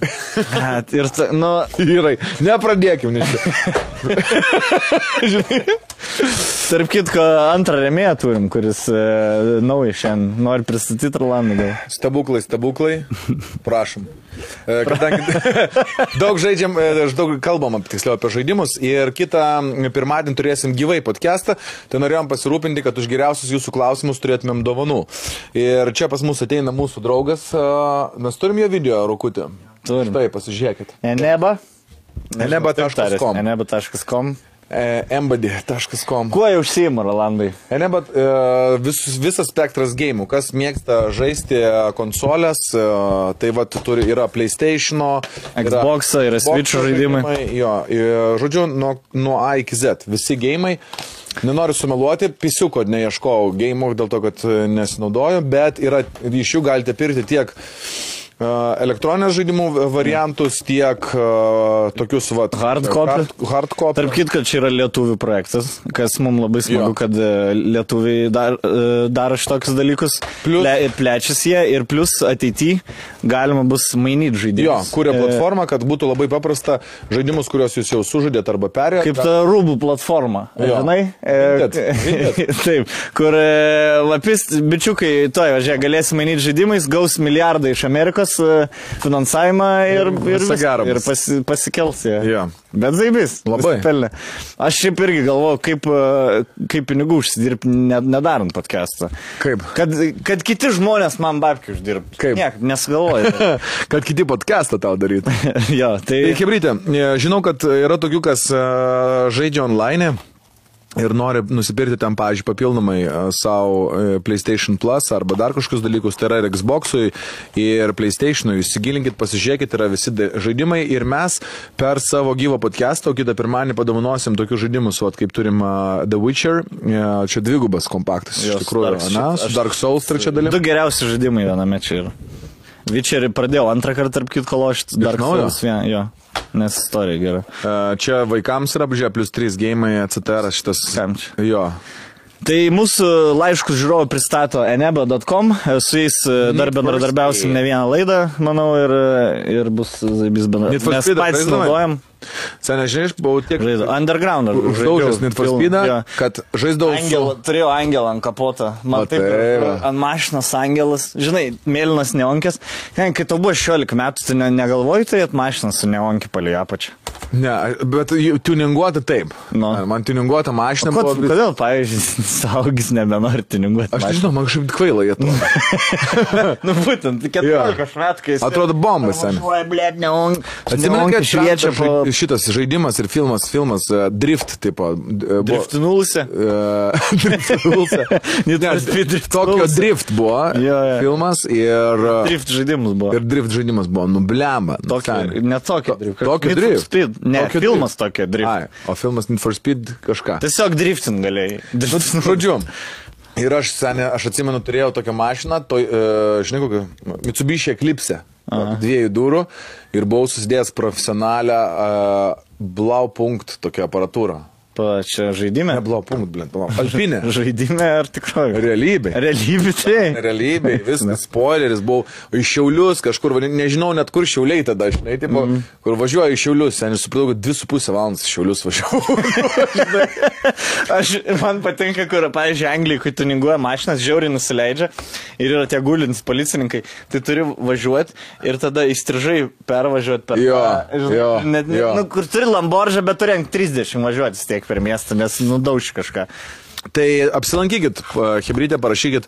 Speaker 1: Bet, ir, ta- nu,
Speaker 2: Vyrai, nepradėkim, čia.
Speaker 1: tarp kitko, antrą remėją turim, kuris e, naujas šiandien nori pristatyti Rolandą.
Speaker 2: Stebuklai, stebuklai. Prašom. E, Kadangi daug žaidžiam, e, daug kalbam tiksliau apie žaidimus ir kitą pirmadienį turėsim gyvai podcastą, tai norėjom pasirūpinti, kad už geriausius jūsų klausimus turėtumėm dovanų. Ir čia pas mus ateina mūsų draugas, e, mes turim jo video, Rukutė.
Speaker 1: Turim.
Speaker 2: Štai, pasižiūrėkit.
Speaker 1: Eneba.
Speaker 2: Eneba.com.
Speaker 1: Eneba.com.
Speaker 2: E, Embody.com.
Speaker 1: Kuo jau užsijima, Rolandai?
Speaker 2: Bet e, vis, visas spektras gėjimų, kas mėgsta žaisti konsolės, e, tai va turi, yra PlayStation,
Speaker 1: Xbox'o, yra Switch'o žaidimai.
Speaker 2: Jo, ir, žodžiu, nuo, nuo A iki Z, visi gėjimai. Nenoriu sumeluoti, pisiuko neieškojau gėjimų dėl to, kad nesinaudoju, bet yra, iš jų galite pirkti tiek e, elektroninės žaidimų variantus, tiek uh, tokius va,
Speaker 1: Hard copy.
Speaker 2: hard, hard.
Speaker 1: Tarp kitko, čia yra lietuvių projektas, kas mums labai smagu,
Speaker 2: Jo.
Speaker 1: kad e, lietuviai dar, e, daro šitokius dalykus.
Speaker 2: Plius-
Speaker 1: Ple, plečiasi jie ir plus ateityje galima bus mainyti
Speaker 2: Jo,
Speaker 1: žaidimus.
Speaker 2: kūrė
Speaker 1: E,
Speaker 2: platformą, kad būtų labai paprasta žaidimus, kuriuos jūs jau sužaidėt arba perėjote.
Speaker 1: Kaip ta rūbų platforma,
Speaker 2: Jo.
Speaker 1: žinai?
Speaker 2: Vinted, Vinted.
Speaker 1: Taip, kur lapis, bičiukai, toj, važiuoja, galės mainyti žaidimais, gaus milijardą iš Amerikos duos e, finansavimą ir, ir,
Speaker 2: Visa
Speaker 1: vis- ir pasi, pasikels. jie.
Speaker 2: Jo.
Speaker 1: Bet zaibis.
Speaker 2: Labai.
Speaker 1: nusipelnė. Aš šiaip irgi galvoju, kaip, e, kaip pinigų užsidirbti ne, nedarant podcast'ą.
Speaker 2: Kaip?
Speaker 1: Kad, kad kiti žmonės man babkių uždirbtų.
Speaker 2: Kaip?
Speaker 1: Niek, nesugalvoju.
Speaker 2: Kad kiti podcastą tau darytų.
Speaker 1: jo, tai...
Speaker 2: Tai Hebrytė, žinau, kad yra tokių, kas e, žaidžia online. Ir nori nusipirkti ten, pavyzdžiui, papildomai savo PlayStation Plus arba dar kažkokius dalykus, tai yra ir Xbox'ui, ir PlayStation'ui. Įsigilinkit, pasižiūrėkit, yra visi žaidimai. Ir mes per savo gyvą podcastą, o kitą pirmadienį padovanosim tokius žaidimus, vat, kaip turim uh, The Witcher, e, čia dvigubas kompaktas, iš
Speaker 1: Jo, su
Speaker 2: tikrųjų,
Speaker 1: Dark-
Speaker 2: na, su Dark Souls trečia dalim.
Speaker 1: Du geriausi žaidimai viename čia yra. Vičerį pradėjau antrą kartą, tarp kitko, lošti. Souls, vien, jo. Nes istorija gera.
Speaker 2: Čia vaikams yra, apžiūrė, plus 3 gėjimai, CTR šitas.
Speaker 1: Kam čia?
Speaker 2: Jo.
Speaker 1: Tai mūsų laiškus žiūrovai pristato eneba.com, su jais dar bendradarbiausim ne vieną laidą, manau, ir, ir bus
Speaker 2: for
Speaker 1: bendradarbiavimas. Mes patys naudojam.
Speaker 2: Seniai, žinai, aš buvau tiek
Speaker 1: Žaidu. Underground.
Speaker 2: uždaužęs
Speaker 1: žaidžiau filmą,
Speaker 2: Speedą,
Speaker 1: jo.
Speaker 2: kad žaisdavau
Speaker 1: Angelą,
Speaker 2: su...
Speaker 1: turėjau angelą ant kapoto. Man
Speaker 2: O
Speaker 1: taip,
Speaker 2: tai
Speaker 1: ant mašinos angelas, žinai, mėlynas neonkės. Ten, kai tau buvo 16 metų, tu ne, negalvoji turėti mašiną su neonkė palei apačią.
Speaker 2: Ne, bet tuninguota taip.
Speaker 1: Nu.
Speaker 2: Man tuninguota mašina
Speaker 1: Ko,
Speaker 2: buvo...
Speaker 1: kodėl, pavyzdžiui, saugis nebenori tininguoti?
Speaker 2: Aš nežinau, man kažkaip kvaila jie to.
Speaker 1: nu, būtent, 14 metų, kai.
Speaker 2: Atrodo bomba, seni.
Speaker 1: Važiuoja, blėt, neonkė.
Speaker 2: Atsimenu, kad
Speaker 1: šviečia po...
Speaker 2: šitas žaidimas ir filmas, filmas uh, Drift, tipo. Uh,
Speaker 1: Driftinulse.
Speaker 2: Uh, Drift
Speaker 1: Need for Speed Drift
Speaker 2: Tokio
Speaker 1: Rules.
Speaker 2: Drift buvo
Speaker 1: Jo, jo.
Speaker 2: filmas ir, uh,
Speaker 1: Drift žaidimus buvo.
Speaker 2: ir Drift žaidimas buvo nublemba.
Speaker 1: Tokio, ne tokio drift.
Speaker 2: Tokio drift.
Speaker 1: Speed. Ne,
Speaker 2: Tokio
Speaker 1: filmas
Speaker 2: drift.
Speaker 1: tokio drift.
Speaker 2: Ai, o filmas Need for Speed kažką.
Speaker 1: Tiesiog driftin galėjai. Driftin.
Speaker 2: Žodžiu. Ir aš, senė, aš atsimenu, turėjau tokią mašiną, to, uh, žinai, kokią Mitsubishi Eclipse, dviejų durų ir buvau susidėjęs profesionalią uh, Blaupunkt tokią aparatūrą.
Speaker 1: Pa, čia žaidime.
Speaker 2: Ne Blaupunkt, blin, palauk. Alpinė.
Speaker 1: Žaidime ar tikroji?
Speaker 2: Realybė.
Speaker 1: Realybė tai.
Speaker 2: Realybė, viskas, spoileris, buvau į Šiaulius kažkur, nežinau net kur Šiauliai tada, žinai, tipo, mm. kur važiuoju į Šiaulius, sen supratau, kad dvi su pusę valandas į Šiaulius važiavau.
Speaker 1: Aš, man patinka, kur, pavyzdžiui, Anglijai, kai tuninguoja mašinas, žiauriai nusileidžia ir yra tie gulintys policininkai, tai turi važiuoti ir tada įstrižai pervažiuoti per...
Speaker 2: Jo,
Speaker 1: tą,
Speaker 2: jo,
Speaker 1: net,
Speaker 2: jo.
Speaker 1: Nu, kur turi Lamboržą, bet turi ant 30 važiuoti vis tiek per miestą, nes nudauši kažką.
Speaker 2: Tai apsilankykit, Hebrytė, parašykit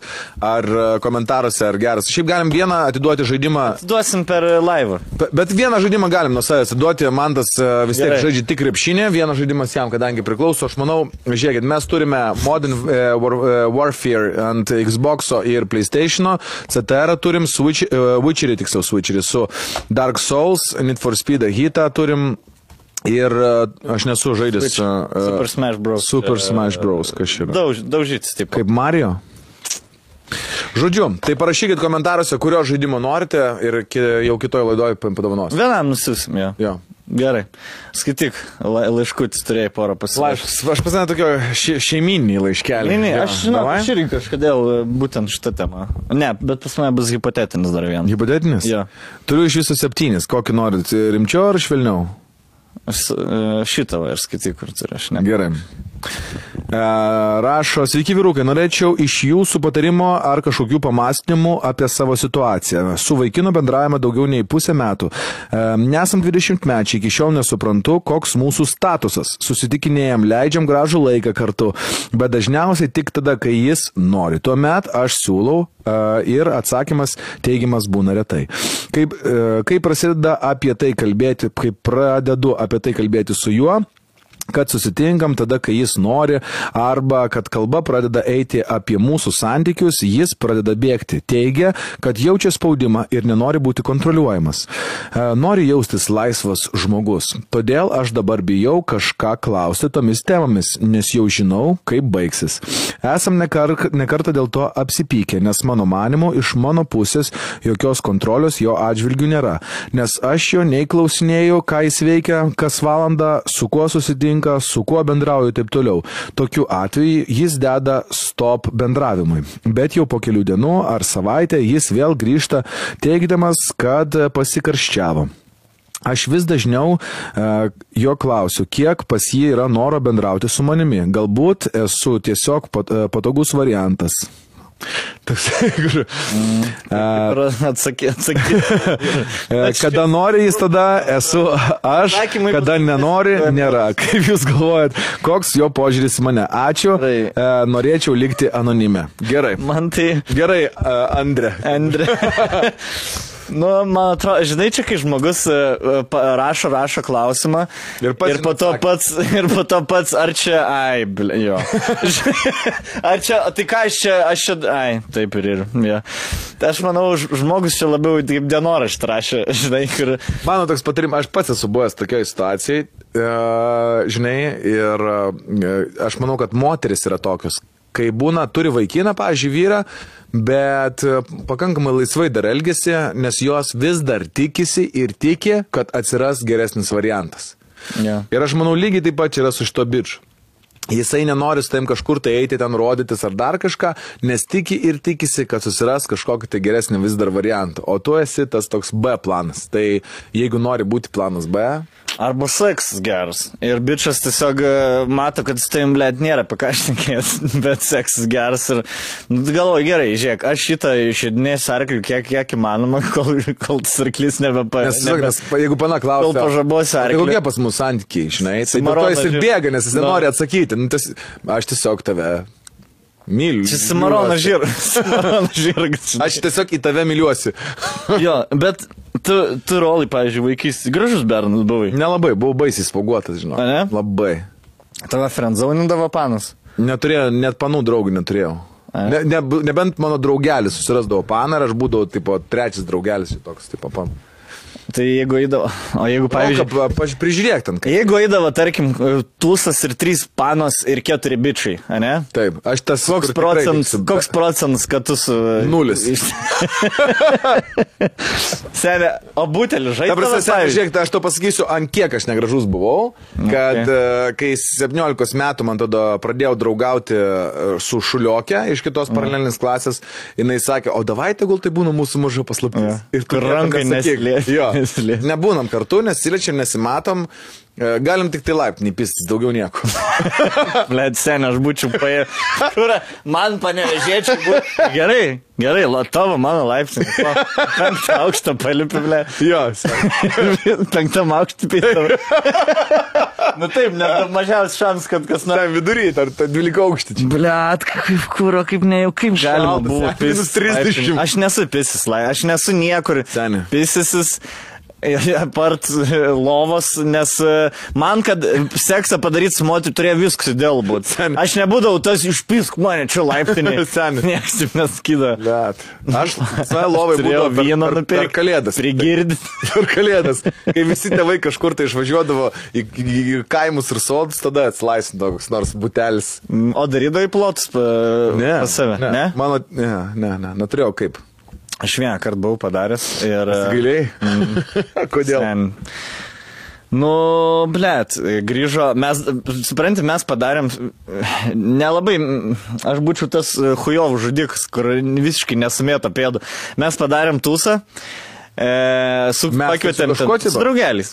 Speaker 2: ar e, komentaruose, ar geras. Šiaip galim vieną atiduoti žaidimą.
Speaker 1: Duosim per laivą.
Speaker 2: Be- Bet vieną žaidimą galim nuo savęs atiduoti. Man tas e, vis tiek
Speaker 1: Gerai.
Speaker 2: žaidžia tik krepšinė, vienas žaidimas jam, kadangi priklauso. Aš manau, žiūrėkit, mes turime Modern e, War, Warfare ant Xbox ir PlayStation, CTR turim, Switch, Witcherį, tiksliau Switcherį su Dark Souls, Need for Speed Hitą turim. Ir e, aš nesu žaidęs.
Speaker 1: Switch.
Speaker 2: e,
Speaker 1: Super Smash Bros.
Speaker 2: Super
Speaker 1: E,
Speaker 2: Smash Bros. Yra?
Speaker 1: Dauž, daužytis, taip.
Speaker 2: Kaip Mario? Žodžiu, tai parašykit komentaruose, kurio žaidimo norite ir jau kitoje laidoje padovanos.
Speaker 1: Vienam nusiusim, jo.
Speaker 2: Jo.
Speaker 1: Gerai. Skaityk, la, laiškutis turėjai porą.
Speaker 2: Laiškas. Aš pasinau tokio še, šeiminį laiškelį.
Speaker 1: Ne, ne, aš žinau,
Speaker 2: davai?
Speaker 1: aš irgi kažkodėl būtent šitą temą. Ne, bet pas mane bus hipotetinis dar vienas.
Speaker 2: Hipotetinis?
Speaker 1: Jo.
Speaker 2: Turiu iš viso septynis. Kokį norit? Rimčiau ar švelniau?
Speaker 1: Aš e, šitą va ir skaityk, kur turiu, aš ne.
Speaker 2: Gerai. E, rašo, sveiki vyrukai, norėčiau iš jūsų patarimo ar kažkokių pamastymų apie savo situaciją. Su vaikinu bendravime daugiau nei pusę metų. E, nesam 20 mečiai, iki šiol nesuprantu, koks mūsų statusas. Susitikinėjom, leidžiam gražų laiką kartu, bet dažniausiai tik tada, kai jis nori. Tuomet aš siūlau e, ir atsakymas teigiamas būna retai. Kaip, e, kai prasideda apie tai kalbėti, kai pradedu apie tai kalbėti su juo, kad susitinkam tada, kai jis nori, arba kad kalba pradeda eiti apie mūsų santykius, jis pradeda bėgti. Teigia, kad jaučia spaudimą ir nenori būti kontroliuojamas. E, Nori jaustis laisvas žmogus. Todėl aš dabar bijau kažką klausti tomis temomis, nes jau žinau, kaip baigsis. Esam nekar, nekartą dėl to apsipykę, nes mano manimu, iš mano pusės jokios kontrolės jo atžvilgių nėra. Nes aš jo nei klausinėjau, ką jis veikia, kas valandą, su kuo susitinka, su kuo bendrauju ir taip toliau. Tokiu atveju jis deda stop bendravimui. Bet jau po kelių dienų ar savaitę jis vėl grįžta teigdamas, kad pasikarščiavo. Aš vis dažniau uh, jo klausiu, kiek pas jį yra noro bendrauti su manimi. Galbūt esu tiesiog pat, uh, patogus variantas. Toksai, kur,
Speaker 1: Atsakė, atsakė.
Speaker 2: kada nori jis tada esu aš, kada nenori nėra. Kaip jūs galvojat, koks jo požiūris į mane? Ačiū, norėčiau likti anonime. Gerai.
Speaker 1: Man tai...
Speaker 2: Gerai, Andre.
Speaker 1: Andre. Nu, man atrodo, žinai, čia kai žmogus e, e, rašo, rašo klausimą
Speaker 2: Ir pats
Speaker 1: ir po to pats, ir po to pats, ar čia, ai, ble, jo. ar čia, tai ką aš čia, aš čia, ai, taip ir ir, jo. Tai aš manau, žmogus čia labiau kaip dienoraštį rašė, žinai, kur,
Speaker 2: Mano toks patarimas, aš pats esu buvęs tokioje situacijoje, žinai, ir e, aš manau, kad moteris yra tokios, kai būna, turi vaikiną, pažiūrėjau, vyrą, bet e, pakankamai laisvai dar elgesi, nes jos vis dar tikisi ir tiki, kad atsiras geresnis variantas.
Speaker 1: jo.
Speaker 2: Ir aš manau, lygiai taip pat yra su šito bičiu. Jisai nenori su tavim kažkur tai eiti, ten rodytis ar dar kažką, nes tiki ir tikisi, kad susiras kažkokį tai geresnį vis dar variantą. O tu esi tas toks B planas. Tai jeigu nori būti planas B,
Speaker 1: Arba seksas geras. Ir bičias tiesiog e, mato, kad su tavim, blėt, nėra šnekėti, bet seksas geras. Ir nu, galvoju, gerai, žiūrėk, aš šitą išėdinėsiu arklių kiek, kiek įmanoma, kol, kol tas arklis nebepa...
Speaker 2: nes, tiesiog, nes jeigu pana klausia,
Speaker 1: Kol pažabosiu
Speaker 2: "O tai
Speaker 1: arklį."
Speaker 2: kokie pas mus santykiai, žinai, tai
Speaker 1: Cimaroną
Speaker 2: jis ir bėga, nes jis nenori atsakyti. Nu, ties, aš tiesiog tave myliu.
Speaker 1: Čia Simaronas žirgas. Žirgas.
Speaker 2: Aš tiesiog į tave myliuosi.
Speaker 1: Jo, bet tu, tu rolai, pavyzdžiui, vaikystį, gražus bernas buvai.
Speaker 2: Nelabai, buvau baisiai spoguotas, žinau.
Speaker 1: Ne?
Speaker 2: Labai.
Speaker 1: Tave friendzaunindavo panas.
Speaker 2: Neturėjau, net panų draugų neturėjau.
Speaker 1: A.
Speaker 2: Ne, ne, nebent mano draugelis susirasdavo paną ir aš būdavau, tipo, trečias draugelis, toks, tipo, pan.
Speaker 1: Tai jeigu eidavo, o jeigu,
Speaker 2: Pavyzdžiui,
Speaker 1: pavyzdžiui,
Speaker 2: pa, pa, prižiūrėk ten. kaip-
Speaker 1: jeigu eidavo, tarkim, tūsas ir trys panos ir keturi bičiai, ne?
Speaker 2: Taip, aš tas...
Speaker 1: Koks
Speaker 2: tikrai
Speaker 1: procentas,
Speaker 2: liksiu-
Speaker 1: koks procentas, kad tu su...
Speaker 2: Nulis.
Speaker 1: Senė, o
Speaker 2: prasme,
Speaker 1: žaidžiu.
Speaker 2: seniai, žiūrėk, tai aš to pasakysiu, ant kiek aš negražus buvau, kad
Speaker 1: Okay.
Speaker 2: okay. kai 17 metų man tada pradėjau draugauti e, su šuliokė iš kitos paralelinės klasės, jinai sakė, o davai tegul tai būna mūsų maža paslaptis.
Speaker 1: Jo.
Speaker 2: Ir tu
Speaker 1: rankai nesiliesk.
Speaker 2: Jo. nebūnam kartu, nesiliečiam, nesimatom, galim tik tai laiptinį pistis, daugiau nieko.
Speaker 1: Blet, senė, aš būčiau paė. Man panevežėčiau. Būt... Gerai, gerai, la, tavo mano laipsnis. Penktą aukštą palipi, ble.
Speaker 2: jo,
Speaker 1: Penktam aukštį pėtau. nu taip, net mažiausias šansas, kad kas nors.
Speaker 2: ten vidury, ar tai 12 aukštį.
Speaker 1: Blet, kaip kūro, kaip ne jau, kaip galima buvo
Speaker 2: 30.
Speaker 1: Aš nesu pisis, lai, aš nesu niekur.
Speaker 2: Seni.
Speaker 1: Pisisis. Apart lovos, nes e, man, kad seksą padaryti su moteriu, turėjo viskas dėl būti. Aš nebūdavau tas išpisk mane čia laiptinė.
Speaker 2: Seni.
Speaker 1: Niekas taip neskyda.
Speaker 2: Bet aš savo lovai būdavau per,
Speaker 1: vyną
Speaker 2: per,
Speaker 1: nupirkti.
Speaker 2: kalėdas.
Speaker 1: Prigirdi.
Speaker 2: Per kalėdas. Kai visi tėvai kažkur tai išvažiuodavo į, į, į kaimus ir sodus, tada atslaisindavo koks nors butelis.
Speaker 1: O darydavai plotus pa, pas save, ne?
Speaker 2: ne? Mano, ne, ne, ne, neturėjau kaip.
Speaker 1: Aš vieną kartą buvau padaręs ir... e,
Speaker 2: Gailiai? Kodėl?
Speaker 1: Ten. Nu, blėt, grįžo, mes, supranti, mes padarėm, nelabai, aš būčiau tas hujovų žudikas, kur visiškai nesumėto pėdų. Mes padarėm tūsą, e, su,
Speaker 2: Mes
Speaker 1: pakvietėm
Speaker 2: su
Speaker 1: draugeliais.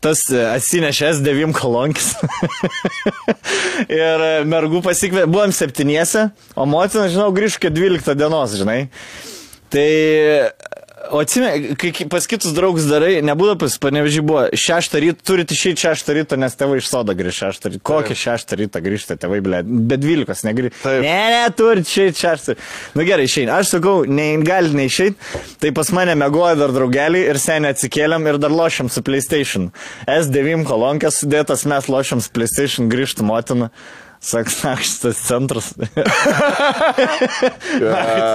Speaker 1: Tas e, atsinešęs devim kolonkis. ir e, mergų pasikvė, buvom septyniese, o motina, žinau, grįžo iki 12 dienos, žinai. Tai, o atsimė, kai pas kitus draugus darai, nebūda pas panevežį buvo, šeštą rytą, turite išeiti šeštą rytą, nes tėvai iš sodo grįžta šeštą rytą. Kokią šeštą rytą grįžta tėvai, ble, be dvylikos negrįžta.
Speaker 2: Taip.
Speaker 1: Ne, ne, turite išeiti šeštą. Nu gerai, išeini. Aš sakau, ne, gali neišeiti. Tai pas mane mėgoja dar draugeliai ir seniai atsikėlėm ir dar lošiam su PlayStation. S9 kolonkės sudėtas, mes lošiam su PlayStation, grįžtų motina. Saks, nak, šitas centras.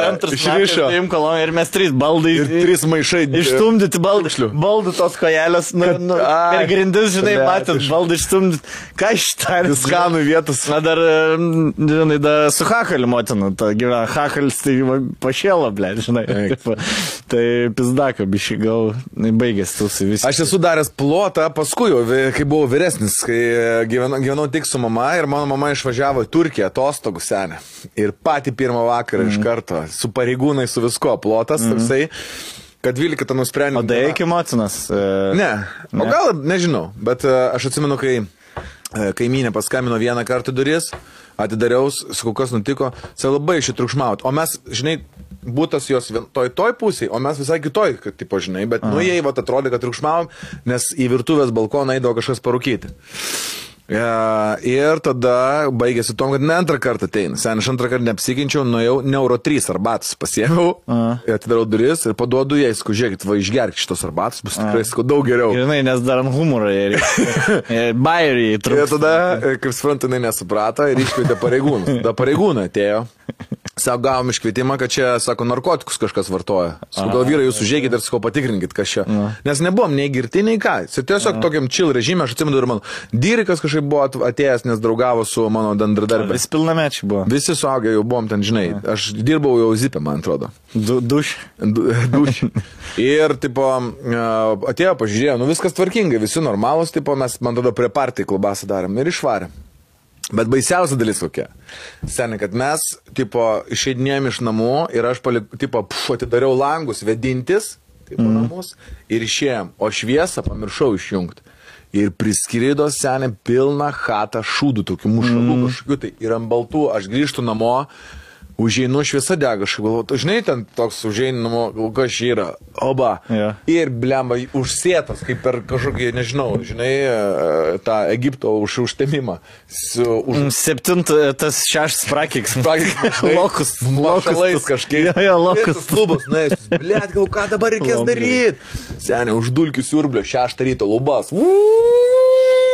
Speaker 1: centras.
Speaker 2: Išrišo.
Speaker 1: Ir mes trys baldai.
Speaker 2: Ir trys maišai.
Speaker 1: Išstumdyti baldai. Baldų tos kojelės. Nu, nu,
Speaker 2: Ai,
Speaker 1: per grindis, žinai, matėt, baldai išstumdyti. Ką iš ten?
Speaker 2: Viskanų vietos.
Speaker 1: Na dar, žinai, da, su Hakaliu motina, ta gyvena, Hakalis tai va, pašėla, ble, žinai. Tai pizdaka, bišį gal, baigėsi tūsi visi.
Speaker 2: Aš esu daręs plotą paskui, kai buvau vyresnis, kai e, gyvenau, gyvenau tik su mama ir mano mama išvažiavo į Turkiją atostogų senę. Ir patį pirmą vakarą mm. iš karto, su pareigūnai, su visko, plotas mm. toksai, kad 12 nusprendė.
Speaker 1: O tai iki motinas. e,
Speaker 2: Ne, o
Speaker 1: Ne.
Speaker 2: gal, nežinau, bet e, aš atsimenu, kai E, Kaimynė paskambino vieną kartą duris, atidariau, sakau, kas nutiko, sai labai šit triukšmaut. O mes, žinai, būtas jos toj, toj pusėje, o mes visai kitoj, kad, tipo, žinai, bet, nu, jie, va, atrodė, kad triukšmavom, nes į virtuvės balkoną eidavo kažkas parūkyti. Ir tada baigėsi tom, kad ne antrą kartą ateina. Sen aš antrą kartą neapsiginčiau, nuėjau Neuro 3 arbatus pasiėmiau,
Speaker 1: Aha.
Speaker 2: atidarau duris ir paduodu jai, sakau, žiūrėkit, va išgerk šitos arbatus, bus tikrai, sakau, daug geriau.
Speaker 1: Ir jinai, nes dar ant humoro ir bairį
Speaker 2: Ir
Speaker 1: įtraukė.
Speaker 2: tada, kaip suprantu, jinai nesuprato ir iškvietė pareigūnus. Tada pareigūnai atėjo. Sako, gavom iškvietimą, kad čia, sako, narkotikus kažkas vartoja. Sako, gal vyrai jūs užžiūrėkit ir sako, patikrinkit, kas čia. Nes nebuvom nei girti, nei ką. Ir tiesiog tokiam chill režime, aš atsimenu ir mano Dyrikas kažkaip buvo at- atėjęs, nes draugavo su mano bendradarbė.
Speaker 1: Vis pilnamečiai buvo.
Speaker 2: Visi suaugę jau buvom ten, žinai. Aš dirbau jau zipę, man atrodo.
Speaker 1: Du, duš.
Speaker 2: Du- Duš. Ir, tipo, atėjo, pažiūrėjo, nu viskas tvarkingai, visi normalūs, tipo, mes, man tada prie partijų klubasą darėm ir išvarėm. Bet baisiausia dalis kokia. Seniai, kad mes, tipo, išeidinėjom iš namų ir aš, palik, tipo, pf, atidariau langus vedintis, tipo, mm. namus ir išėjom, o šviesą pamiršau išjungti. Ir priskrido seniai pilną hatą šūdų, tokių mušalų mm. kažkokių, tai ir ant baltų aš grįžtu namo, užeinu šviesa dega, aš galvoju, žinai, ten toks užeinu namo, galvoju, kas čia yra, oba.
Speaker 1: Jo.
Speaker 2: Ir blemba užsėtas, kaip per kažkokį, nežinau, žinai, e, tą Egipto už užtemimą. Su, už,
Speaker 1: Septintas, tas šeštas prakiks.
Speaker 2: Praktiškai, žinai,
Speaker 1: Lokus.
Speaker 2: Lokus kažkaip.
Speaker 1: Jo, jo, lokus.
Speaker 2: Lubas, nuėjęs. Blet, gal ką dabar reikės daryti? Seniai, už dulkių siurblio, šeštą ryto lubas.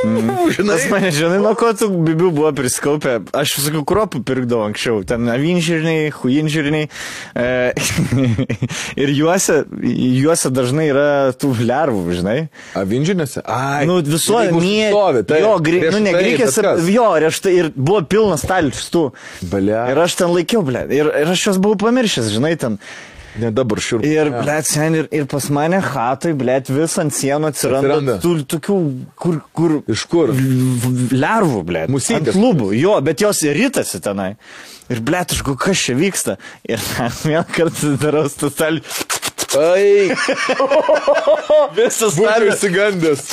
Speaker 2: Žinai,
Speaker 1: Pas mane, žinai, nuo ko tų bibių buvo priskaupę. Aš visokių kropų pirkdavau anksčiau. Ten avinžirniai, huinžirniai. E, ir juose, juose dažnai yra tų lervų, žinai.
Speaker 2: Avinžinėse? Ai,
Speaker 1: Nu, visuomenė.
Speaker 2: Stovi, tai.
Speaker 1: Jo, gri, nu, ne grįkės. Jo, ir aš tai ir buvo pilnas stalčių.
Speaker 2: Blia.
Speaker 1: Ir aš ten laikiau, ble. Ir, ir aš juos buvau pamiršęs, žinai, ten.
Speaker 2: Ne dabar šiur.
Speaker 1: Ir, ja. ble, sen, ir, ir pas mane hatoj, ble, vis ant sienų atsiranda,
Speaker 2: Atsiranda.
Speaker 1: tų tokių, kur, kur
Speaker 2: Iš kur?
Speaker 1: lervų, ble.
Speaker 2: Musytės.
Speaker 1: Ant lubų, jo, bet jos ritasi tenai. Ir, ble, aš galvoju, kas čia vyksta. Ir vieną kartą darau stalį.
Speaker 2: Ai,
Speaker 1: Visas
Speaker 2: būčiau
Speaker 1: stalį.
Speaker 2: įsigandęs.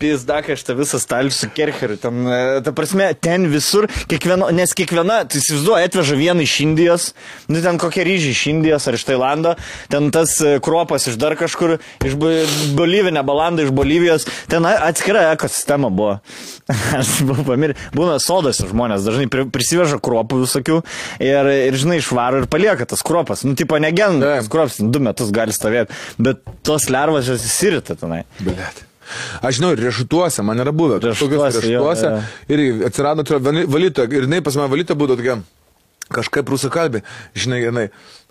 Speaker 1: Pizdak, aš tą visą stalį su Kercheriu. Ten, e, ta prasme, ten visur, kiekvieno, nes kiekviena, tu įsivaizduoji, atveža vieną iš Indijos, nu ten kokia ryžiai iš Indijos ar iš Tailando, ten tas e, kruopas iš dar kažkur, iš Bo- Bolivinė balanda iš Bolivijos, ten a- atskira ekosistema buvo. aš buvau pamiršęs. Būna sodas žmonės, dažnai pri- prisiveža kruopų visokių ir, ir žinai, išvaro ir palieka tas kruopas. Nu, tipo, negen, tas kruopas du metus gali stovėti, bet tos lervos jos įsirita tenai.
Speaker 2: Blet. Aš žinau, ir riešutuose man yra buvę.
Speaker 1: Riešutuose,
Speaker 2: Tokiuose
Speaker 1: jo,
Speaker 2: riešutuose.
Speaker 1: jo.
Speaker 2: Ir atsirado valytoja. Ir jinai pas mane valytoja būdavo tokia kažkaip rusakalbė. Žinai, jinai.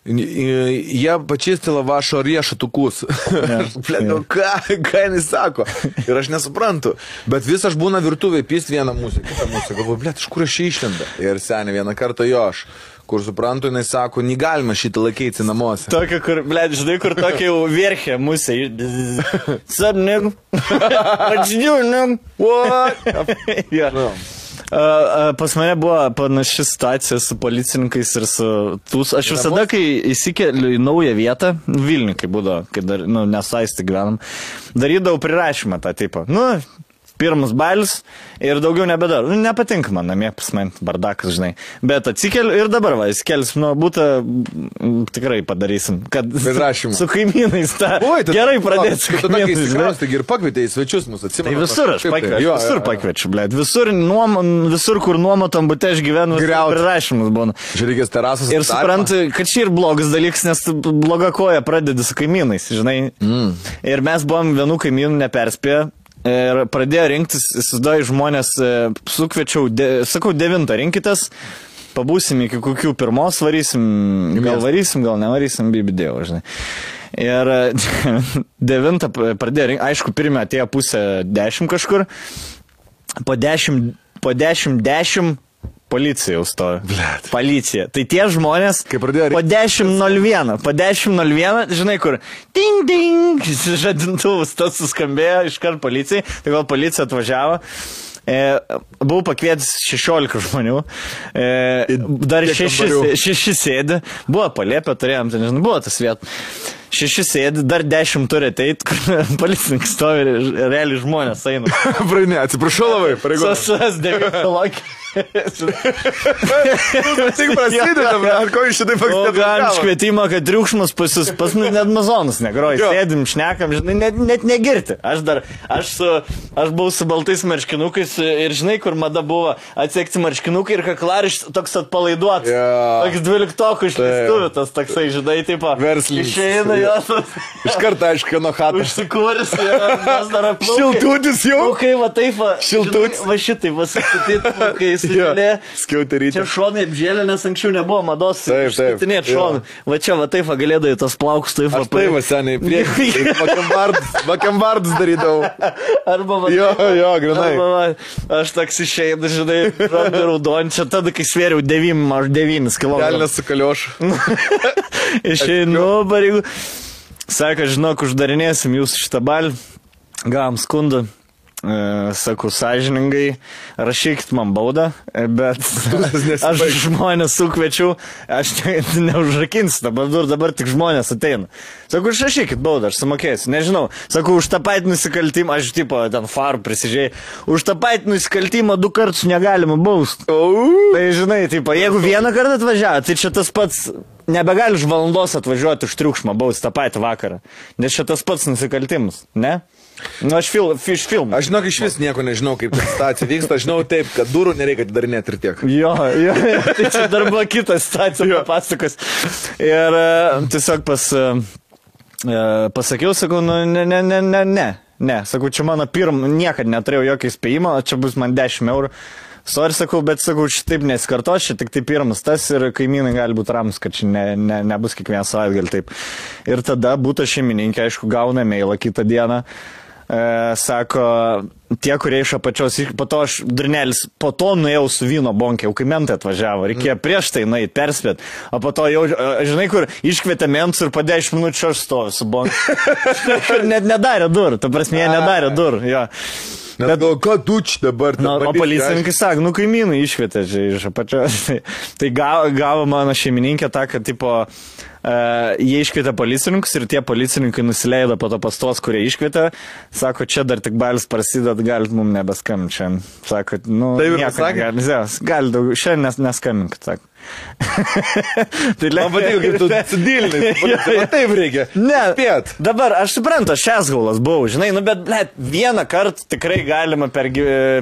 Speaker 2: Jie pačistila vašo riešutukus. Aš, blet, nu ką, ką jinai sako? Ir aš nesuprantu. Bet vis aš būna virtuvėje pist vieną mūsų. Galvoju, blet, iš kur aš išlenda? Ir seniai vieną kartą jo aš. Kur suprantu, jinai sako, negalima šitą laikyti namuose.
Speaker 1: Tokia, kur, ble, žinai, kur tokia jau verkė mūsų. Sabnik. Ačiū, ne.
Speaker 2: What?
Speaker 1: ja.
Speaker 2: Nu.
Speaker 1: A, a, pas mane buvo panaši situacija su policininkais ir su tūs. Aš visada, kai įsikeliu į naują vietą, Vilnių, kai būdavo, kai dar, nu, nesaisti gyvenam, darydavau prirašymą tą tipą. Nu, pirmas bailis ir daugiau nebedarau. Nu, nepatinka man namie pas man bardakas, žinai. Bet atsikeliu ir dabar, va, įsikelsim, nu, būtų, tikrai padarysim, kad
Speaker 2: Prirašymą.
Speaker 1: su kaimynais tą.
Speaker 2: Oi, tai
Speaker 1: gerai pradėti su
Speaker 2: Tada, kai įsikraustai, taigi ir pakvietė į svečius
Speaker 1: Tai
Speaker 2: atsimenu.
Speaker 1: visur aš
Speaker 2: tai.
Speaker 1: pakviečiu,
Speaker 2: Jo,
Speaker 1: visur pakviečiu, blėt. Visur, nuom, visur, kur nuomotam būte aš gyvenu,
Speaker 2: Griaut.
Speaker 1: prirašymus būna.
Speaker 2: Reikės terasos.
Speaker 1: Ir suprantu, kad čia ir blogas dalykas, nes tu bloga koja pradedi su kaimynais, žinai. Mm. Ir mes buvom vienų kaimynų neperspėję. Ir pradėjo rinktis, įsivaizduoju, žmonės, e, sukviečiau, de, sakau, devintą rinkitės, pabūsim iki kokių pirmos varysim, gal varysim, gal nevarysim, bibidėjau, žinai. Ir e, devintą pradėjo rinkti, aišku, pirmie atėjo pusę dešimt kažkur, po dešimt, po dešimt, dešimt policija jau stovi.
Speaker 2: Blet.
Speaker 1: Policija. Tai tie žmonės,
Speaker 2: Kai pradėjo
Speaker 1: po
Speaker 2: rinktis-
Speaker 1: 10.01, po 10.01, žinai kur, ding, ding, žadintuvas tas suskambėjo iškart policijai, tai gal policija atvažiavo. E, buvau pakvietęs 16 žmonių, e, dar
Speaker 2: Kiek
Speaker 1: šeši,
Speaker 2: kambarių?
Speaker 1: šeši sėdi, buvo palėpę, turėjom, ten, žinai, buvo tas viet. šeši sėdi, dar dešimt turi ateit, kur policininkas stovi ir realiai žmonės eina.
Speaker 2: Praeini, atsiprašau labai, pareigūnas.
Speaker 1: Sas devyni lokį.
Speaker 2: Tik prasideda, ar ko iš šitai
Speaker 1: O galim
Speaker 2: faktas?
Speaker 1: švietimą, kad triukšmas pas jūs, pas mus net mazonas negroja. Sėdim, šnekam, žinai, net, net negirti. Aš dar, aš, su, aš buvau su baltais marškinukais ir žinai, kur mada buvo atsekti marškinukai ir kaklariš toks atpalaiduotas.
Speaker 2: Jo.
Speaker 1: Toks dvyliktokų išleistuvių, tas toksai, žinai, taip.
Speaker 2: Verslininkas.
Speaker 1: Išeina jos.
Speaker 2: Iš karto aišku, nuo hatų.
Speaker 1: Užsikūręs, mes dar aplaukai.
Speaker 2: Šiltutis jau.
Speaker 1: O kai va taip, va,
Speaker 2: Šiltutis.
Speaker 1: va šitai, va sakytit, kai
Speaker 2: Jo.
Speaker 1: sužylė.
Speaker 2: Skiauterį.
Speaker 1: Čia šonai apžėlė, nes anksčiau nebuvo mados.
Speaker 2: Taip, taip. Jo.
Speaker 1: šonų. Va čia, va taip, va galėdai tos plaukus, taip, va.
Speaker 2: Aš tai va seniai prieki. Vakambardus, darydavau.
Speaker 1: Arba va.
Speaker 2: Jo, jo, grinai.
Speaker 1: Arba, va, aš toks išėjau, žinai, raudon, čia tada, kai svėriau 9, aš 9 km.
Speaker 2: Kelnes su kaliošu.
Speaker 1: Išeinu, pareigų. Sako, žinok, uždarinėsim jūsų šitą balį. Gavom skundą. E, sakau, sąžiningai, rašykit man baudą, e, bet aš žmonės sukviečiau, aš ne, neužrakinsiu dabar, dabar tik žmonės ateina. Sakau, išrašykit baudą, aš sumokėsiu, nežinau. Sakau, už tą patį nusikaltimą, aš tipo ten farų prisižiai, už tą patį nusikaltimą du kartus negalima bausti. Tai žinai, tipo, jeigu vieną kartą atvažiavo, tai čia tas pats, nebegali už valandos atvažiuoti už triukšmą bausti tą patį vakarą, nes čia tas pats nusikaltimas, ne? Nu, aš fil, iš filmų.
Speaker 2: Aš žinok, iš vis nieko nežinau, kaip ta situacija vyksta. Aš žinau taip, kad durų nereikia atidarinėti ir tiek.
Speaker 1: Jo, jo, jo, tai čia dar buvo kitas situacija papasakos. Ir e, tiesiog pas, e, e, pasakiau, sakau, nu, ne, ne, ne, ne, ne, ne, sakau, čia mano pirmą, niekada neturėjau jokio įspėjimo, čia bus man 10 eurų. Sorry, sakau, bet sakau, šitaip nesikartos, čia tik tai pirmas tas ir kaimynai gali būti ramus, kad čia ne, ne, nebus kiekvieną savaitgalį taip. Ir tada būtų šeimininkė, aišku, gauna mailą kitą dieną. E, sako, tie, kurie iš apačios, po to aš, durnelis, po to nuėjau su vyno bonkė, jau kai mentai atvažiavo, reikėjo prieš tai nueiti, perspėt, o po to jau, e, žinai, kur iškvietė mentus ir po 10 minučių aš stoviu su bonkė. Net nedarė dur, ta prasme, jie nedarė dur, jo.
Speaker 2: Net gal, ką tu čia dabar?
Speaker 1: Na, o policininkai sako, nu kaimynai išvietė čia iš apačios. Tai, tai gavo, gavo mano šeimininkė tą, kad tipo, uh, jie iškvietė policininkus ir tie policininkai nusileido po to pas tos, kurie iškvietė. Sako, čia dar tik balis prasideda, galit mums nebeskambinti šiandien. Sako, nu,
Speaker 2: Taip ir
Speaker 1: ne, Gali daugiau, šiandien nes, neskambink, sako. tai
Speaker 2: Man patiko, kaip tu sudilini. Taip reikia.
Speaker 1: Ne,
Speaker 2: Spėt.
Speaker 1: dabar aš suprantu, aš esgaulas buvau, žinai, nu bet, ble, vieną kartą tikrai galima per,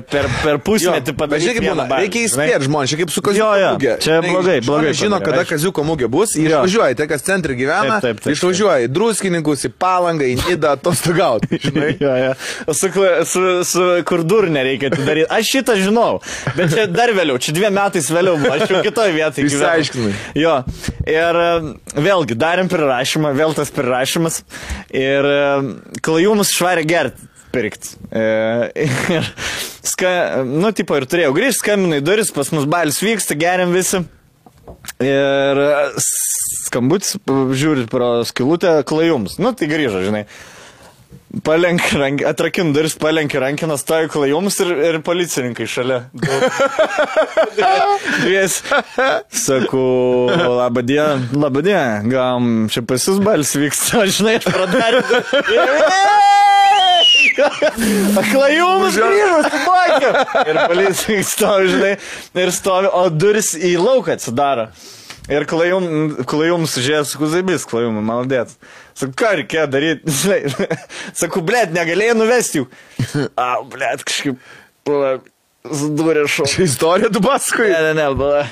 Speaker 1: per, per pusmetį padaryti.
Speaker 2: žiūrėk, būna, reikia įspėti žmonės, čia kaip su
Speaker 1: Jo,
Speaker 2: kaziuko
Speaker 1: jo,
Speaker 2: mūgė.
Speaker 1: čia
Speaker 2: Žinai,
Speaker 1: blogai, blogai
Speaker 2: žino, kada kaziuko mūgė bus, jie
Speaker 1: Jo.
Speaker 2: išvažiuoja, tie, kas centre gyvena,
Speaker 1: Taip, taip, taip,
Speaker 2: išvažiuoja į druskininkus, į palangą, į nidą atostogauti.
Speaker 1: Jo, jo. Su, su, su kur dur nereikia atidaryti. Aš šitą žinau, bet čia dar vėliau, čia dviem metais vėliau buvo, aš jau kitoje vietoje.
Speaker 2: Išsiaiškinai.
Speaker 1: Jo. Ir e, vėlgi, darėm prirašymą, vėl tas prirašymas. Ir e, klajumus švarė gerti. Pirkti. E, ir, ska, nu, tipo, ir turėjau grįžti, skambinai duris, pas mus balis vyksta, geriam visi. Ir e, skambutis, žiūrit pro skilutę, klajums. Nu, tai grįžo, žinai. Palenk rank, atrakin duris, palenki rankiną, stovi klajumus ir, ir policininkai šalia. Dvies. Sakau, labą dieną, labą dieną, gam čia pas jūs balis vyksta, žinai, aš pradariu. Klajumus grįžo, su bakiu. Ir policininkai stovi, žinai, ir stovi, o duris į lauką atsidaro. Ir klajum, klajums žiūrės, kuzabis klajumą, maladėt. Sakau, ką reikėjo daryti? Sakau, blėt, negalėjai nuvesti jų. A, blėt, kažkaip, bala, sudūrė šau.
Speaker 2: čia istorija tu paskui.
Speaker 1: Ne, ne, ne, bala.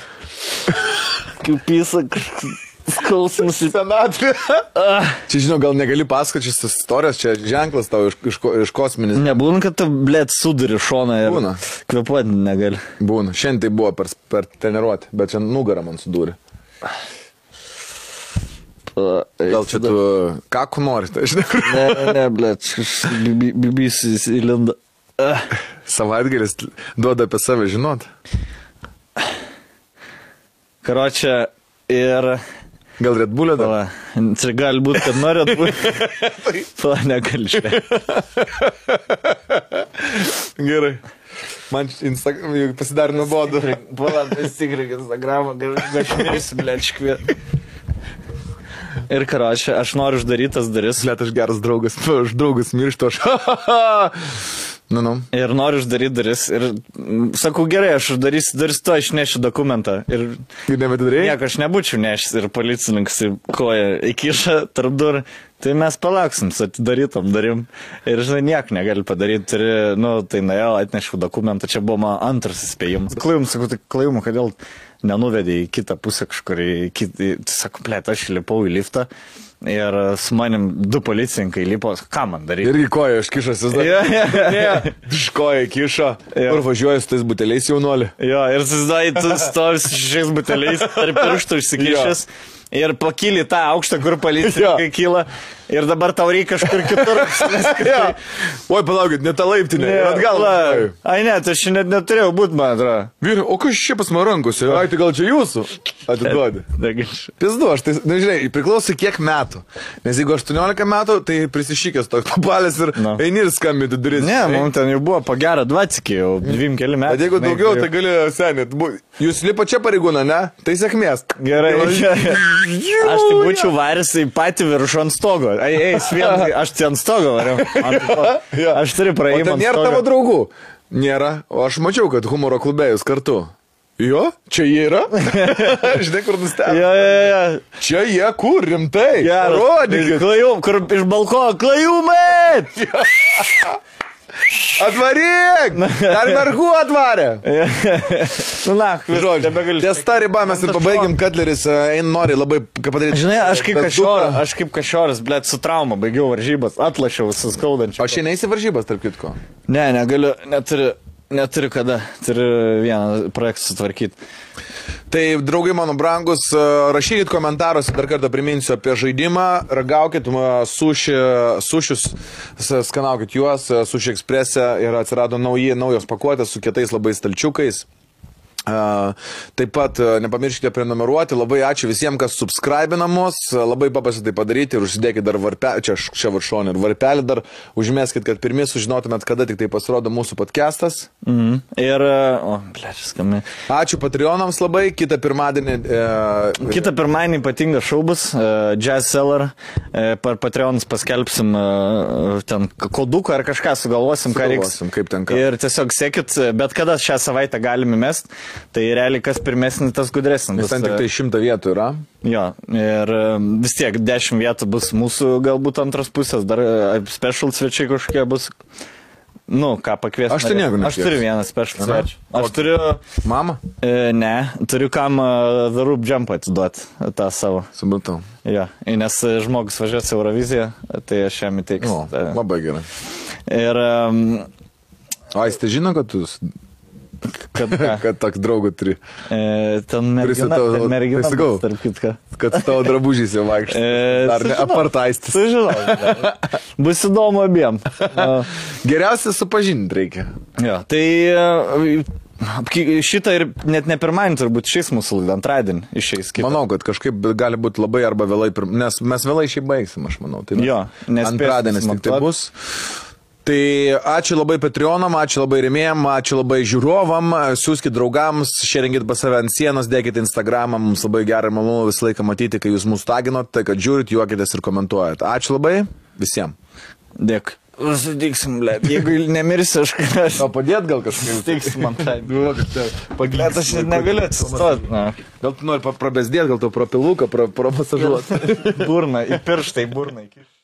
Speaker 1: Kaip pisa, kažkaip skausmas į
Speaker 2: Senatvė.
Speaker 1: Ah.
Speaker 2: Čia, žinau, gal negali pasakoti šitas istorijas, čia ženklas tau iš, iš, iš kosminis.
Speaker 1: Nebūna, kad tu, blėt, suduri šoną ir
Speaker 2: Būna.
Speaker 1: kvepuoti negali.
Speaker 2: Būna. Šiandien tai buvo per, per treniruotę, bet čia nugarą man sudūrė. Gal čia tu kakų nori, tai žinai.
Speaker 1: Ne, ne, ne, blėt, bibis įlinda. Ah.
Speaker 2: Savaitgalis duoda apie save žinot.
Speaker 1: Karočią ir...
Speaker 2: Gal Red Bull'e dar?
Speaker 1: Pala, čia gali būti, kad norit būti. Pala, negali švęsti.
Speaker 2: Gerai. Man Instagram pasidarė nuobodu.
Speaker 1: Pala, vis tik reikia Instagramą, kažkaip blėt, škviet. Ir karočią, aš noriu uždarytas duris.
Speaker 2: Liet, aš geras draugas, aš draugas mirštu, aš. Nu, nu.
Speaker 1: Ir noriu uždaryti duris. Ir sakau, gerai, aš uždarysiu duris, to aš nešiu dokumentą. Ir
Speaker 2: Ir nebetidarėjai?
Speaker 1: nieko aš nebūčiau nešęs ir policininkas į koją įkiša tarp durų. Tai mes palauksim, su atidarytom darim. Ir žinai, nieko negali padaryti. Turi, nu, tai nuėjau, atnešiau dokumentą, čia buvo mano antras įspėjimas. Klaim, sakau, tai klaim, kodėl nenuvedė į kitą pusę kažkur, į kitą, sakau, plėt, aš lipau į liftą. Ir su manim du policininkai lipo, ką man daryti?
Speaker 2: Irgi koja.
Speaker 1: Jo, jo, jo.
Speaker 2: Iš koja kiša.
Speaker 1: Jo.
Speaker 2: Ir važiuoja su tais buteliais jaunuolį.
Speaker 1: Jo, ir susidai, tu stovi su šešiais buteliais, tarp pirštų išsikišęs. Ir pakyli tą aukštą, kur policija kyla. Ir dabar tau reikia kažkur kitur.
Speaker 2: Ja. Oi, palaukit, ne tą laiptinę. Ir atgal.
Speaker 1: La- Ai, ne, tai aš net neturėjau būti, man atrodo.
Speaker 2: Vyrai, o kas čia pas mano rankose? Ai, tai gal čia jūsų? Atiduodi. Pizdu, aš tai, na žinai, priklauso kiek metų. Nes jeigu 18 metų, tai prisišykęs toks papalės ir
Speaker 1: Nu.
Speaker 2: eini ir skambinti duris.
Speaker 1: Ne, mums ten jau buvo pagerą dvacikį, jau dviem keli metai.
Speaker 2: Bet jeigu daugiau,
Speaker 1: tai-
Speaker 2: tai gali senėt. Jūs lipa čia pareigūną, ne? Tai sėkmės.
Speaker 1: Gerai.
Speaker 2: Aš
Speaker 1: tai būčiau varęs į patį viršų ant stogo. Ai, ei, svien, aš ten stogo variau. Aš turiu praėjimą.
Speaker 2: nėra tavo draugų? Nėra. O aš mačiau, kad humoro klube jūs kartu. Jo, čia jie yra. Žinai, kur nustebė.
Speaker 1: Jo, jo, jo.
Speaker 2: Čia jie kur, rimtai.
Speaker 1: Geras.
Speaker 2: Rodykit.
Speaker 1: Klajum, kur iš balkono, klajumai!
Speaker 2: Atvaryk! Dar mergų atvarė.
Speaker 1: Nu, na,
Speaker 2: Žodžiu, ties tą ribą mes ir pabaigim, Katleris ein nori labai padaryti.
Speaker 1: Žinai, aš kaip
Speaker 2: duką-
Speaker 1: aš kaip kažoras, blėt, su trauma baigiau varžybas, atlašiau su skaudančiu.
Speaker 2: O šiandien eisi varžybas, tarp kitko.
Speaker 1: Ne, negaliu, neturiu, neturiu kada, turiu vieną projektą sutvarkyti.
Speaker 2: Tai, draugai mano brangus, e, rašykit komentaruose, dar kartą priminsiu apie žaidimą, ragaukit e, suši, sušius, skanaukit juos, e, suši ekspresė ir atsirado nauji, naujos pakuotės su kietais labai stalčiukais. A, Taip pat a, nepamirškite prenumeruoti, labai ačiū visiems, kas subscribina mus, A, labai paprasta tai padaryti ir užsidėkit dar varpelį, čia, čia viršonį ir varpelį dar užmeskit, kad pirmie sužinotumėt, kada tik tai pasirodo mūsų podcastas.
Speaker 1: Mhm. Ir, o, blėt, skami.
Speaker 2: Ačiū Patreonams labai, kitą pirmadienį. E,
Speaker 1: Kita pirmadienį ypatingas šau bus, uh, Jazz Seller, uh, per Patreonus paskelbsim uh, ten koduką ar kažką sugalvosim, ką reiks.
Speaker 2: Sugalvosim, kaip ten ką.
Speaker 1: Ir tiesiog sekit, bet kada šią savaitę galime mest, tai realiai kas pirmesnis, tas gudresnis.
Speaker 2: Nes ten tik tai šimta vietų yra.
Speaker 1: Jo, ir um, vis tiek 10 vietų bus mūsų galbūt antras pusės, dar uh, special svečiai kažkokie bus. Nu, ką pakviesti.
Speaker 2: Aš tai nieko
Speaker 1: Aš
Speaker 2: nekviesiu.
Speaker 1: turiu vieną special svečią. Aš turiu,
Speaker 2: Mama?
Speaker 1: e, ne, turiu kam uh, The Roop Jump atiduoti tą savo.
Speaker 2: Supratau.
Speaker 1: Jo, nes e, žmogus važiuos Euroviziją, tai aš jam įteiksiu.
Speaker 2: O,
Speaker 1: tą.
Speaker 2: labai gerai.
Speaker 1: Ir um,
Speaker 2: tai žino, kad tu,
Speaker 1: kad,
Speaker 2: kad toks draugų turi,
Speaker 1: e, ten mergina,
Speaker 2: tavo-
Speaker 1: ten mergina,
Speaker 2: tai sakau.
Speaker 1: tarp kitko.
Speaker 2: kad tavo drabužys jau vaikšto.
Speaker 1: E,
Speaker 2: Ar ne apartaistis.
Speaker 1: Sužinau. Bus įdomu abiem.
Speaker 2: Geriausia supažinti reikia.
Speaker 1: Jo, tai e, šitą ir net ne pirmadienį turbūt išeis mūsų laida, antradienį išeis kitą.
Speaker 2: Manau, kad kažkaip gali būti labai arba vėlai, pir- nes mes vėlai šiaip baigsim, aš manau. Tai
Speaker 1: Jo, nespėsim
Speaker 2: antradienis tik tai bus. Tai ačiū labai Patreonam, ačiū labai remėjam, ačiū labai žiūrovam, siūskit draugams, šerinkit pas save ant sienos, dėkit Instagramą, mums labai gerai malonu visą laiką matyti, kai jūs mūsų taginot, tai kad žiūrit, juokitės ir komentuojat. Ačiū labai visiems.
Speaker 1: Dėkui. Sutiksim, ble. Jeigu nemirsi, aš kažkaip.
Speaker 2: O padėt gal kažkaip?
Speaker 1: Sutiksim man tai.
Speaker 2: Paglėt,
Speaker 1: Bet aš ir negaliu atsistoti.
Speaker 2: Gal tu nori prabezdėti, gal tu pro piluką, pro, pro masažuoti.
Speaker 1: Burna, į burną. įkišt.